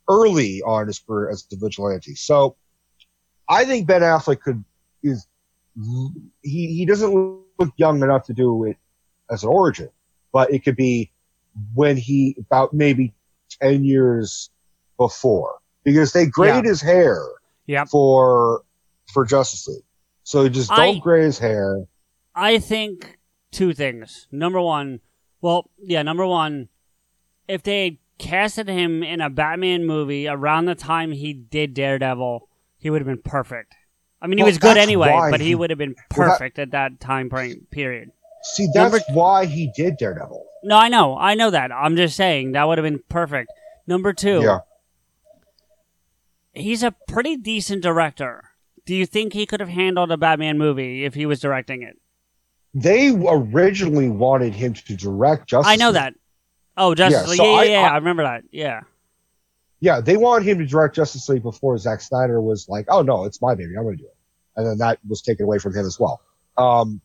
early on in his career as the vigilante. So I think Ben Affleck could is he he doesn't look young enough to do it as an origin, but it could be when he about maybe ten years before because they grade Yeah. his hair Yep. for for Justice League. So just don't I- gray his hair. I think two things. Number one, well, yeah, number one, if they casted him in a Batman movie around the time he did Daredevil, he would have been perfect. I mean, he Well, was good anyway, but he he- would have been Well, that- perfect at that time frame period. See, that's Number- why he did Daredevil. No, I know, I know that. I'm just saying that would have been perfect. Number two, Yeah. he's a pretty decent director. Do you think he could have handled a Batman movie if he was directing it? They originally wanted him to direct Justice. I know League. that. Oh, Justice Yeah, League. so Yeah, yeah, I- yeah. I- I remember that. Yeah. Yeah, they wanted him to direct Justice League before Zack Snyder was like, "Oh no, it's my baby, I'm going to do it," and then that was taken away from him as well. Um,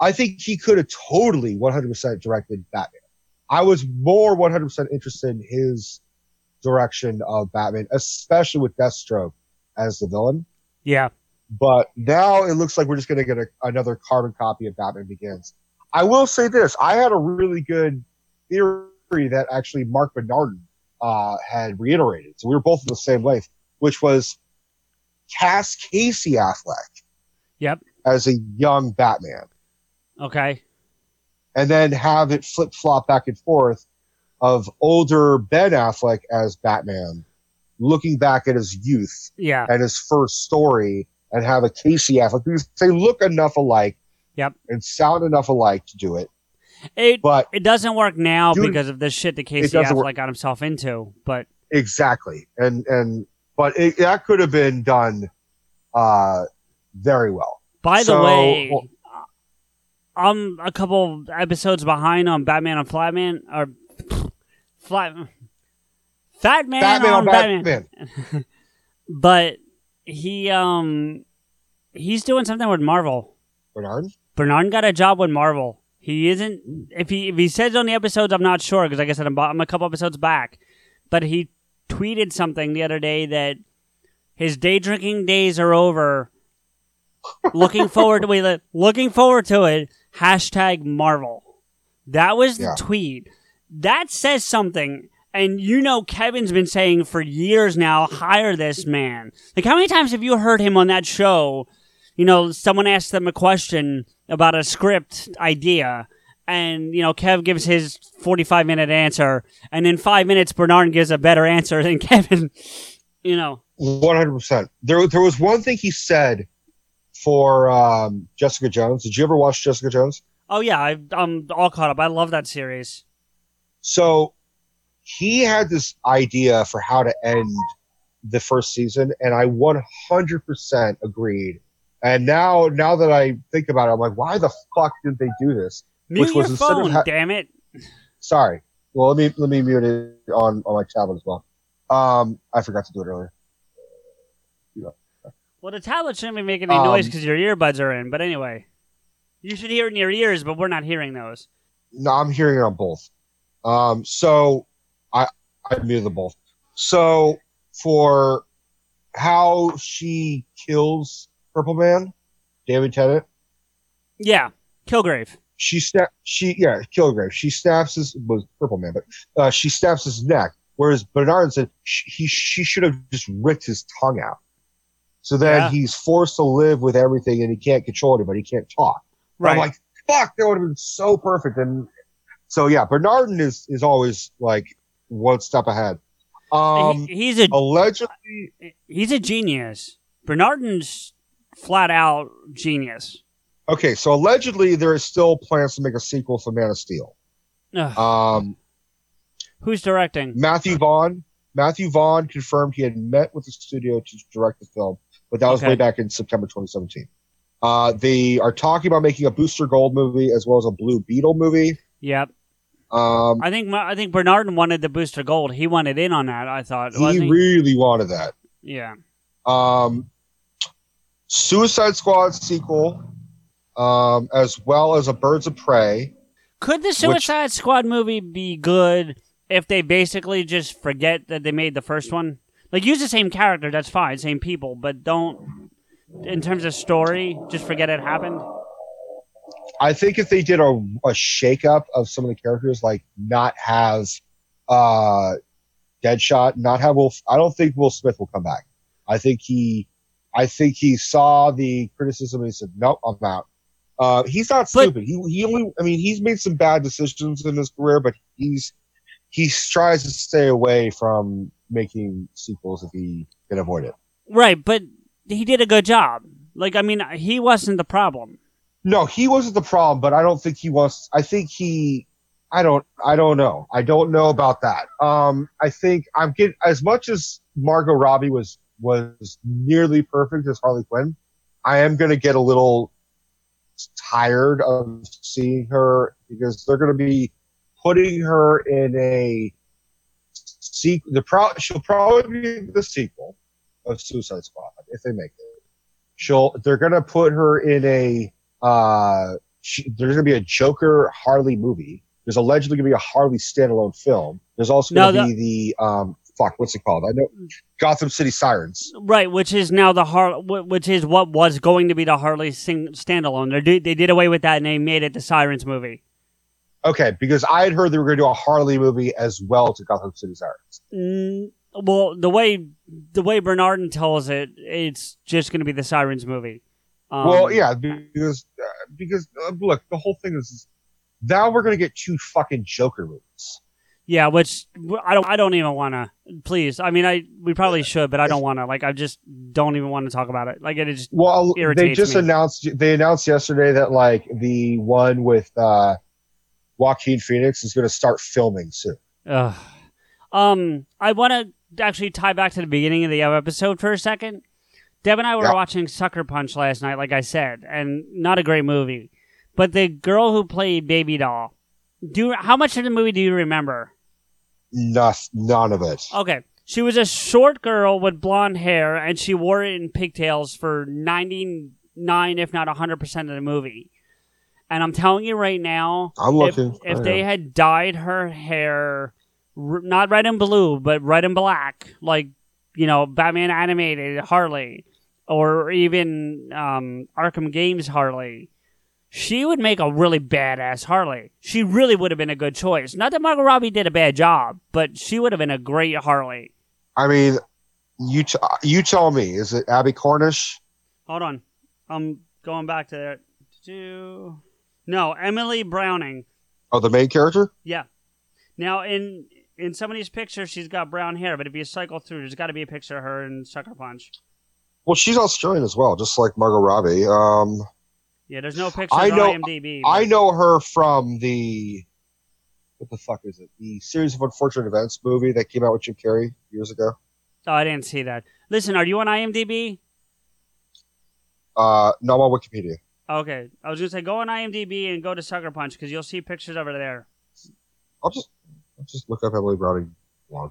I think he could have totally 100% directed Batman. I was more 100% interested in his direction of Batman, especially with Deathstroke as the villain. Yeah. But now it looks like we're just going to get a, another carbon copy of Batman Begins. I will say this: I had a really good theory that actually Mark Bernardin uh, had reiterated. So we were both on the same length, which was cast Casey Affleck Yep. as a young Batman, Okay. and then have it flip flop back and forth of older Ben Affleck as Batman, looking back at his youth Yeah. and his first story, and have a Casey Affleck because they look enough alike Yep. and sound enough alike to do it. It But it doesn't work now Dude, because of the shit that Casey Affleck work. got himself into. But Exactly, and and but it, that could have been done uh, very well. by the So- way, I'm a couple episodes behind on Batman on Flatman or Flat Fat Man Batman on on Batman. Batman. But he um he's doing something with Marvel. Bernard, Bernard got a job with Marvel. He isn't. If he if he says on the episodes, I'm not sure because like I said, I'm, I'm a couple episodes back. But he tweeted something the other day that his day drinking days are over. looking forward to wait, looking forward to it. Hashtag Marvel. That was the Yeah. tweet. That says something. And you know, Kevin's been saying for years now, hire this man. Like, how many times have you heard him on that show? You know, someone asks them a question about a script idea, and, you know, Kev gives his 45 minute answer, and in five minutes, Bernard gives a better answer than Kevin. You know, one hundred percent. There, there was one thing he said for um, Jessica Jones. Did you ever watch Jessica Jones? oh, yeah, I, I'm all caught up. I love that series. So he had this idea for how to end the first season, and I 100% agreed. And now, now that I think about it, I'm like, why the fuck did they do this? Mute your phone, ha- damn it. sorry. Well, let me let me mute it on on my tablet as well. Um, I forgot to do it earlier. Well, the tablet shouldn't be making any Um, noise because your earbuds are in. But anyway, you should hear it in your ears, but we're not hearing those. No, I'm hearing it on both. Um, so I I muted them both. So for how she kills Purple Man, David Tennant, Yeah, Kilgrave. she snap she yeah Kilgrave. She snaps his was Purple Man, but uh, she snaps his neck. Whereas Bernard said sh- he she should have just ripped his tongue out. So then Yeah. he's forced to live with everything, and he can't control anybody. He can't talk. Right. I'm like, fuck, that would have been so perfect. And so yeah, Bernardin is is always like one step ahead. Um, He- he's a allegedly, he's a genius. Bernardin's flat out genius. okay, so allegedly there is still plans to make a sequel for Man of Steel. Ugh. Um, Who's directing? Matthew Vaughn, Matthew Vaughn confirmed he had met with the studio to direct the film, but that was Okay. way back in September 2017. Uh, they are talking about making a Booster Gold movie as well as a Blue Beetle movie. Yep. Um, I think I think Bernardin wanted the booster gold. He wanted in on that. I thought. he he? really wanted that. yeah. um, Suicide Squad sequel, um, as well as a Birds of Prey. Could the Suicide Squad movie be good if they basically just forget that they made the first one? Like use the same character, that's fine, same people, but don't in terms of story, just forget it happened. I think if they did a, a shakeup of some of the characters, like not have uh, Deadshot, not have Will, I don't think Will Smith will come back. I think he, I think he saw the criticism and he said, "Nope, I'm out." Uh, he's not stupid. he he only, I mean, he's made some bad decisions in his career, but he's he tries to stay away from making sequels if he can avoid it. Right, but he did a good job. Like I mean, he wasn't the problem. No, he wasn't the problem, but I don't think he wants. I think he. I don't. I don't know. I don't know about that. Um, I think I'm getting as much as Margot Robbie was was nearly perfect as Harley Quinn. I am going to get a little tired of seeing her because they're going to be putting her in a sequel. The pro- she'll probably be the sequel of Suicide Squad if they make it. She'll. They're going to put her in a. Uh, she, there's going to be a Joker Harley movie. There's allegedly going to be a Harley standalone film. There's also going to the- be the um. Fuck, what's it called? I know Gotham City Sirens. Right, which is now the Har, which is what was going to be the Harley sing- standalone. They did, they did away with that and they made it the Sirens movie. Okay, because I had heard they were going to do a Harley movie as well to Gotham City Sirens. Mm, well, the way the way Bernardin tells it, it's just going to be the Sirens movie. Um, well, yeah, because uh, because uh, look, the whole thing is, is now we're going to get two fucking Joker movies. yeah. Which I don't. I don't even want to. Please, I mean, I we probably should, but I don't want to. Like, I just don't even want to talk about it. Like, it just Well, they just me. announced they announced yesterday that like the one with uh, Joaquin Phoenix is going to start filming soon. Ugh. Um, I want to actually tie back to the beginning of the episode for a second. Deb and I were Yeah. watching Sucker Punch last night, like I said, and not a great movie. But the girl who played Baby Doll, do how much of the movie do you remember? None, none of it. Okay, she was a short girl with blonde hair, and she wore it in pigtails for ninety nine, if not hundred percent of the movie. And I'm telling you right now, I'm if- looking. If, I they had dyed her hair, r- not red and blue, but red and black, like you know, Batman animated Harley, or even um, Arkham Games Harley, she would make a really badass Harley. She really would have been a good choice. Not that Margot Robbie did a bad job, but she would have been a great Harley. I mean, you t- you tell me. Is it Abbie Cornish? Hold on, I'm going back to that. Do no Emily Browning. Oh, the main character? Yeah. Now in in some of these pictures, she's got brown hair, but if you cycle through, there's got to be a picture of her in Sucker Punch. Well, she's Australian as well, just like Margot Robbie. Um, Yeah, there's no picture I know. on IMDb. I know her from the what the fuck is it? The series of unfortunate events movie that came out with Jim Carrey years ago. Oh, I didn't see that. Listen, are you on IMDb? Uh, no, I'm on Wikipedia. Okay, I was gonna say go on IMDb and go to Sucker Punch because you'll see pictures of her there. I'll just I'll just look up Emily Browning. Long.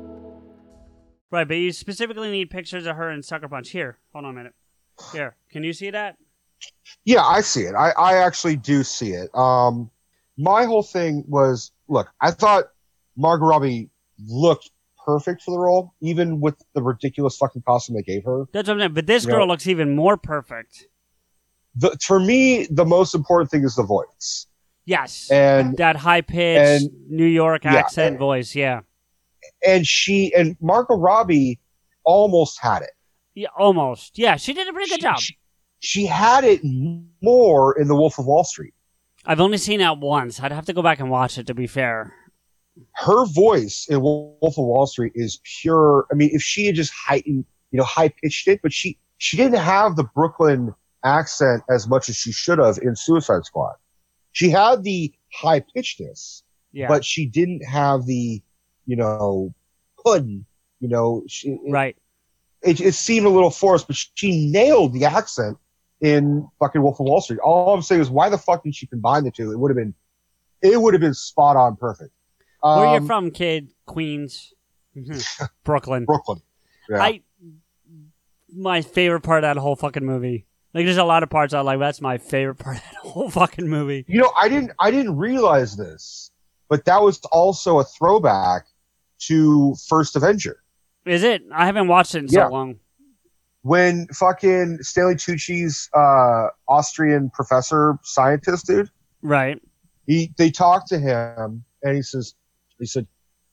Right, but you specifically need pictures of her in Sucker Punch. Here, hold on a minute. Here, can you see that? Yeah, I see it. I, I actually do see it. Um, my whole thing was, look, I thought Margot Robbie looked perfect for the role, even with the ridiculous fucking costume they gave her. That's what I'm saying. But this You girl know- looks even more perfect. The, for me, the most important thing is the voice. Yes, And that high pitched New York yeah, accent and- voice. Yeah, and she and Margot Robbie almost had it. yeah, almost. Yeah, she did a pretty good job. She had it more in The Wolf of Wall Street. I've only seen that once. I'd have to go back and watch it to be fair. Her voice in Wolf of Wall Street is pure. I mean, if she had just heightened, you know, high pitched it, but she she didn't have the Brooklyn accent as much as she should have in Suicide Squad. She had the high pitchedness, Yeah. but she didn't have the, you know, pudding. You know, she, right. it, it seemed a little forced, but she nailed the accent in fucking Wolf of Wall Street. All I'm saying is, why the fuck did she combine the two? It would have been, it would have been spot on perfect. Where you Um, from, kid? Queens, Mhm. Brooklyn. Brooklyn. Yeah. I my favorite part of that whole fucking movie. Like, there's a lot of parts I like. That's my favorite part of that whole fucking movie. You know, I didn't I didn't realize this, but that was also a throwback to First Avenger. Is it? I haven't watched it in so Yeah. long. When fucking Stanley Tucci's uh, Austrian professor scientist dude, Right. he they talked to him and he says he said,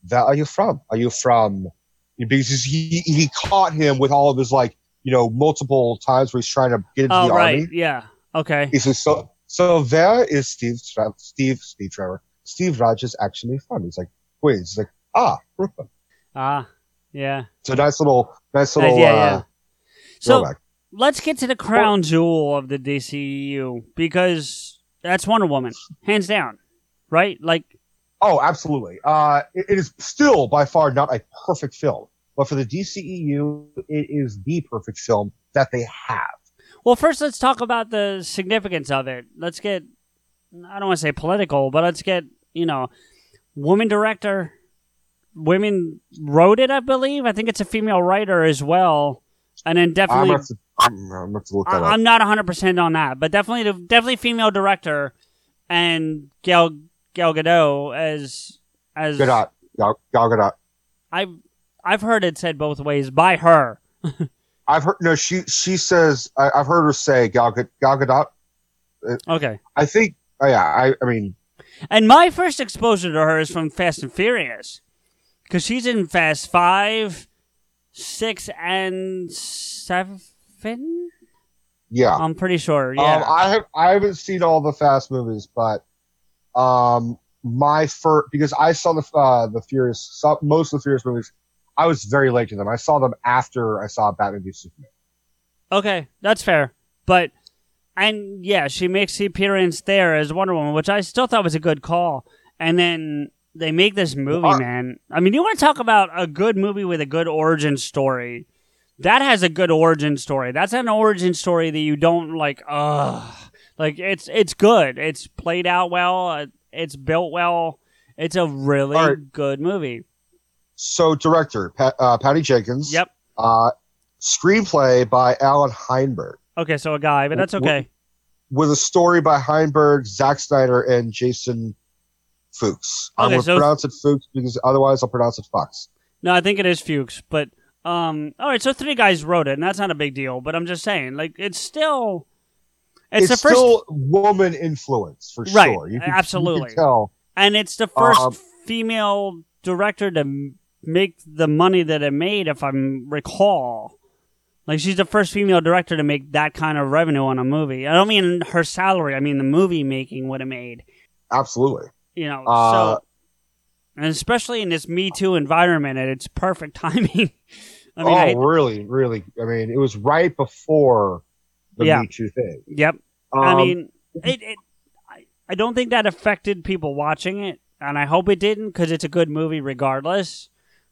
"Where are you from? Are you from?" Because he he caught him with all of his like you know multiple times where he's trying to get into Oh, the right. army. Yeah. Okay. He says, "So so where is Steve Steve Steve Trevor Steve Rogers actually from?" He's like, wait. He's like, "Ah, Brooklyn." Ah. Yeah. It's a nice little nice Uh, little yeah, uh, yeah. So throwback. let's get to the crown jewel of the DCU because that's Wonder Woman, hands down. Right? Like, Oh, absolutely. Uh, it, it is still by far not a perfect film, but for the DCEU, it is the perfect film that they have. well, first let's talk about the significance of it. Let's get, I don't want to say political, but let's get, you know, woman director, women wrote it, I believe. I think it's a female writer as well. And then I'm definitely, I'm, I'm have to look that I, up. I'm not 100% on that, but definitely, definitely female director and Gal, Gal Gadot as, as, Gadot, Gal, Gal Gadot. I've, I've heard it said both ways by her. I've heard no. She she says I, I've heard her say Gal, Ga- Gal Gadot. Uh, Okay. I think. Oh yeah. I I mean And my first exposure to her is from Fast and Furious, because she's in Fast Five, Six, and Seven. yeah. I'm pretty sure. Yeah. Um, I have I haven't seen all the Fast movies, but um, my first because I saw the uh, the Furious saw most of the Furious movies. I was very late to them. I saw them after I saw Batman v Superman. okay, that's fair. But and yeah, she makes the appearance there as Wonder Woman, which I still thought was a good call. And then they make this movie, man. I mean, you want to talk about a good movie with a good origin story? That has a good origin story. That's an origin story that you don't like. Ugh, like it's it's good. It's played out well. uh, It's built well. It's a really All right. good movie. So director Pat, uh, Patty Jenkins. Yep. Uh, screenplay by Allan Heinberg Okay, so a guy, but that's okay. with a story by Heinberg, Zack Snyder, and Jason Fuchs. Okay, going to so- pronounce it Fuchs because otherwise I'll pronounce it Fox. No, I think it is Fuchs, but um, all right. So three guys wrote it, and that's not a big deal. But I'm just saying, like, it's still, it's, It's, the first, still woman influence for Right, sure. You can, absolutely. You can tell. and it's the first um, female director to make the money that it made, if I recall. Like, she's the first female director to make that kind of revenue on a movie. I don't mean her salary; I mean the movie making would have made. Absolutely. You know, Uh, so and especially in this Me Too environment, and it's perfect timing. I mean, oh, I, really, really? I mean, it was right before the Yeah. Me Too thing. Yep. I Um, mean, it, it I, I don't think that affected people watching it, and I hope it didn't because it's a good movie regardless.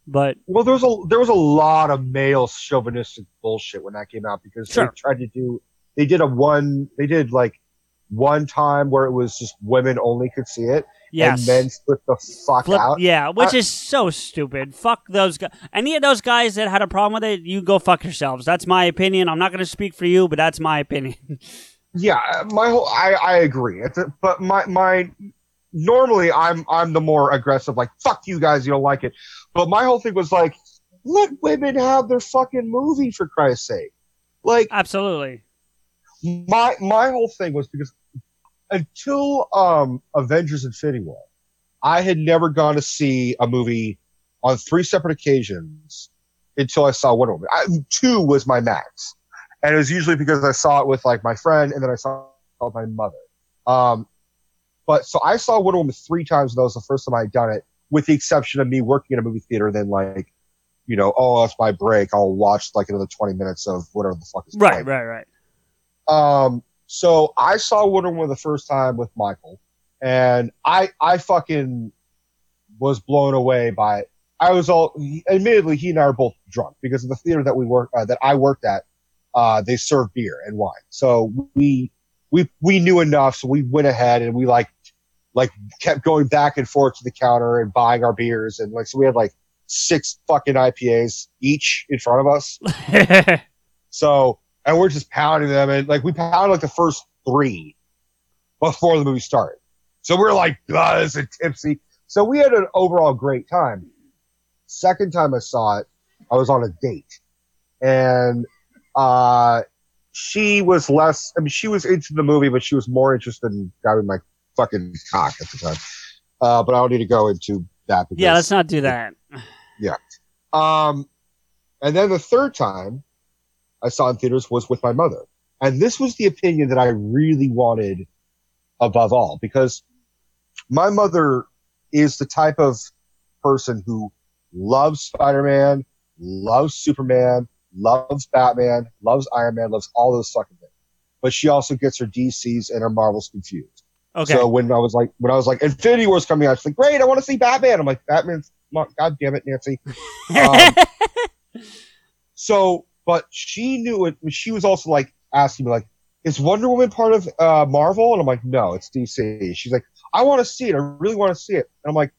But Well, there was a there was a lot of male chauvinistic bullshit when that came out because Sure. they tried to do they did a one they did like one time where it was just women only could see it Yes. and men split the fuck flip, out. yeah, which I- is so stupid. Fuck those guys. Any of those guys that had a problem with it, you go fuck yourselves. That's my opinion. I'm not going to speak for you, but that's my opinion. Yeah, my whole I I agree. It's a- but my my normally I'm I'm the more aggressive like fuck you guys you don't like it. But my whole thing was like let women have their fucking movie for Christ's sake. Like Absolutely. my my whole thing was because until um Avengers Infinity War, I had never gone to see a movie on three separate occasions until I saw Wonder Woman. I, two was my max, and it was usually because I saw it with like my friend, and then I saw it with my mother. Um, but so I saw Wonder Woman three times, and that was the first time I had done it, with the exception of me working in a movie theater. Then like, you know, oh, that's my break. I'll watch like another twenty minutes of whatever the fuck is Right, playing. right, right. Um, so I saw Wonder Woman the first time with Michael, and I I fucking was blown away by it. I was all. Admittedly, he and I are both drunk because of the theater that we work uh, that I worked at. Uh, they serve beer and wine, so we we we knew enough, so we went ahead and we like like kept going back and forth to the counter and buying our beers and like so we had like six fucking IPAs each in front of us. so and we're just pounding them and like we pounded like the first three before the movie started. So we're like buzzed and tipsy. So we had an overall great time. Second time I saw it, I was on a date. And uh she was less I mean she was into the movie, but she was more interested in grabbing my fucking cock at the time. Uh but I don't need to go into that because Yeah, let's not do that. yeah. Um, and then the third time I saw in theaters was with my mother. And this was the opinion that I really wanted above all because my mother is the type of person who loves Spider-Man, loves Superman, loves Batman, loves Iron Man, loves all those fucking things. But she also gets her DCs and her Marvels confused. Okay. So when I was like, when I was like, Infinity War's coming out, she's like, great, I want to see Batman. I'm like, Batman's, God damn it, Nancy. Um, so, but she knew it. She was also like asking me, like, is Wonder Woman part of uh, Marvel? And I'm like, no, it's DC. She's like, I want to see it. I really want to see it. And I'm like,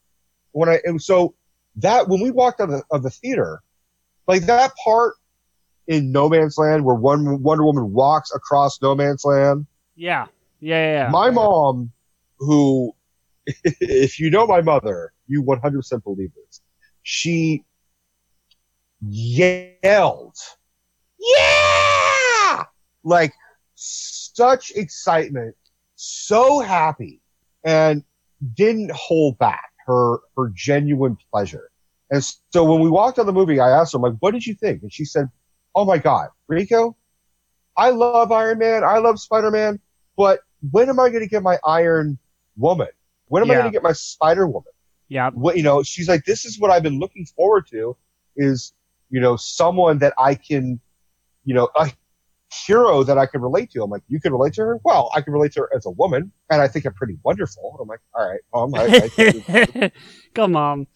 when I and so that when we walked out of the, of the theater, like that part in No Man's Land where one Wonder Woman walks across No Man's Land. Yeah. Yeah, yeah, yeah. My mom, who, if you know my mother, you 100% believe this. She yelled, yeah! Like such excitement, so happy, and didn't hold back her, her genuine pleasure. And so when we walked out of the movie, I asked her, I'm like, what did you think? And she said, oh my God, Rico, I love Iron Man. I love Spider Man. But when am I going to get my Iron Woman? When am I going to get my Spider Woman? Yeah. What you know? She's like, this is what I've been looking forward to. Is you know someone that I can, you know, a hero that I could relate to. I'm like, you can relate to her. Well, I can relate to her as a woman, and I think I'm pretty wonderful. I'm like, all right, um, I, I, Come on.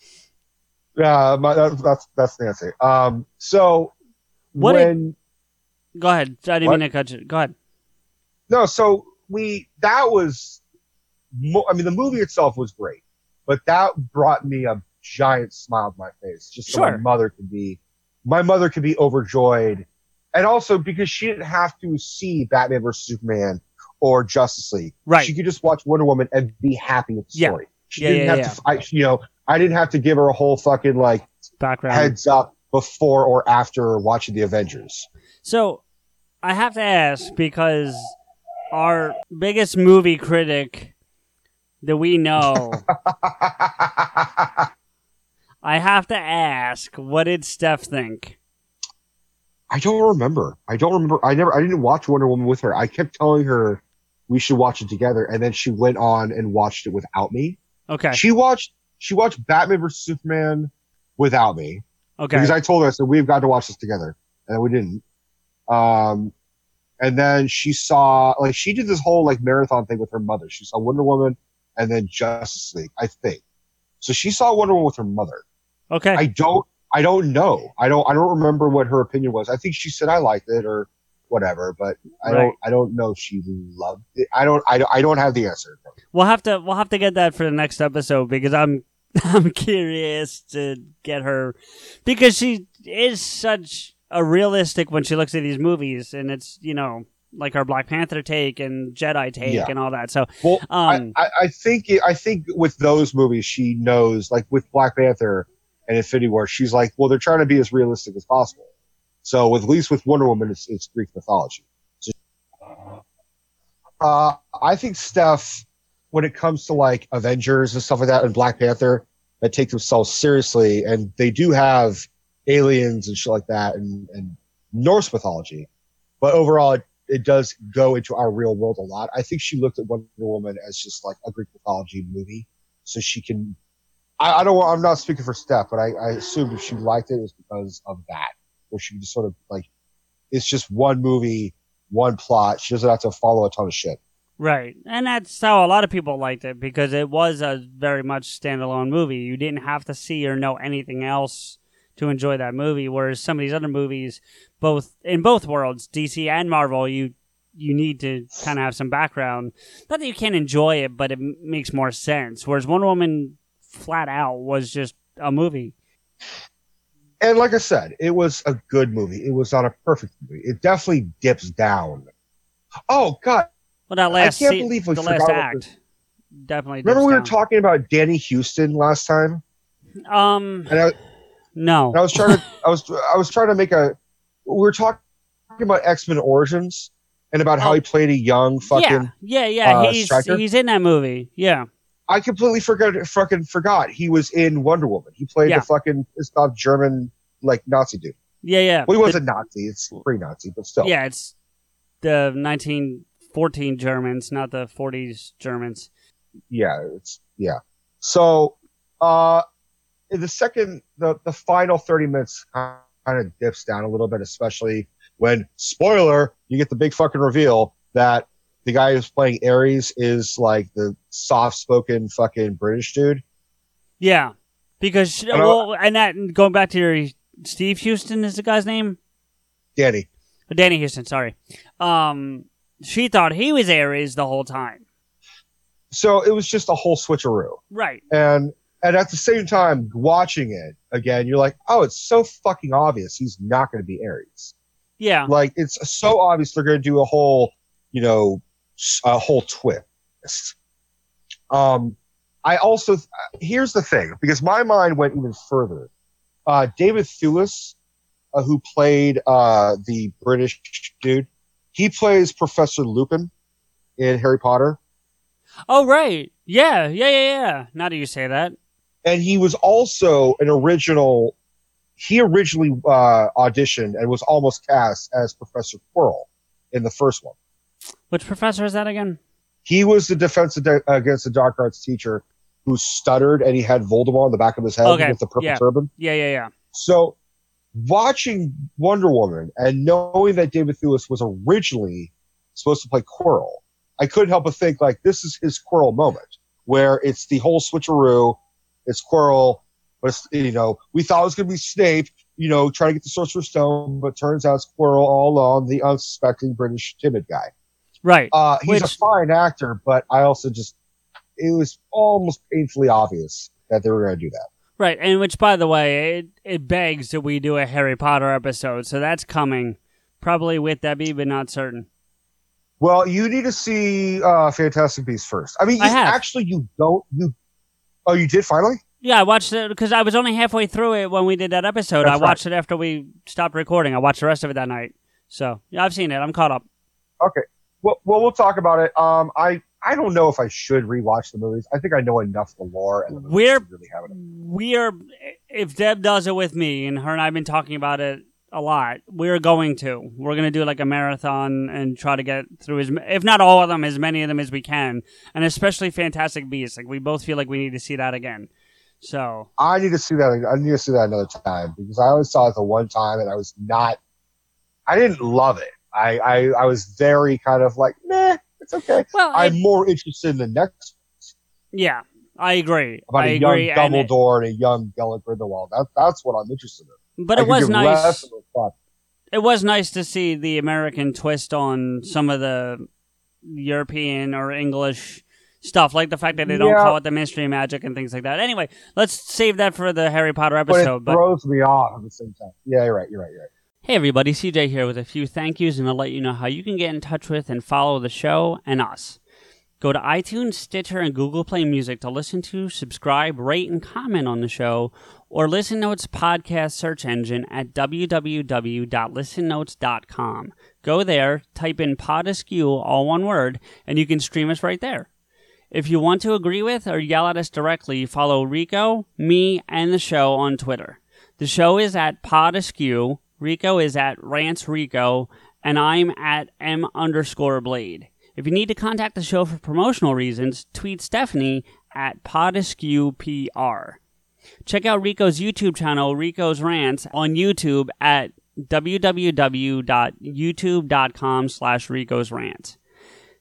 yeah, my, that, that's that's Nancy. Um, so What did- when Go ahead. I didn't What? mean to cut you. Go ahead. No, so we that was, mo- I mean, the movie itself was great, but that brought me a giant smile to my face, just so Sure. my mother could be, my mother could be overjoyed, and also because she didn't have to see Batman vs Superman or Justice League, Right. She could just watch Wonder Woman and be happy with the Yeah. story. She Yeah, didn't yeah, have to, fight, you know, I didn't have to give her a whole fucking like Background. heads up before or after watching the Avengers. So I have to ask because our biggest movie critic that we know, I have to ask, what did Steph think? I don't remember. I don't remember. I never. I didn't watch Wonder Woman with her. I kept telling her we should watch it together, and then she went on and watched it without me. Okay. She watched. She watched Batman vs Superman without me. Okay. Because I told her I said we've got to watch this together, and we didn't. Um, and then she saw like she did this whole like marathon thing with her mother. She saw Wonder Woman and then Justice League, I think. So she saw Wonder Woman with her mother. Okay. I don't I don't know. I don't I don't remember what her opinion was. I think she said I liked it or whatever, but I Right. don't I don't know if she loved it. I don't I don't, I don't have the answer. We'll have to we'll have to get that for the next episode because I'm I'm curious to get her because she is such a realistic when she looks at these movies and it's you know like our Black Panther take and Jedi take Yeah. and all that. So Well, um I, I, I think it, I think with those movies she knows like with Black Panther and Infinity War, she's like, well, they're trying to be as realistic as possible. So with at least with Wonder Woman, it's, it's Greek mythology. So, uh, I think Steph, when it comes to like Avengers and stuff like that, and Black Panther, that take themselves seriously, and they do have aliens and shit like that, and, and Norse mythology. But overall, it, it does go into our real world a lot. I think she looked at Wonder Woman as just like a Greek mythology movie, so she can. I, I don't. I'm not speaking for Steph, but I, I assumed if she liked it, it was because of that, where she just sort of like, it's just one movie, one plot. She doesn't have to follow a ton of shit. Right. And that's how a lot of people liked it because it was a very much standalone movie. You didn't have to see or know anything else to enjoy that movie. Whereas some of these other movies, both in both worlds, DC and Marvel, you you need to kind of have some background. Not that you can't enjoy it, but it m- makes more sense. Whereas Wonder Woman, flat out, was just a movie. And like I said, it was a good movie. It was not a perfect movie. It definitely dips down. Oh God! Well, that last I can't scene- believe we the last act definitely. Remember we were talking about Danny Huston last time, Um, and I, no, and I was trying to, I was, I was trying to make a. We were talking about X Men Origins and about how he played a young fucking. yeah, yeah, yeah. uh, he's he's in that movie. Yeah, I completely forgot, fucking forgot he was in Wonder Woman. He played Yeah. the fucking pissed off German like Nazi dude. yeah, yeah. Well, he wasn't Nazi. It's pre-Nazi, but still. Yeah, it's the 1914 Germans, not the 40s Germans. yeah, it's yeah. So, uh, the second, the the final thirty minutes kind of dips down a little bit, especially when spoiler, you get the big fucking reveal that the guy who's playing Ares is like the soft-spoken fucking British dude. Yeah, because well, and that going back to your Steve Huston is the guy's name. Danny. Danny Huston, sorry. Um, she thought he was Ares the whole time. So it was just a whole switcheroo. Right. And and at the same time, watching it again, you're like, oh, it's so fucking obvious he's not going to be Ares. Yeah. Like it's so obvious they're going to do a whole, you know, a whole twist. Um, I also here's the thing because my mind went even further. Uh, David Thewlis, uh, who played uh, the British dude, he plays Professor Lupin in Harry Potter. Oh right. Yeah. Yeah. Yeah. Yeah. Now that you say that. and he was also an original. He originally uh, auditioned and was almost cast as Professor Quirrell in the first one. Which professor is that again? He was the defense against the dark arts teacher who stuttered and he had Voldemort on the back of his head Okay. with the purple yeah. turban. Yeah. Yeah. Yeah. So, watching Wonder Woman and knowing that David Thewlis was originally supposed to play Quirrell, I couldn't help but think like this is his Quirrell moment, where it's the whole switcheroo. It's Quirrell, but it's, you know we thought it was going to be Snape, you know, trying to get the Sorcerer's Stone, but turns out it's Quirrell all along, the unsuspecting British timid guy. Right. Uh, he's a fine actor, but I also just it was almost painfully obvious that they were going to do that. Right, and which, by the way, it, it begs that we do a Harry Potter episode, so that's coming. Probably with Debbie, but not certain. Well, you need to see uh, Fantastic Beasts first. I mean, you, actually, you don't. You oh, you did finally. Yeah, I watched it because I was only halfway through it when we did that episode. That's I right. watched it after we stopped recording. I watched the rest of it that night. So yeah, I've seen it. I'm caught up. Okay. Well, well, we'll talk about it. Um, I I don't know if I should rewatch the movies. I think I know enough of the lore and the We're really have it. we're if Deb does it with me, and her and I've been talking about it a lot. We're going to. We're gonna do like a marathon and try to get through as if not all of them, as many of them as we can, and especially Fantastic Beasts. Like we both feel like we need to see that again. So I need to see that. I need to see that another time because I only saw it the one time and I was not. I didn't love it. I I, I was very kind of like, meh, it's okay. Well, I'm more interested in the next yeah, I agree. about I a young agree. and it- Dumbledore and, a young Gellert Grindelwald. That that's what I'm interested in. But I it was nice. less of a fuck. it was nice to see the American twist on some of the European or English stuff, like the fact that they don't Yeah. call it the mystery magic and things like that. Anyway, let's save that for the Harry Potter But episode. it But, throws me off at the same time. Yeah, you're right. You're right. You're right. Hey, everybody, CJ here with a few thank yous, and I'll let you know how you can get in touch with and follow the show and us. Go to iTunes, Stitcher, and Google Play Music to listen to, subscribe, rate, and comment on the show, or Listen Notes podcast search engine at www.listennotes.com. Go there, type in Pod all one word, and you can stream us right there. If you want to agree with or yell at us directly, follow Rico, me, and the show on Twitter. The show is at Pod Rico is at Rants Rico, and I'm at M underscore Blade. If you need to contact the show for promotional reasons, tweet Stephanie at PodAskewPR. Check out Rico's YouTube channel, Rico's Rants, on YouTube at www.youtube.com slash Rico's Rants.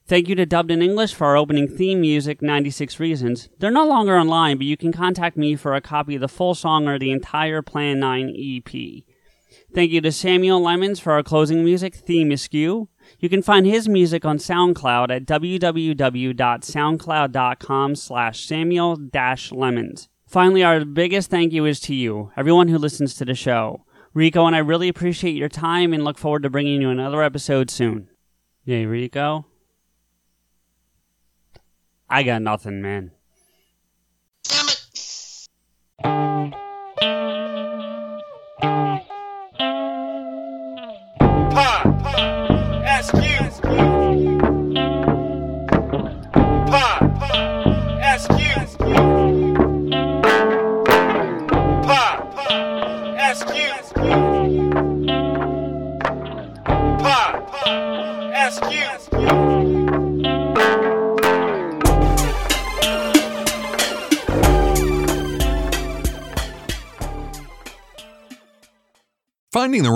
Thank you to Dubbed in English for our opening theme music, 96 Reasons. They're no longer online, but you can contact me for a copy of the full song or the entire Plan 9 EP. Thank you to Samuel Lemons for our closing music, Theme Askew. You can find his music on SoundCloud at www.soundcloud.com slash samuel-lemons. Finally, our biggest thank you is to you, everyone who listens to the show. Rico and I really appreciate your time and look forward to bringing you another episode soon. Yay, Rico. I got nothing, man.